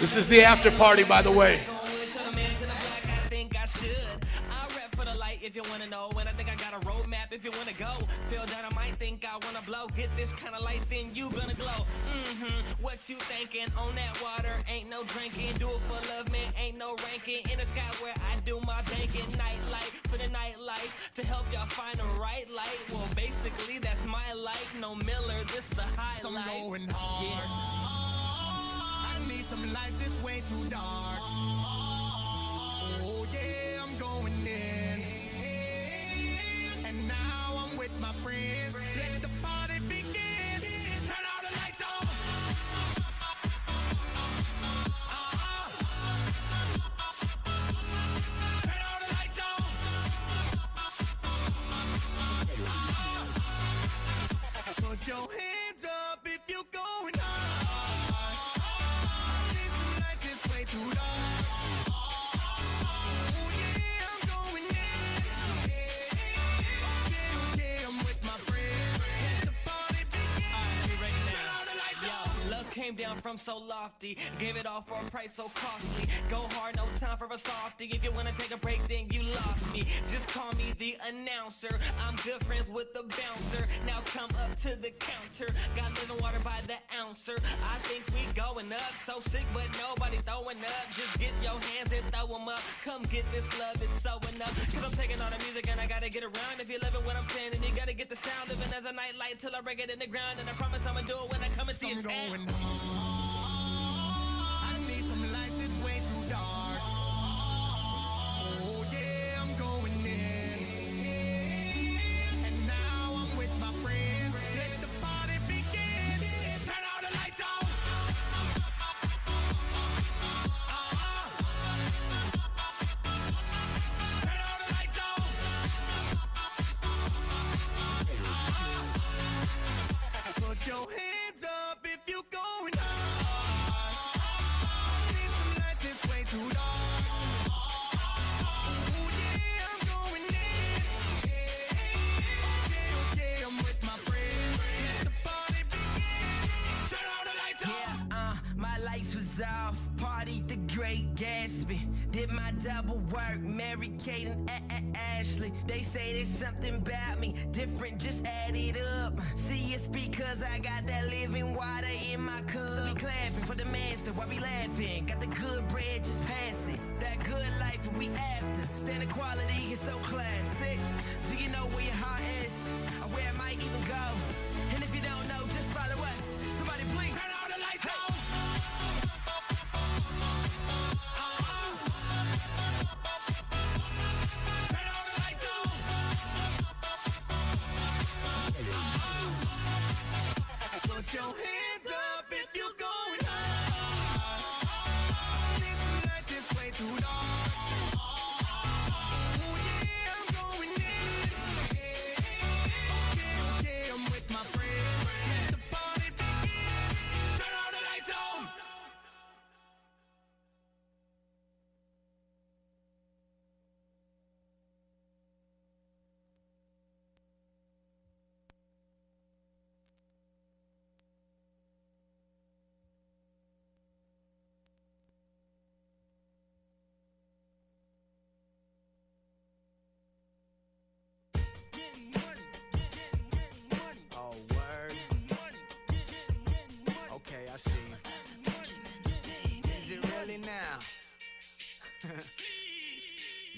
this is the after party, by the way. If you wanna know, I think I got a roadmap. If you wanna go, feel down, I might think I wanna blow. Get this kind of light, then you gonna glow. Mm-hmm. What you thinking on that water? Ain't no drinking. Do it for love, man. Ain't no ranking. In the sky where I do my banking. For the to help y'all find the right light. Well, basically that's my life. No Miller, this the highlight. I'm going hard. I need some lights, it's way too dark. Oh yeah, I'm going in. And now I'm with my friends. Came down from so lofty, gave it all for a price so costly. Go hard, no time for a softy. If you wanna take a break, then you lost me. Just call me the announcer. I'm good friends with the bouncer. Now come up to the counter. Got living water by the ouncer. I think we going up, so sick, but nobody throwing up. Just get your hands and throw 'em up. Come get this love, it's so enough. Cause I'm taking all the music and I gotta get around. If you're living what I'm saying, then you gotta get the sound. Living as a nightlight till I break it in the ground. And I promise I'ma do it when I come into your I'm town. going hard. Work. Mary Kate and A- A- Ashley. They say there's something about me different. Just add it up. See, it's because I got that living water in my cup. So we clapping for the master while we laughing. Got the good bread, just passing. That good life we after. Standard quality is so classic. Do you know where your heart is? Or where it might even go?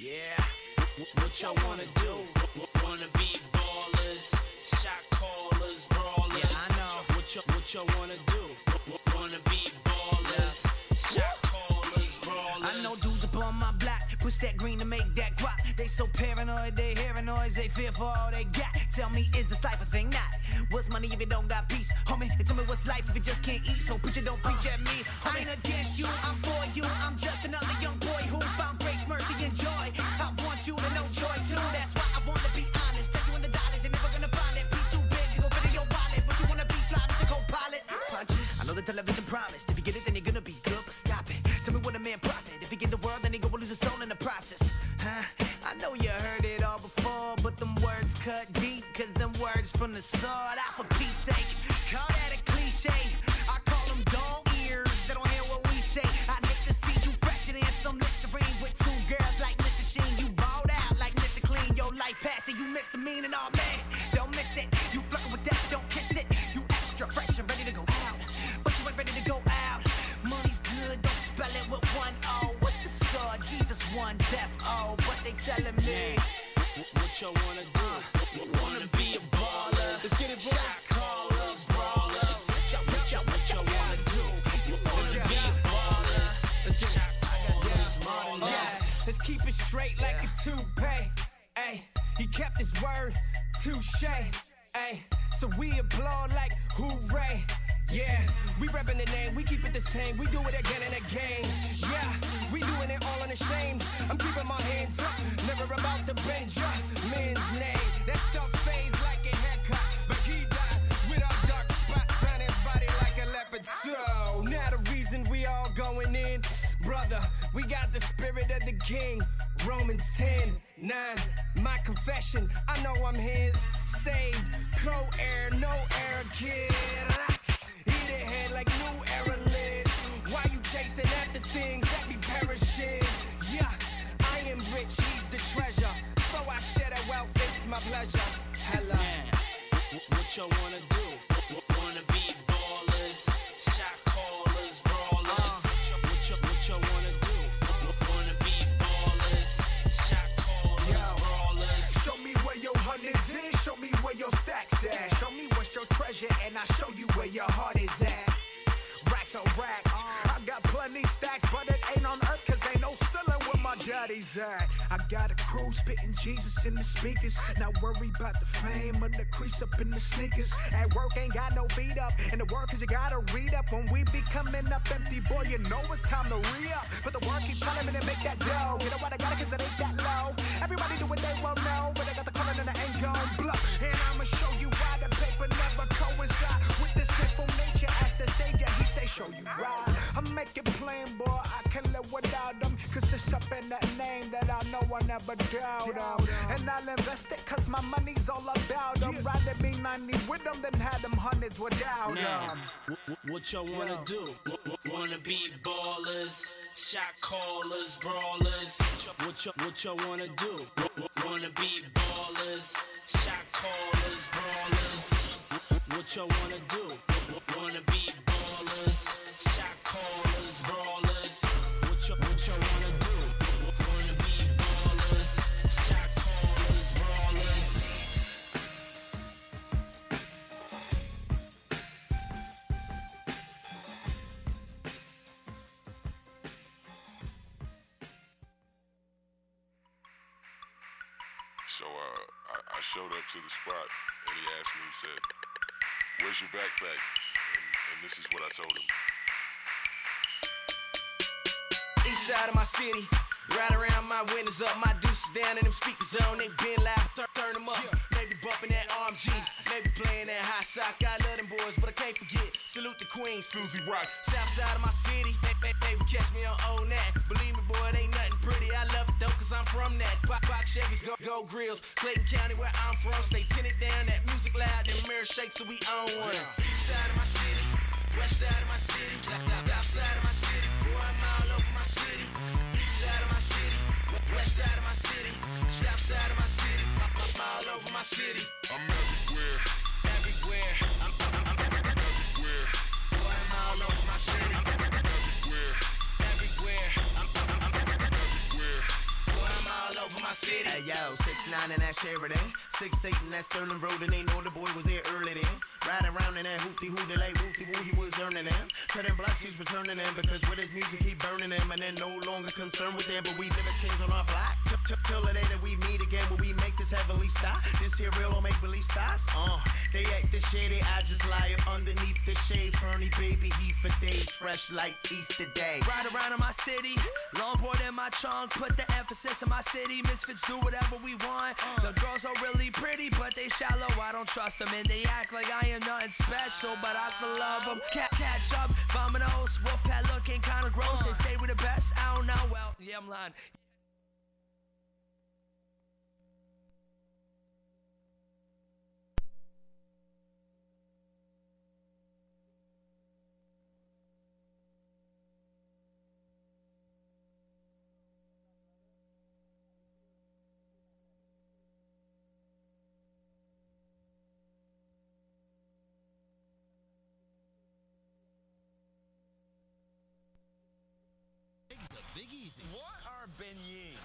Yeah. What y'all wanna do? Wanna be ballers, shot callers, brawlers. Yeah, I know. What y'all, what y'all wanna do? Wanna be ballers, shot callers, brawlers. I know dudes up on my block, push that green to make that guap. They so paranoid, they hearing noise, they fear for all they got. Tell me, is this life a thing? Not. What's money if you don't got peace? Homie, they tell me what's life if you just can't eat. So preacher, don't preach at me. Homie. I ain't against you, I'm for you. I'm just another young boy who found grace, mercy, and joy. To know joy too. That's why I wanna be honest. Tell you when the dollars ain't never gonna find it. Piece too big to go fit in your wallet, but you wanna be fly, Mr. Co-pilot. I know the television promised. If you get it, then you're gonna be good, but stop it. Tell me what a man profit. If he get the world, then he gonna lose his soul in the process. Huh? I know you heard it all before, but them words cut deep, cause them words from the sword I for Pete's missed the meaning. Oh man, don't miss it. You flirting with that, don't kiss it. You extra fresh and ready to go out, but you ain't ready to go out. Money's good, don't spell it with one O. What's the score? Jesus one death oh, O, but they telling me. What y'all wanna do? You wanna be a baller? Let's get it, Shot callers, brawlers. What y'all, what you, what you wanna do? You wanna be a baller? Shot callers, brawlers. Yeah, let's keep it straight like a toupee. Ay, he kept his word, touche. Ay, so we applaud like hooray. Yeah, we reppin' the name, we keep it the same, we do it again and again. Yeah, we doing it all unashamed. I'm keeping my hands up, never about to bend ya. Man's name, that stuff fades like a haircut, but he died without dark spots on his body like a leopard. So now the reason we all going in, brother, we got the spirit of the king. Romans 10, 9, my confession, I know I'm his. Saved, co-air, no error, kid. Eat it head like new era lit. Why you chasing after things that be perishing? Yeah, I am rich, he's the treasure. So I share that wealth, it's my pleasure. Hello. What you wanna treasure, and I show you where your heart is at. Racks on racks, I got plenty stacks, but it ain't on earth, cause ain't no ceiling where my daddy's at. I got a crew spitting Jesus in the speakers, not worry about the fame or the crease up in the sneakers. At work, ain't got no beat up, and the work is you gotta read up. When we be coming up empty, boy, you know it's time to re up. But the work keep telling me to make that dough. You know what I got it, cause it ain't that low. Everybody do what they will know, but I got the calling and I ain't gon' blow. And I'ma show you why the paper never coincide with the sinful nature as the savior. He say, show you right. I make it plain, boy. I can't live without them. Cause it's up in that name that I know I never doubt them. And I'll invest it cause my money's all about them. Rather be 90 with them than have them hundreds without them. Now, what you wanna do? W- Wanna be ballers? Shot callers, brawlers. What you, what you wanna do? W- Wanna be ballers? Shot callers, brawlers. What y'all wanna do? Wanna be ballers? Shot callers, brawlers. What you, what you wanna do? Wanna be ballers? Shot callers, brawlers. So uh, I, I showed up to the spot, and he asked me, he said, "Where's your backpack?" And, and this is what I told him. East side of my city. Right around my windows up, my deuces down in them speakers on. They been loud, turn, turn them up. Maybe bumping that RMG, maybe playing that high sock. I love them boys, but I can't forget. Salute the queen, Suzy Rock. South side of my city, they catch me on old nat. Believe me, boy, it ain't nothing pretty. I love it though, cause I'm from that. Box, box Chevys, go, go grills. Clayton County, where I'm from, stay tinted down. That music loud, them mirror shake, so we own one. East side of my city, west side of my city, south side of my city. Boy, I'm all over my city. East side of my city, west side of my city, south side of my city. I'm all over my city. Nine in that Sheridan, six eight in that Sterling Road, and they know the boy was there early then. Riding around in that hoopty hoo, they like whoopty woo, he was earning them. Turning blocks, he's returning them because with his music he burning them, and then no longer concerned with them. But we live as kings on our block. Till the day that we meet again, when we make this heavenly stop. This here real or make believe stops. Uh, they act the shady, I just lie up underneath the shade. Fernie baby, he for days, fresh like Easter Day. Ride around in my city, longboard in my trunk, put the emphasis in my city. Misfits do whatever we want. The girls are really pretty, but they shallow. I don't trust them, and they act like I am nothing special, but I still love them. Cat catch up, vominos, wolf pet looking kinda gross. They stay with the best. I don't know. Well, yeah, I'm lying. easy. What are beignets?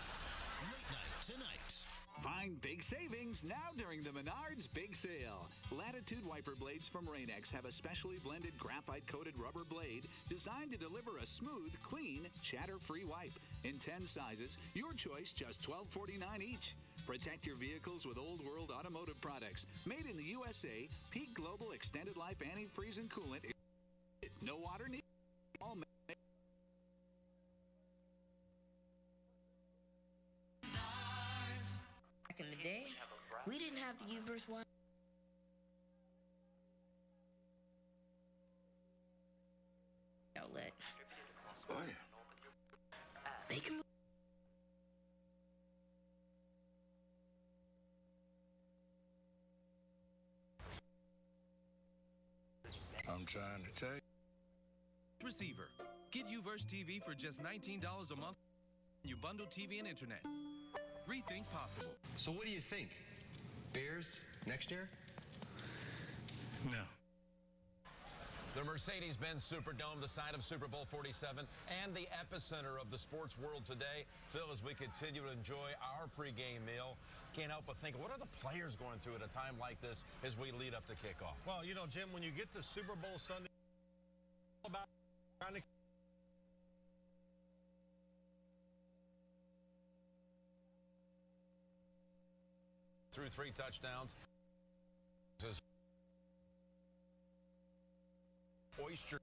Late night tonight. Find big savings now during the Menards Big Sale. Latitude wiper blades from Rain-X have a specially blended graphite coated rubber blade designed to deliver a smooth, clean, chatter free wipe. In 10 sizes, your choice just $12.49 each. Protect your vehicles with old world automotive products. Made in the USA, Peak Global Extended Life Antifreeze and Coolant. No water needed. Have to use verse 1. Outlet. Oh, yeah. They can I'm trying to tell you. Receiver. Get Uverse TV for just $19 a month. You bundle TV and internet. Rethink possible. So what do you think? Bears next year? No. The Mercedes Benz Superdome, the site of Super Bowl 47, and the epicenter of the sports world today. Phil, as we continue to enjoy our pregame meal, can't help but think, what are the players going through at a time like this as we lead up to kickoff? Well, you know, Jim, when you get to Super Bowl Sunday, all about trying to Three touchdowns. Oyster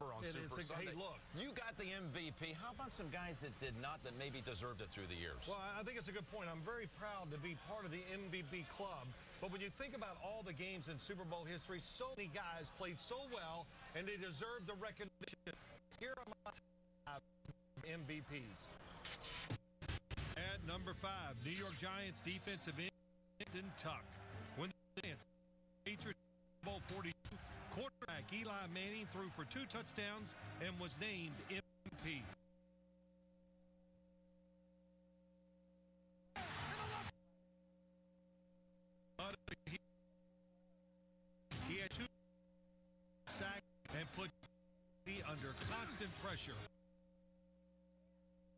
on It- Super it's a- Sunday. hey, look. You got the MVP. How about some guys that did not that maybe deserved it through the years? Well, I think it's a good point. I'm very proud to be part of the MVP club. But when you think about all the games in Super Bowl history, so many guys played so well, and they deserve the recognition. Here are my top MVPs. Number five, New York Giants defensive end Justin Tuck. When the Giants Patriots Bowl 42 quarterback Eli Manning threw for two touchdowns and was named MVP. He- He had two sacks and put under constant pressure.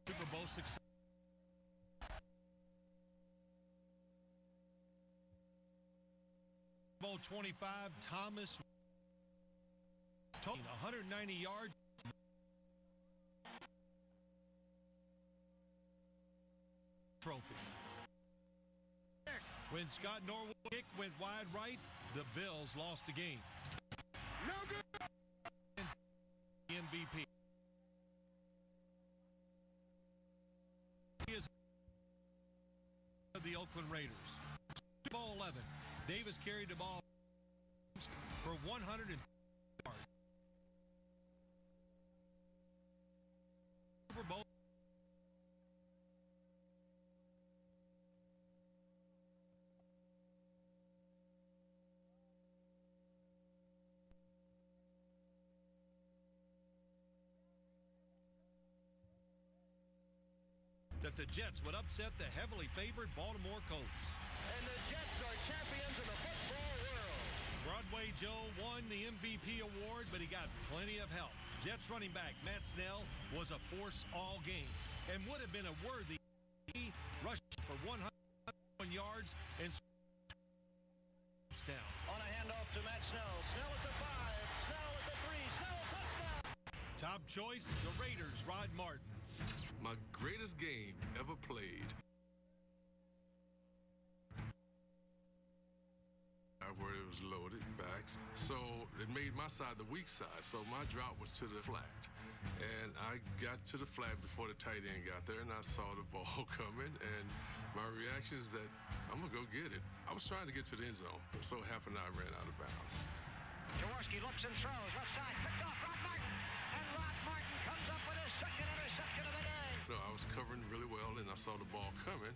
Super Bowl success. Bowl 25, Thomas 190 yards. Trophy. When Scott Norwood kick went wide right, the Bills lost the game. No good. MVP. He is of the Oakland Raiders. Bowl 11. Davis carried the ball 100 yards. Super Bowl. That the Jets would upset the heavily favored Baltimore Colts. World. Joe won the MVP award, but he got plenty of help. Jets running back Matt Snell was a force all game and would have been a worthy rush for 101 yards and touchdown. On a handoff to Matt Snell. Snell at the five. Snell at the three. Snell touchdown. Top choice, the Raiders, Rod Martin. My greatest game ever played. Where it was loaded backs, so it made my side the weak side. So my drop was to the flat, and I got to the flat before the tight end got there, and I saw the [laughs] ball coming, and my reaction is that I'm gonna go get it. I was trying to get to the end zone, so happened I ran out of bounds. Jaworski looks and throws. Left side. Picked off Rod Martin. And Rod Martin comes up with his second interception of the day. No, I was covering really well, and I saw the ball coming.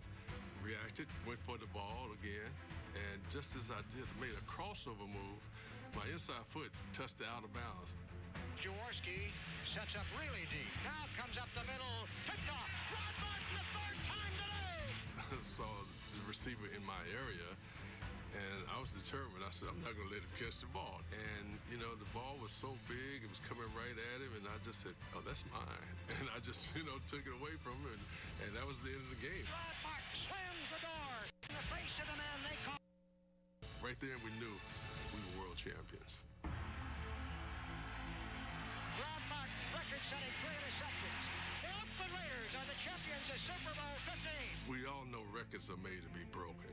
Reacted, went for the ball again, and just as I did, made a crossover move, my inside foot touched the out of bounds. Jaworski sets up really deep. Now comes up the middle. Picked off. Rod Martin the third time today. [laughs] saw the receiver in my area, and I was determined. I said, I'm not going to let him catch the ball. And, you know, the ball was so big, it was coming right at him, and I just said, oh, that's mine. [laughs] And I just, you know, took it away from him, and, and that was the end of the game. Broadmark slams the door in the face of the man they call. Right there, we knew we were world champions. Broadmark record-setting three interceptions. The Oakland Raiders are the champions of Super Bowl 15. We all know records are made to be broken,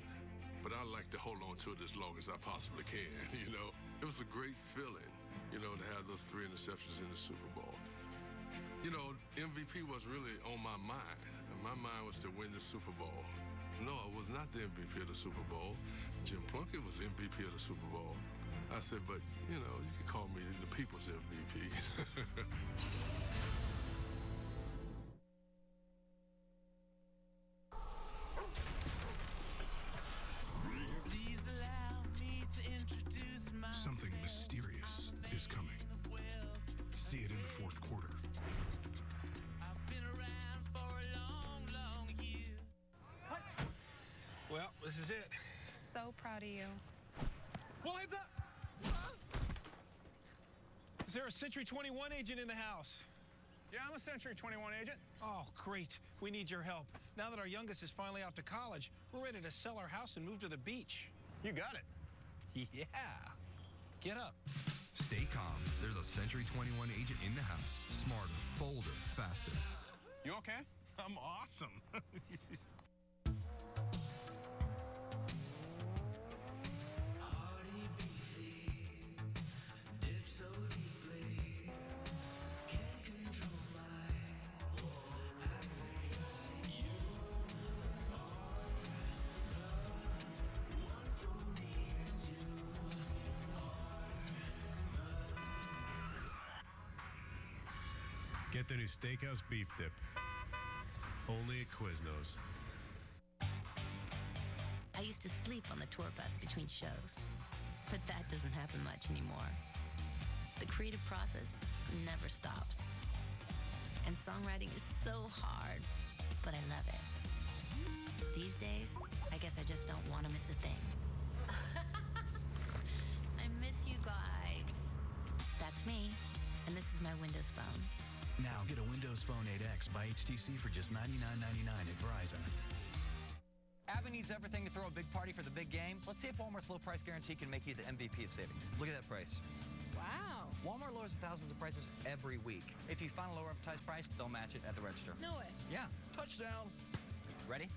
but I like to hold on to it as long as I possibly can, [laughs] you know? It was a great feeling, you know, to have those three interceptions in the Super Bowl. You know, MVP was really on my mind, and my mind was to win the Super Bowl. No, I was not the MVP of the Super Bowl. Jim Plunkett was the MVP of the Super Bowl. I said, but, you know, you can call me the people's MVP. [laughs] Century 21 agent in the house? Yeah, I'm a Century 21 agent. Oh, great. We need your help. Now that our youngest is finally off to college, we're ready to sell our house and move to the beach. You got it. [laughs] Yeah. Get up. Stay calm. There's a Century 21 agent in the house. Smarter, bolder, faster. You okay? [laughs] I'm awesome. [laughs] The new Steakhouse Beef Dip. Only at Quiznos. I used to sleep on the tour bus between shows, but that doesn't happen much anymore. The creative process never stops. And songwriting is so hard, but I love it. These days, I guess I just don't want to miss a thing. [laughs] I miss you guys. That's me, and this is my Windows Phone. Now get a Windows Phone 8X by HTC for just $99.99 at Verizon. Abby needs everything to throw a big party for the big game. Let's see if Walmart's low price guarantee can make you the MVP of savings. Look at that price. Wow. Walmart lowers thousands of prices every week. If you find a lower advertised price, they'll match it at the register. No way. Yeah. Touchdown. Ready?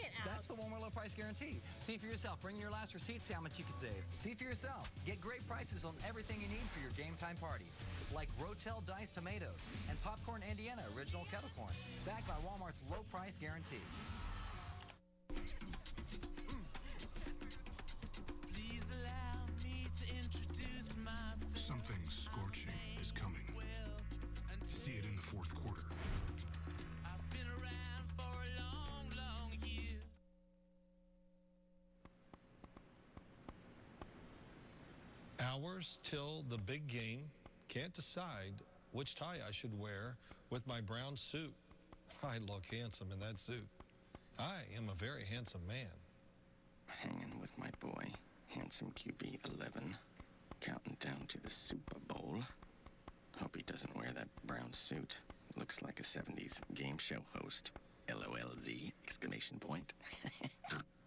Get out. That's the Walmart low price guarantee. See for yourself. Bring your last receipt. See how much you can save. See for yourself. Get great prices on everything you need for your game time party, like Rotel diced tomatoes and popcorn Indiana original kettle corn, backed by Walmart's low price guarantee. Hours till the big game. Can't decide which tie I should wear with my brown suit. [laughs] I look handsome in that suit. I am a very handsome man. Hanging with my boy, handsome QB 11, counting down to the Super Bowl. Hope he doesn't wear that brown suit. Looks like a 70s game show host. LOLZ! Exclamation point. [laughs]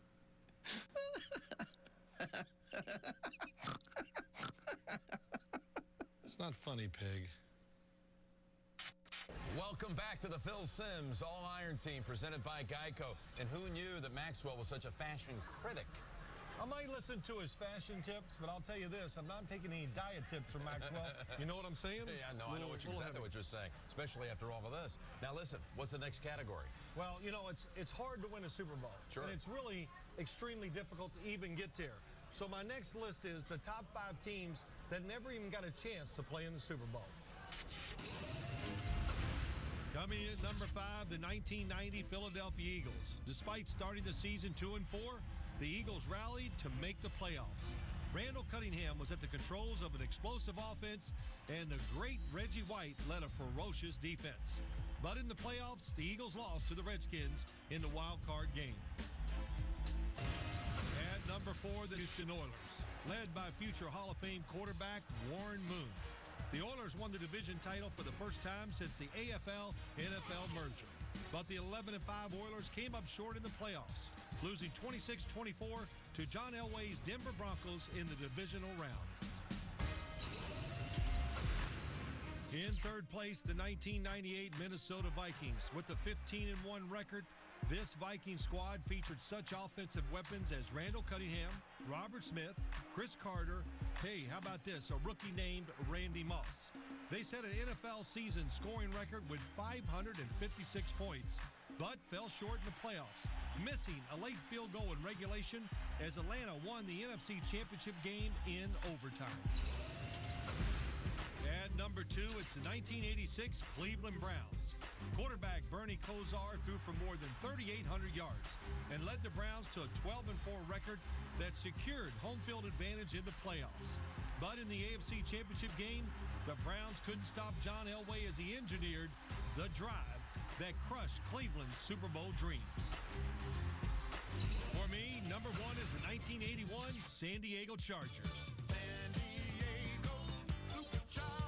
not funny, pig. Welcome back to the Phil Simms All Iron Team presented by Geico. And who knew that Maxwell was such a fashion critic? I might listen to his fashion tips, but I'll tell you this: I'm not taking any diet tips from Maxwell. [laughs] you know what I'm saying? Yeah, no, I know what you're, exactly what you're saying, especially after all of this. Now, listen, what's the next category? Well, you know, it's it's hard to win a Super Bowl. Sure. And it's really extremely difficult to even get there. So my next list is the top five teams that never even got a chance to play in the Super Bowl. Coming in at number five, the 1990 Philadelphia Eagles. Despite starting the season two and four, the Eagles rallied to make the playoffs. Randall Cunningham was at the controls of an explosive offense, and the great Reggie White led a ferocious defense. But in the playoffs, the Eagles lost to the Redskins in the wild card game. At number four, the Houston Oilers, led by future Hall of Fame quarterback Warren Moon. The Oilers won the division title for the first time since the AFL NFL merger. But the 11 5 Oilers came up short in the playoffs, losing 26 24 to John Elway's Denver Broncos in the divisional round. In third place, the 1998 Minnesota Vikings. With a 15 1 record, this Viking squad featured such offensive weapons as Randall Cunningham, Robert Smith, Cris Carter. Hey, how about this? A rookie named Randy Moss. They set an NFL season scoring record with 556 points, but fell short in the playoffs, missing a late field goal in regulation as Atlanta won the NFC Championship game in overtime. Number two, it's the 1986 Cleveland Browns. Quarterback Bernie Kosar threw for more than 3,800 yards and led the Browns to a 12 4 record that secured home field advantage in the playoffs. But in the AFC Championship game, the Browns couldn't stop John Elway as he engineered the drive that crushed Cleveland's Super Bowl dreams. For me, number one is the 1981 San Diego Chargers. Third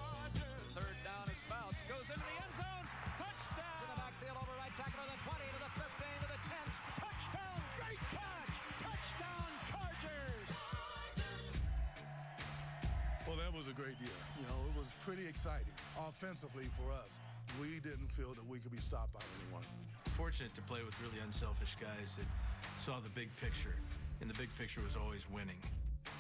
great year. You know, it was pretty exciting. Offensively for us, we didn't feel that we could be stopped by anyone. Fortunate to play with really unselfish guys that saw the big picture, and the big picture was always winning.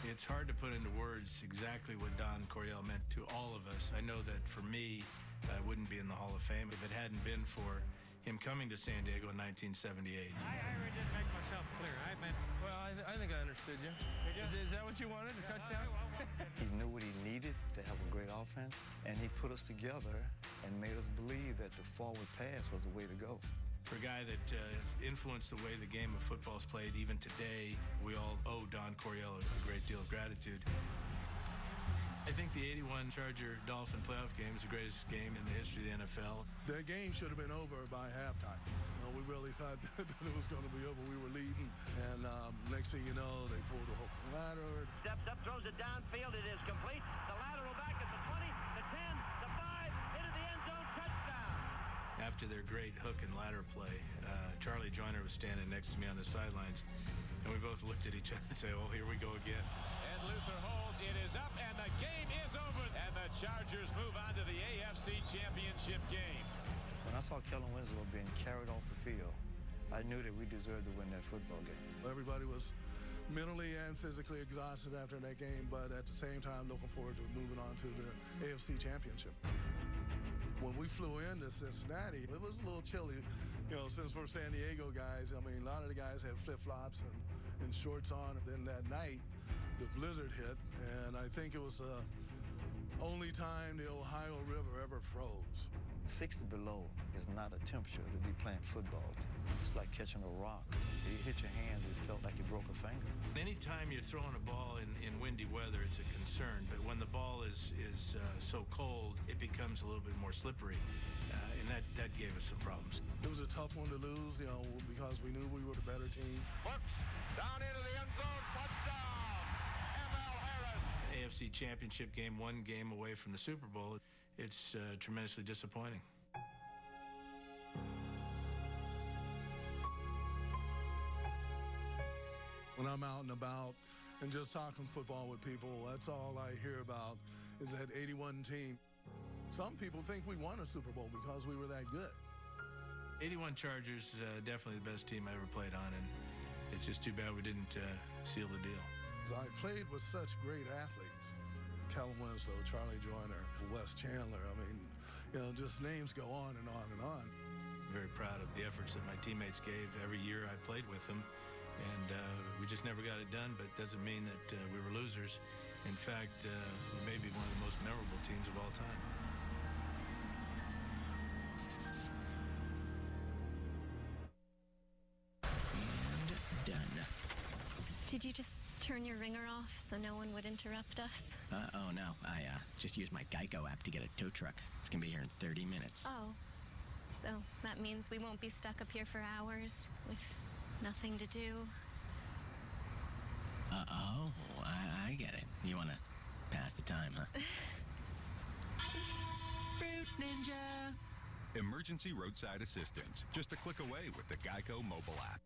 It's hard to put into words exactly what Don Coryell meant to all of us. I know that for me, I wouldn't be in the Hall of Fame if it hadn't been for him coming to San Diego in 1978. I, I didn't make myself clear. I meant, well, I, th- I think I understood you. Is, is that what you wanted? A touchdown? [laughs] He knew what he needed to have a great offense, and he put us together and made us believe that the forward pass was the way to go. For a guy that uh, has influenced the way the game of football is played even today, we all owe Don Coryell a great deal of gratitude. I think the 81 Charger Dolphin playoff game is the greatest game in the history of the NFL. The game should have been over by halftime. You know, we really thought [laughs] that it was going to be over. We were leading, and um, next thing you know, they pulled the hook and ladder. Steps up, throws it downfield. It is complete. The lateral back at the 20, the 10, the 5, into the end zone. Touchdown. After their great hook and ladder play, uh, Charlie Joiner was standing next to me on the sidelines, and we both looked at each other and said, "Oh, here we go again." And Luther holds. It is up, and the game is over. And the Chargers move on to the AFC Championship game. When I saw Kellen Winslow being carried off the field, I knew that we deserved to win that football game. Everybody was mentally and physically exhausted after that game, but at the same time looking forward to moving on to the AFC Championship. When we flew into Cincinnati, it was a little chilly. You know, since we're San Diego guys, I mean, a lot of the guys had flip-flops and, and shorts on. And then that night, the blizzard hit, and I think it was the only time the Ohio River ever froze. 60 below is not a temperature to be playing football in. It's like catching a rock. You hit your hand, it felt like you broke a finger. Anytime you're throwing a ball in, in windy weather, it's a concern. But when the ball is is uh, so cold, it becomes a little bit more slippery, uh, and that that gave us some problems. It was a tough one to lose, you know, because we knew we were the better team. Brooks down into the AFC Championship game, one game away from the Super Bowl. It's uh, tremendously disappointing. When I'm out and about and just talking football with people, that's all I hear about is that 81 team. Some people think we won a Super Bowl because we were that good. 81 Chargers, uh, definitely the best team I ever played on, and it's just too bad we didn't uh, seal the deal. I played with such great athletes. Kellen Winslow, Charlie Joiner, Wes Chandler. I mean, you know, just names go on and on and on. Very proud of the efforts that my teammates gave every year I played with them. And uh, we just never got it done, but it doesn't mean that uh, we were losers. In fact, uh, we may be one of the most memorable teams of all time. Did you just turn your ringer off so no one would interrupt us? Uh, oh, no. I uh, just used my Geico app to get a tow truck. It's going to be here in 30 minutes. Oh. So that means we won't be stuck up here for hours with nothing to do. Uh oh, I, I get it. You want to pass the time, huh? [laughs] Fruit Ninja. Emergency roadside assistance. Just a click away with the Geico mobile app.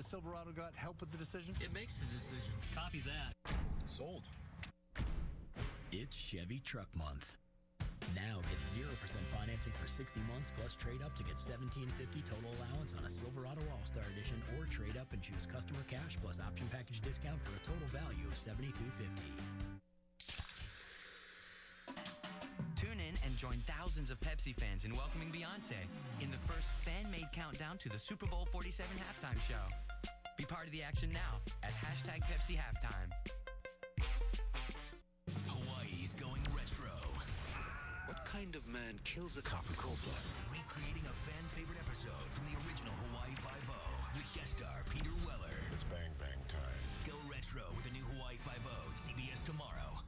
The Silverado got help with the decision? It makes the decision. Copy that. Sold. It's Chevy Truck Month. Now get 0% financing for 60 months plus trade up to get 1750 total allowance on a Silverado All-Star Edition or trade up and choose customer cash plus option package discount for a total value of 7250. Tune in and join thousands of Pepsi fans in welcoming Beyonce in the first fan-made countdown to the Super Bowl 47 halftime show. Be part of the action now at hashtag Pepsi Halftime. Hawaii is going retro. What kind of man kills a cop in cold blood? Recreating a fan favorite episode from the original Hawaii 5 with guest star Peter Weller. It's bang bang time. Go retro with the new Hawaii 5 CBS tomorrow.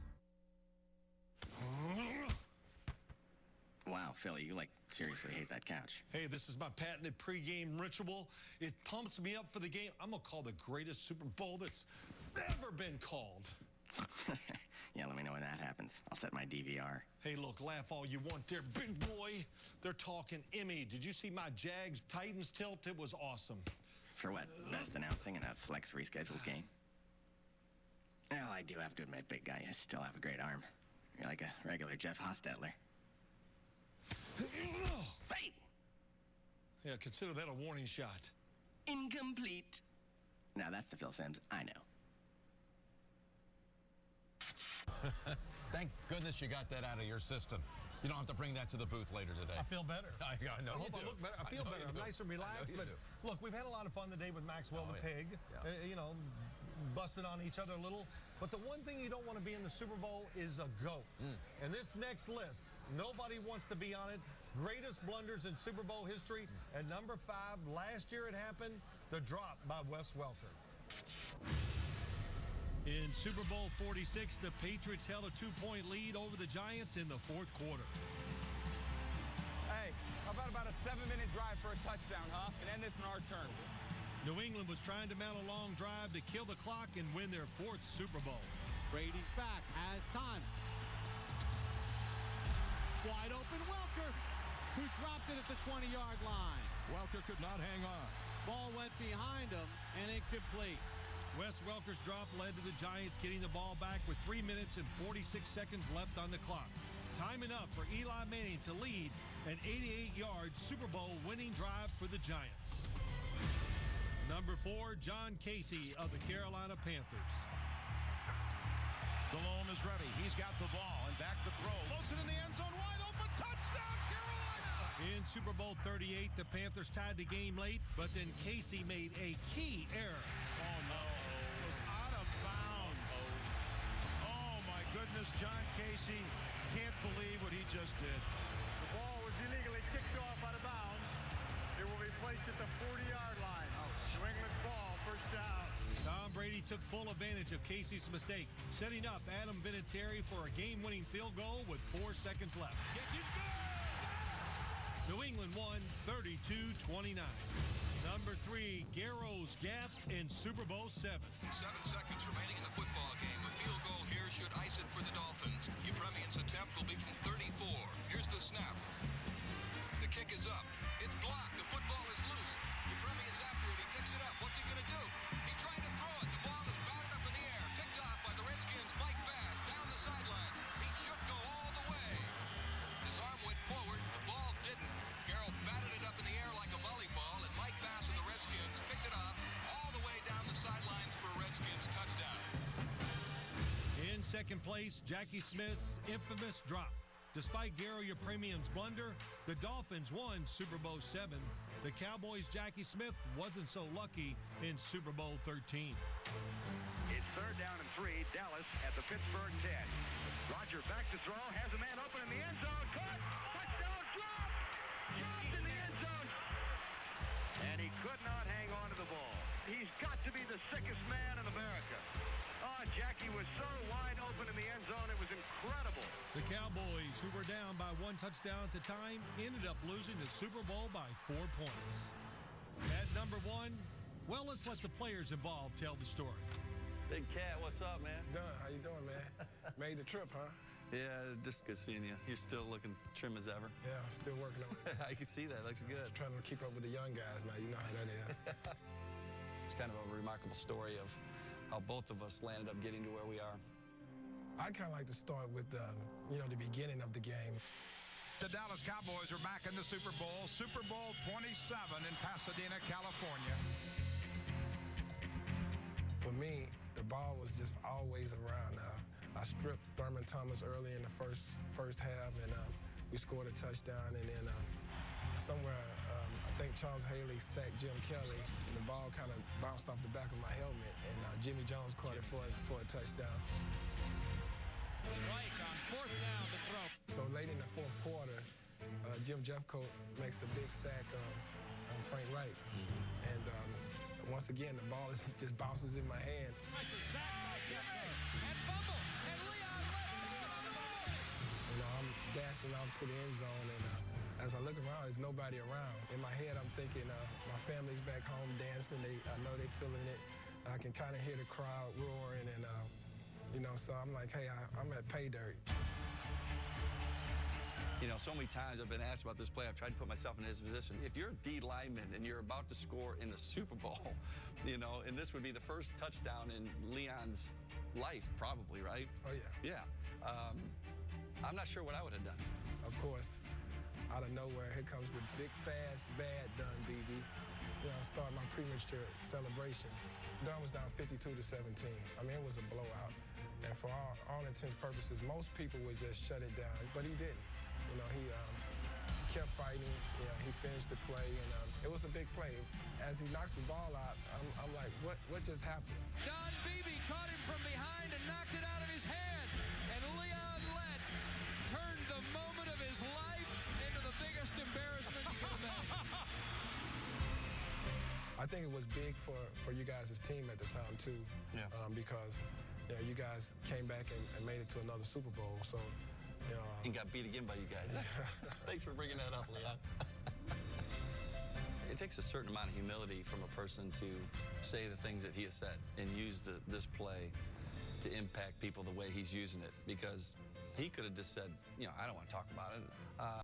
Wow, Philly, you like seriously hate that couch. Hey, this is my patented pregame ritual. It pumps me up for the game. I'm gonna call the greatest Super Bowl that's ever been called. [laughs] yeah, let me know when that happens. I'll set my DVR. Hey, look, laugh all you want there, big boy. They're talking Emmy. Did you see my Jags Titans tilt? It was awesome. For what? Best announcing in a flex rescheduled [sighs] game? Well, I do have to admit, big guy, you still have a great arm. You're like a regular Jeff Hostetler. Hey! Yeah, consider that a warning shot. Incomplete. Now that's the Phil Simms I know. [laughs] Thank goodness you got that out of your system. You don't have to bring that to the booth later today. I feel better. [laughs] I, I know I you hope do. I look better. I feel know better. I'm do. nice and relaxed. But do. look, we've had a lot of fun today with Maxwell Oh, the yeah. pig. Yeah. Uh, you know, busting on each other a little. But the one thing you don't want to be in the Super Bowl is a goat. Mm. And this next list, nobody wants to be on it. Greatest blunders in Super Bowl history. Mm. At number five, last year it happened. The drop by Wes Welker. In Super Bowl 46, the Patriots held a two-point lead over the Giants in the fourth quarter. Hey, how about about a seven-minute drive for a touchdown, huh? And end this in our terms. New England was trying to mount a long drive to kill the clock and win their fourth Super Bowl. Brady's back, has time. Wide open Welker, who dropped it at the 20-yard line. Welker could not hang on. Ball went behind him and incomplete. Wes Welker's drop led to the Giants getting the ball back with 3 minutes and 46 seconds left on the clock. Time enough for Eli Manning to lead an 88-yard Super Bowl winning drive for the Giants. Number four, John Kasay of the Carolina Panthers. Delhomme is ready. He's got the ball and back to throw. Loads it in the end zone. Wide open. Touchdown, Carolina. In Super Bowl 38, the Panthers tied the game late, but then Kasay made a key error. Oh, no. It was out of bounds. Oh, my goodness. John Kasay can't believe what he just did. The ball was illegally kicked off out of bounds. It will be placed at the 40-yard took full advantage of Kasay's mistake, setting up Adam Vinatieri for a game-winning field goal with four seconds left. New England won 32-29. Number three, Garo's Gap in Super Bowl 7. Seven seconds remaining in the football game. A field goal here should ice it for the Dolphins. Yepremian's attempt will be from 34. Here's the snap. The kick is up. It's blocked. Jackie Smith's infamous drop. Despite Garo Yepremian's blunder, the Dolphins won Super Bowl 7 The Cowboys' Jackie Smith wasn't so lucky in Super Bowl 13. It's third down and three. Dallas at the Pittsburgh 10. Roger back to throw. Has a man open in the end zone. Caught. Touchdown drop. Just in the end zone. And he could not hang on to the ball. He's got to be the sickest man in America. Jackie was so wide open in the end zone. It was incredible. The Cowboys, who were down by one touchdown at the time, ended up losing the Super Bowl by four points. At number one, well, let's let the players involved tell the story. Big Cat, what's up, man? Done. How you doing, man? [laughs] Made the trip, huh? Yeah, just good seeing you. You're still looking trim as ever. Yeah, still working on it. [laughs] I can see that. Looks good. Trying to keep up with the young guys now. You know how that is. [laughs] it's kind of a remarkable story of how both of us landed up getting to where we are. I kind of like to start with, um, you know, the beginning of the game. The Dallas Cowboys are back in the Super Bowl, Super Bowl 27 in Pasadena, California. For me, the ball was just always around. Uh, I stripped Thurman Thomas early in the first first half, and um, we scored a touchdown. And then um, somewhere, um, I think Charles Haley sacked Jim Kelly, and the ball kind of bounced off the back of my helmet, and uh, Jimmie Jones caught it for, for a touchdown. On fourth down to throw. So late in the fourth quarter, uh, Jim Jeffcoat makes a big sack um, on Frank Reich. Mm-hmm. And um, once again, the ball [laughs] is, just bounces in my hand. And fumble, and Leon You know, I'm dashing off to the end zone, and uh, as I look around, there's nobody around. In my head, I'm thinking, uh, my family's back home dancing. They, I know they're feeling it. I can kind of hear the crowd roaring, and uh, you know, so I'm like, hey, I, I'm at pay dirt. You know, so many times I've been asked about this play. I've tried to put myself in his position. If you're a D lineman and you're about to score in the Super Bowl, [laughs] you know, and this would be the first touchdown in Leon's life, probably, right? Oh, yeah. Yeah. Um, I'm not sure what I would have done. Of course, out of nowhere, here comes the big, fast, bad Don, Beebe. You know, started my premature celebration. Dunn was down 52 to 17. I mean, it was a blowout. And for all, all intents purposes, most people would just shut it down, but he didn't. You know, he um, kept fighting. You know, he finished the play, and um, it was a big play. As he knocks the ball out, I'm, I'm like, what, what just happened? Don Beebe caught him from behind and knocked it out of his hand. I think it was big for, for you guys' team at the time, too. Yeah. Um, because, you know, you guys came back and, and made it to another Super Bowl. So, you know, and got beat again by you guys. [laughs] Thanks for bringing that up, Leon. it takes a certain amount of humility from a person to say the things that he has said and use the, this play to impact people the way he's using it because he could have just said, you know, I don't want to talk about it. Uh,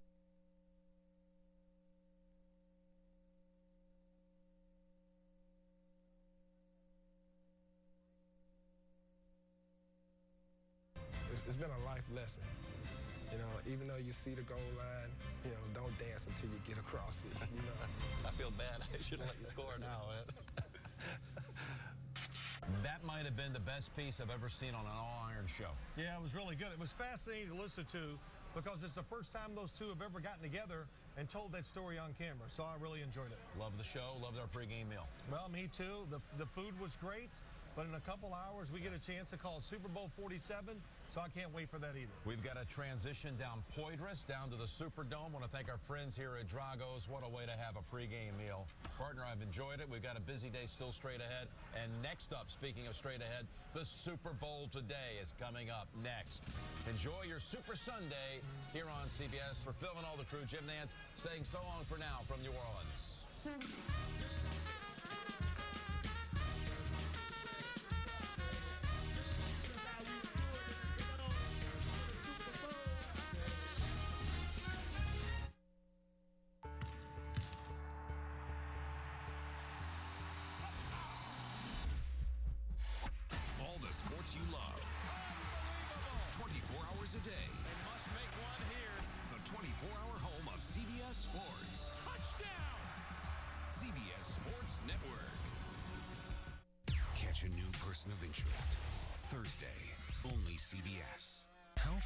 it's been a life lesson. You know, even though you see the goal line, you know, don't dance until you get across it, you know. [laughs] I feel bad. I should have let you score now, man. [laughs] That might have been the best piece I've ever seen on an all-iron show. Yeah, it was really good. It was fascinating to listen to because it's the first time those two have ever gotten together and told that story on camera. So I really enjoyed it. Love the show. Loved our pregame meal. Well, me too. The, the food was great. But in a couple hours, we get a chance to call Super Bowl 47. So I can't wait for that either. We've got a transition down Poydras, down to the Superdome. Want to thank our friends here at Drago's. What a way to have a pregame meal. Partner, I've enjoyed it. We've got a busy day still straight ahead. And next up, speaking of straight ahead, the Super Bowl today is coming up next. Enjoy your Super Sunday here on CBS. For Phil and all the crew, Jim Nantz saying so long for now from New Orleans. [laughs]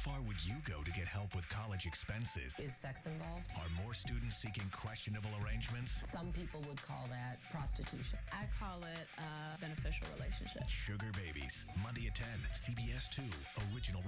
far would you go to get help with college expenses? Is sex involved? Are more students seeking questionable arrangements? Some people would call that prostitution. I call it a beneficial relationship. Sugar Babies, Monday at 10, CBS 2, original